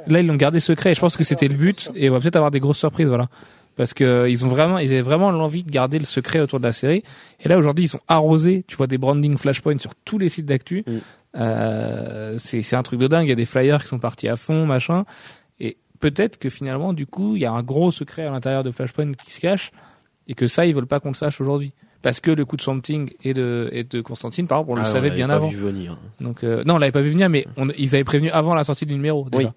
là ils l'ont gardé secret. Et je pense que c'était le but. Et on va peut-être avoir des grosses surprises, voilà. Parce que euh, ils ont vraiment, ils avaient vraiment l'envie de garder le secret autour de la série. Et là aujourd'hui, ils sont arrosés. Tu vois des branding Flashpoint sur tous les sites d'actu. Mm. Euh, c'est c'est un truc de dingue. Il y a des flyers qui sont partis à fond, machin. Et peut-être que finalement, du coup, il y a un gros secret à l'intérieur de Flashpoint qui se cache et que ça, ils veulent pas qu'on le sache aujourd'hui. Parce que le coup de Something et de, et de Constantine, par exemple, on le ah, savait l'avait bien pas avant. vu venir. Donc euh, non, on l'avait pas vu venir, mais on, ils avaient prévenu avant la sortie du numéro. Déjà. Oui.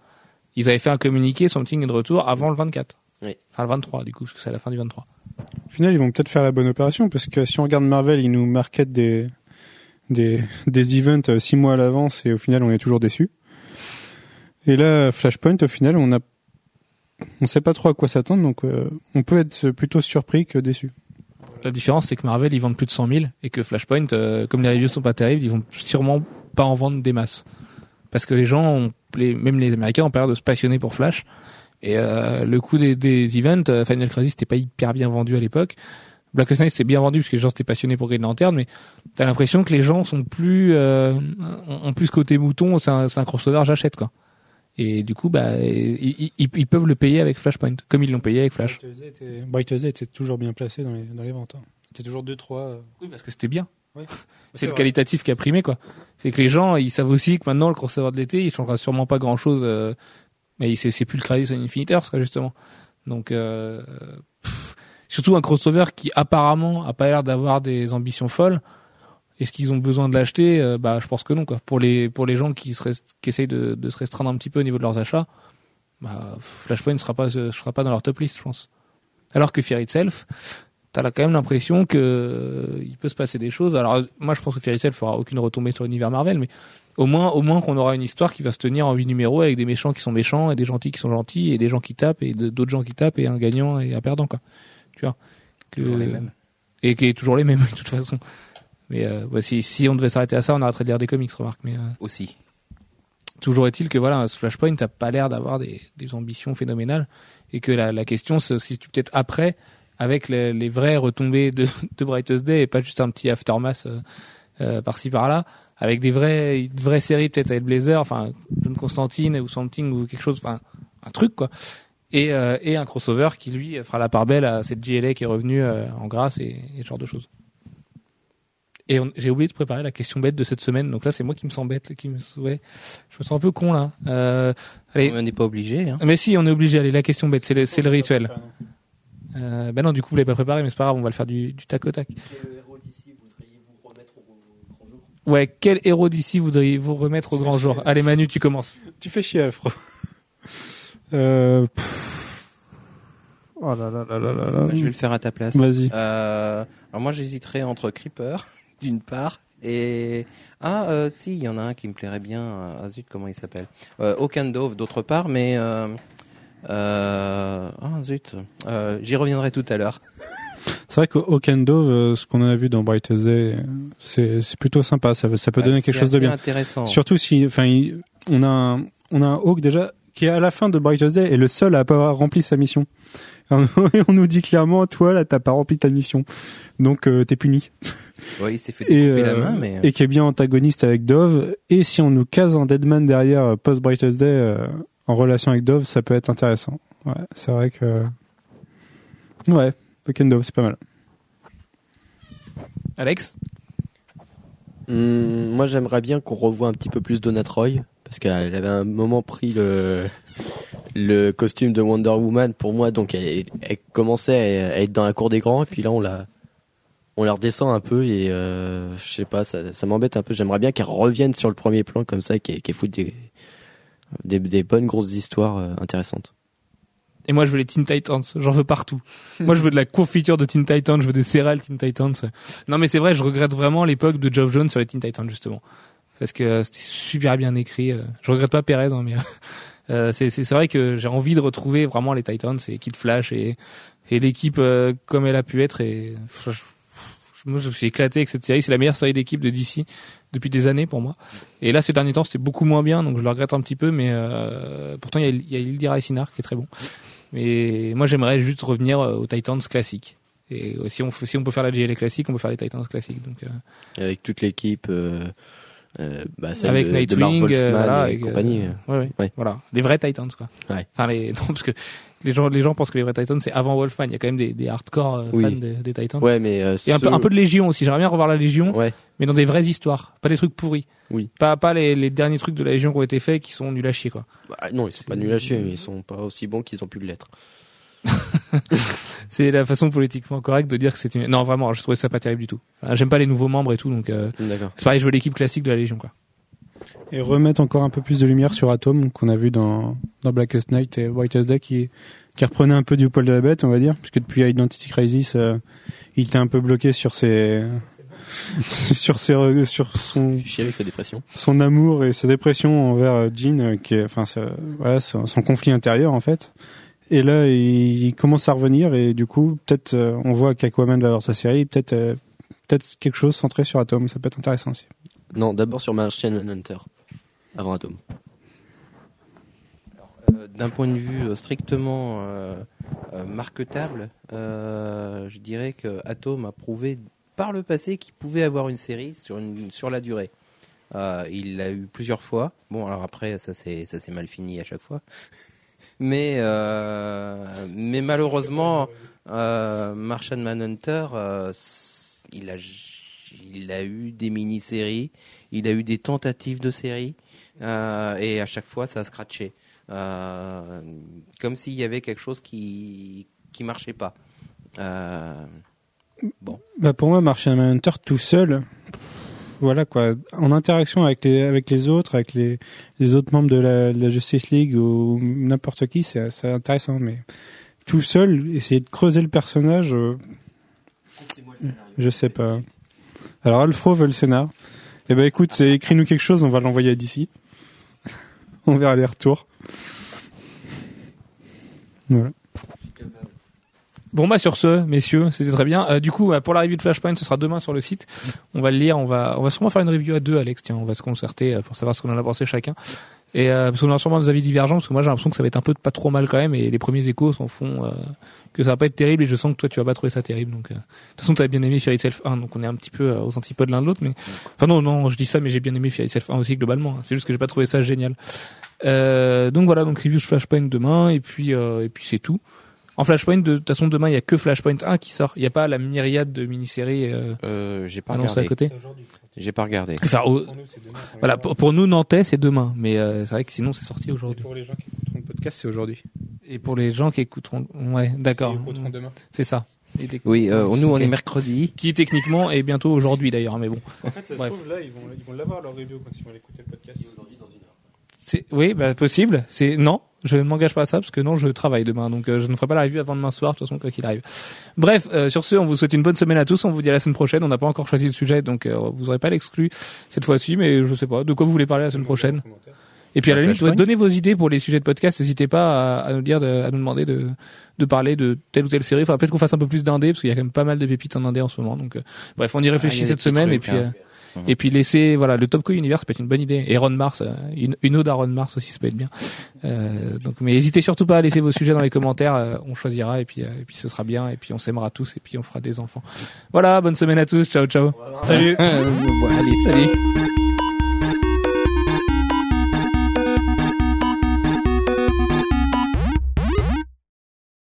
Ils avaient fait un communiqué, Something est de retour avant le 24. Oui. Enfin le 23 du coup, parce que c'est à la fin du 23. Au final, ils vont peut-être faire la bonne opération parce que si on regarde Marvel, ils nous marketent des des des events euh, six mois à l'avance et au final, on est toujours déçus. Et là, Flashpoint, au final, on a on sait pas trop à quoi s'attendre, donc euh, on peut être plutôt surpris que déçu. La différence, c'est que Marvel ils vendent plus de 100 000 et que Flashpoint, euh, comme les reviews sont pas terribles, ils vont sûrement pas en vendre des masses. Parce que les gens, ont, les, même les Américains, ont peur de se passionner pour Flash. Et euh, le coup des, des events, euh, Final Crisis, c'était pas hyper bien vendu à l'époque. Black Knight, c'était bien vendu parce que les gens étaient passionnés pour Green Lantern, mais t'as l'impression que les gens sont plus, euh, ont plus côté mouton, c'est un, un crossover, j'achète quoi. Et du coup, bah, ils, ils- ils peuvent le payer avec Flashpoint, comme ils l'ont payé avec Flash. Brightest Day était toujours bien placé dans les, dans les ventes. Hein. C'était toujours 2-3. Oui, parce que c'était bien. Oui. C'est le qualitatif qui a primé, quoi. C'est que les gens, ils savent aussi que maintenant, le crossover de l'été, il changera sûrement pas grand chose, mais il- c'est plus le Crisis on Infinite Earths, quoi, justement. Donc, euh, pff, surtout un crossover qui apparemment a pas l'air d'avoir des ambitions folles. Est-ce qu'ils ont besoin de l'acheter? Euh, Bah, je pense que non, quoi. Pour les pour les gens qui se rest- qui essayent de, de se restreindre un petit peu au niveau de leurs achats, bah, Flashpoint ne sera pas ne sera pas dans leur top list, je pense. Alors que Fear Itself, t'as là quand même l'impression que euh, il peut se passer des choses. Alors moi je pense que Fear Itself fera aucune retombée sur l'univers Marvel, mais au moins au moins qu'on aura une histoire qui va se tenir en huit numéros avec des méchants qui sont méchants et des gentils qui sont gentils et des gens qui tapent et d'autres gens qui tapent et un gagnant et un perdant quoi. Tu vois? Que Toujours les mêmes. et qui est toujours les mêmes de toute façon. Mais euh, ouais, si si on devait s'arrêter à ça, on arrêterait de lire des comics, remarque. Mais euh, Aussi. toujours est-il que voilà, ce Flashpoint n'a pas l'air d'avoir des, des ambitions phénoménales et que la, la question se situe peut-être après avec les, les vraies retombées de, de Brightest Day et pas juste un petit aftermath euh, euh, par-ci par-là avec des vraies une vraie série peut-être avec Blazer, enfin John Constantine ou Something ou quelque chose, enfin un truc quoi. Et, et un crossover qui lui fera la part belle à cette JLA qui est revenue en grâce et, et ce genre de choses. Et on- j'ai oublié de préparer la question bête de cette semaine. Donc là, c'est moi qui me sens bête, qui me, ouais, je me sens un peu con là. Euh, allez, On n'est pas obligé. Hein. mais si, on est obligé. Allez, la question bête, c'est le, c'est le rituel. Euh, ben non, du coup, vous l'avez pas préparé, mais c'est pas grave, on va le faire du, du tac au tac. Ouais, quel héros d'ici voudriez-vous remettre au grand jour? Allez, Manu, tu commences. Tu fais chier, Alfro. euh. Oh là là là là là là. Je vais le faire à ta place. Vas-y. Euh, alors moi, j'hésiterais entre Creeper, d'une part, et ah, euh, si, il y en a un qui me plairait bien. euh, Ah zut, comment il s'appelle euh, Okandove, d'autre part, mais euh, euh, ah zut, euh, j'y reviendrai tout à l'heure. C'est vrai qu'au Dove, euh, ce qu'on a vu dans Brightest Day, c'est c'est plutôt sympa. Ça, ça peut donner Ouais, quelque c'est chose de bien. Intéressant. Surtout si, enfin, on a un, on a un Hawk déjà qui est à la fin de Brightest Day et le seul à pas avoir rempli sa mission. Et on nous dit clairement, toi là, t'as pas rempli ta mission, donc euh, t'es puni. Ouais, il s'est fait Et, la euh, main, mais et qui est bien antagoniste avec Dove. Et si on nous case un Deadman derrière euh, post Brightest Day euh, en relation avec Dove, ça peut être intéressant. Ouais, c'est vrai que ouais, and Dove, c'est pas mal. Alex? Hum, moi, j'aimerais bien qu'on revoie un petit peu plus Donna Troy parce qu'elle avait un moment pris le le costume de Wonder Woman pour moi, donc elle, elle commençait à être dans la cour des grands et puis là on la on la redescend un peu et euh, je sais pas, ça, ça m'embête un peu. J'aimerais bien qu'elle revienne sur le premier plan comme ça, qu'elle qu'elle foute des, des des bonnes grosses histoires euh, intéressantes. Et moi, je veux les Teen Titans. J'en veux partout. moi, je veux de la confiture de Teen Titans. Je veux des céréales Teen Titans. Non, mais c'est vrai, je regrette vraiment l'époque de Geoff Jones sur les Teen Titans, justement. Parce que euh, c'était super bien écrit. euh. Je regrette pas Perez, hein, mais euh, c'est c'est vrai que j'ai envie de retrouver vraiment les Titans et Kid Flash et, et l'équipe euh, comme elle a pu être. Et moi, je suis éclaté avec cette série. C'est la meilleure série d'équipe de DC depuis des années pour moi. Et là, ces derniers temps, c'était beaucoup moins bien, donc je le regrette un petit peu. Mais euh, pourtant, il y a, y a Sinar qui est très bon. Mais moi, j'aimerais juste revenir euh, aux Titans classiques. Et euh, si on, si on peut faire la GL classique, on peut faire les Titans classiques. Donc, euh, avec toute l'équipe, euh, euh, bah, avec de, de Nightwing, Wolfman euh, voilà, et compagnie. ouais, ouais, Ouais. voilà, les vrais Titans, quoi. Ouais. Enfin, les, non, parce que les gens, les gens pensent que les vrais Titans c'est avant Wolfman. Il y a quand même des, des hardcore euh, Oui. fans des, des Titans. Ouais, mais euh, Et un peu, ceux- un peu de Légion aussi. J'aimerais bien revoir la Légion, Ouais. mais dans des vraies histoires, pas des trucs pourris. Oui. Pas, pas les, les derniers trucs de la Légion qui ont été faits qui sont nuls à chier, quoi. Bah, non, ils sont pas nuls à chier, mais ils sont pas aussi bons qu'ils ont pu l'être. C'est la façon politiquement correcte de dire que c'est une. Non, vraiment, je trouvais ça pas terrible du tout. Enfin, J'aime pas les nouveaux membres et tout, donc euh, D'accord. c'est pareil. Je veux l'équipe classique de la Légion, quoi. Et remettre encore un peu plus de lumière sur Atom qu'on a vu dans, dans Blackest Night et Whitest Day qui, qui reprenait un peu du poil de la bête, on va dire, puisque depuis Identity Crisis, euh, il était un peu bloqué sur ses sur ses sur son Chier avec sa dépression. son amour et sa dépression envers euh, Jean, qui est, enfin, ça- voilà, son, son conflit intérieur en fait. Et là, il, commence à revenir et du coup, peut-être, euh, on voit qu'Aquaman va avoir sa série, peut-être, euh, peut-être quelque chose centré sur Atom, ça peut être intéressant aussi. Non, d'abord sur Martian Manhunter. Avant Atom. Euh, d'un point de vue strictement marketable, euh, je dirais que Atom a prouvé par le passé qu'il pouvait avoir une série sur, une, sur la durée. Euh, il l'a eu plusieurs fois. Bon, alors après, ça s'est mal fini à chaque fois. Mais euh, mais malheureusement, euh, Martian Manhunter, euh, il a il a eu des mini-séries, il a eu des tentatives de séries, euh, et à chaque fois, ça a scratché. Comme s'il y avait quelque chose qui qui marchait pas. Euh, Bah pour moi, Martian Manhunter tout seul, voilà quoi, en interaction avec les avec les autres, avec les les autres membres de la, Justice League ou n'importe qui, c'est c'est intéressant. Mais tout seul, essayer de creuser le personnage, euh, je sais pas. Alors Alfro veut le scénar. Eh ben écoute, écris-nous quelque chose, on va l'envoyer d'ici. on verra les retours. Voilà. Bon bah sur ce, messieurs, c'était très bien. Euh, du coup, euh, pour la review de Flashpoint, ce sera demain sur le site. On va le lire, on va, on va sûrement faire une review à deux, Alex. Tiens, on va se concerter euh, pour savoir ce qu'on en a pensé chacun. Et euh, parce qu'on a sûrement des avis divergents, parce que moi j'ai l'impression que ça va être un peu pas trop mal quand même, et les premiers échos s'en font euh, que ça va pas être terrible, et je sens que toi tu vas pas trouver ça terrible. Donc, euh, de toute façon, tu as bien aimé Fairy Self 1, donc on est un petit peu euh, aux antipodes l'un de l'autre, mais enfin non, non, je dis ça, mais j'ai bien aimé Fairy Self 1 aussi globalement. hein. C'est juste que j'ai pas trouvé ça génial. Donc voilà, donc review Flashpoint demain, et puis et puis c'est tout. En Flashpoint, de toute façon, demain, il y a que Flashpoint 1 qui sort. Il n'y a pas la myriade de mini-séries euh, Euh, j'ai pas annoncées à regardé. côté. J'ai pas regardé. Enfin, au- Pour nous, demain. voilà, pour, pour nous, Nantais, c'est demain. Mais euh, c'est vrai que sinon, c'est sorti aujourd'hui. pour les gens qui écouteront le podcast, c'est aujourd'hui. Et pour les gens qui écouteront, ouais, d'accord. C'est ça. Oui, euh, nous on est mercredi. Qui techniquement est bientôt aujourd'hui d'ailleurs, mais bon. En fait, ça Bref. se trouve, là, ils vont, ils vont l'avoir leur review quand ils vont l'écouter le podcast. C'est, oui, bah, possible. C'est, non, je ne m'engage pas à ça parce que non, je travaille demain, donc euh, je ne ferai pas la review avant demain soir, de toute façon, quoi qu'il arrive. Bref, euh, sur ce, on vous souhaite une bonne semaine à tous. On vous dit à la semaine prochaine. On n'a pas encore choisi le sujet, donc euh, vous aurez pas l'exclu cette fois-ci, mais je sais pas. De quoi vous voulez parler la semaine prochaine Et puis à la limite, Flashpoint. donnez vos idées pour les sujets de podcast. N'hésitez pas à, à nous dire, de- à nous demander de, de parler de telle ou telle série. Enfin, peut-être qu'on fasse un peu plus d'indé parce qu'il y a quand même pas mal de pépites en indé en ce moment. Donc, euh, bref, on y réfléchit Ah, cette semaine et puis. hein. euh, Mhm. et puis laisser voilà le Topco Universe ça peut être une bonne idée. Et Ron Mars euh, une, une ode à Ron Mars aussi ça peut être bien. Euh, donc mais n'hésitez surtout pas à laisser vos sujets dans les commentaires euh, on choisira et puis euh, et puis ce sera bien et puis on s'aimera tous et puis on fera des enfants. Voilà bonne semaine à tous. Ciao ciao. Salut. Bon, allez, salut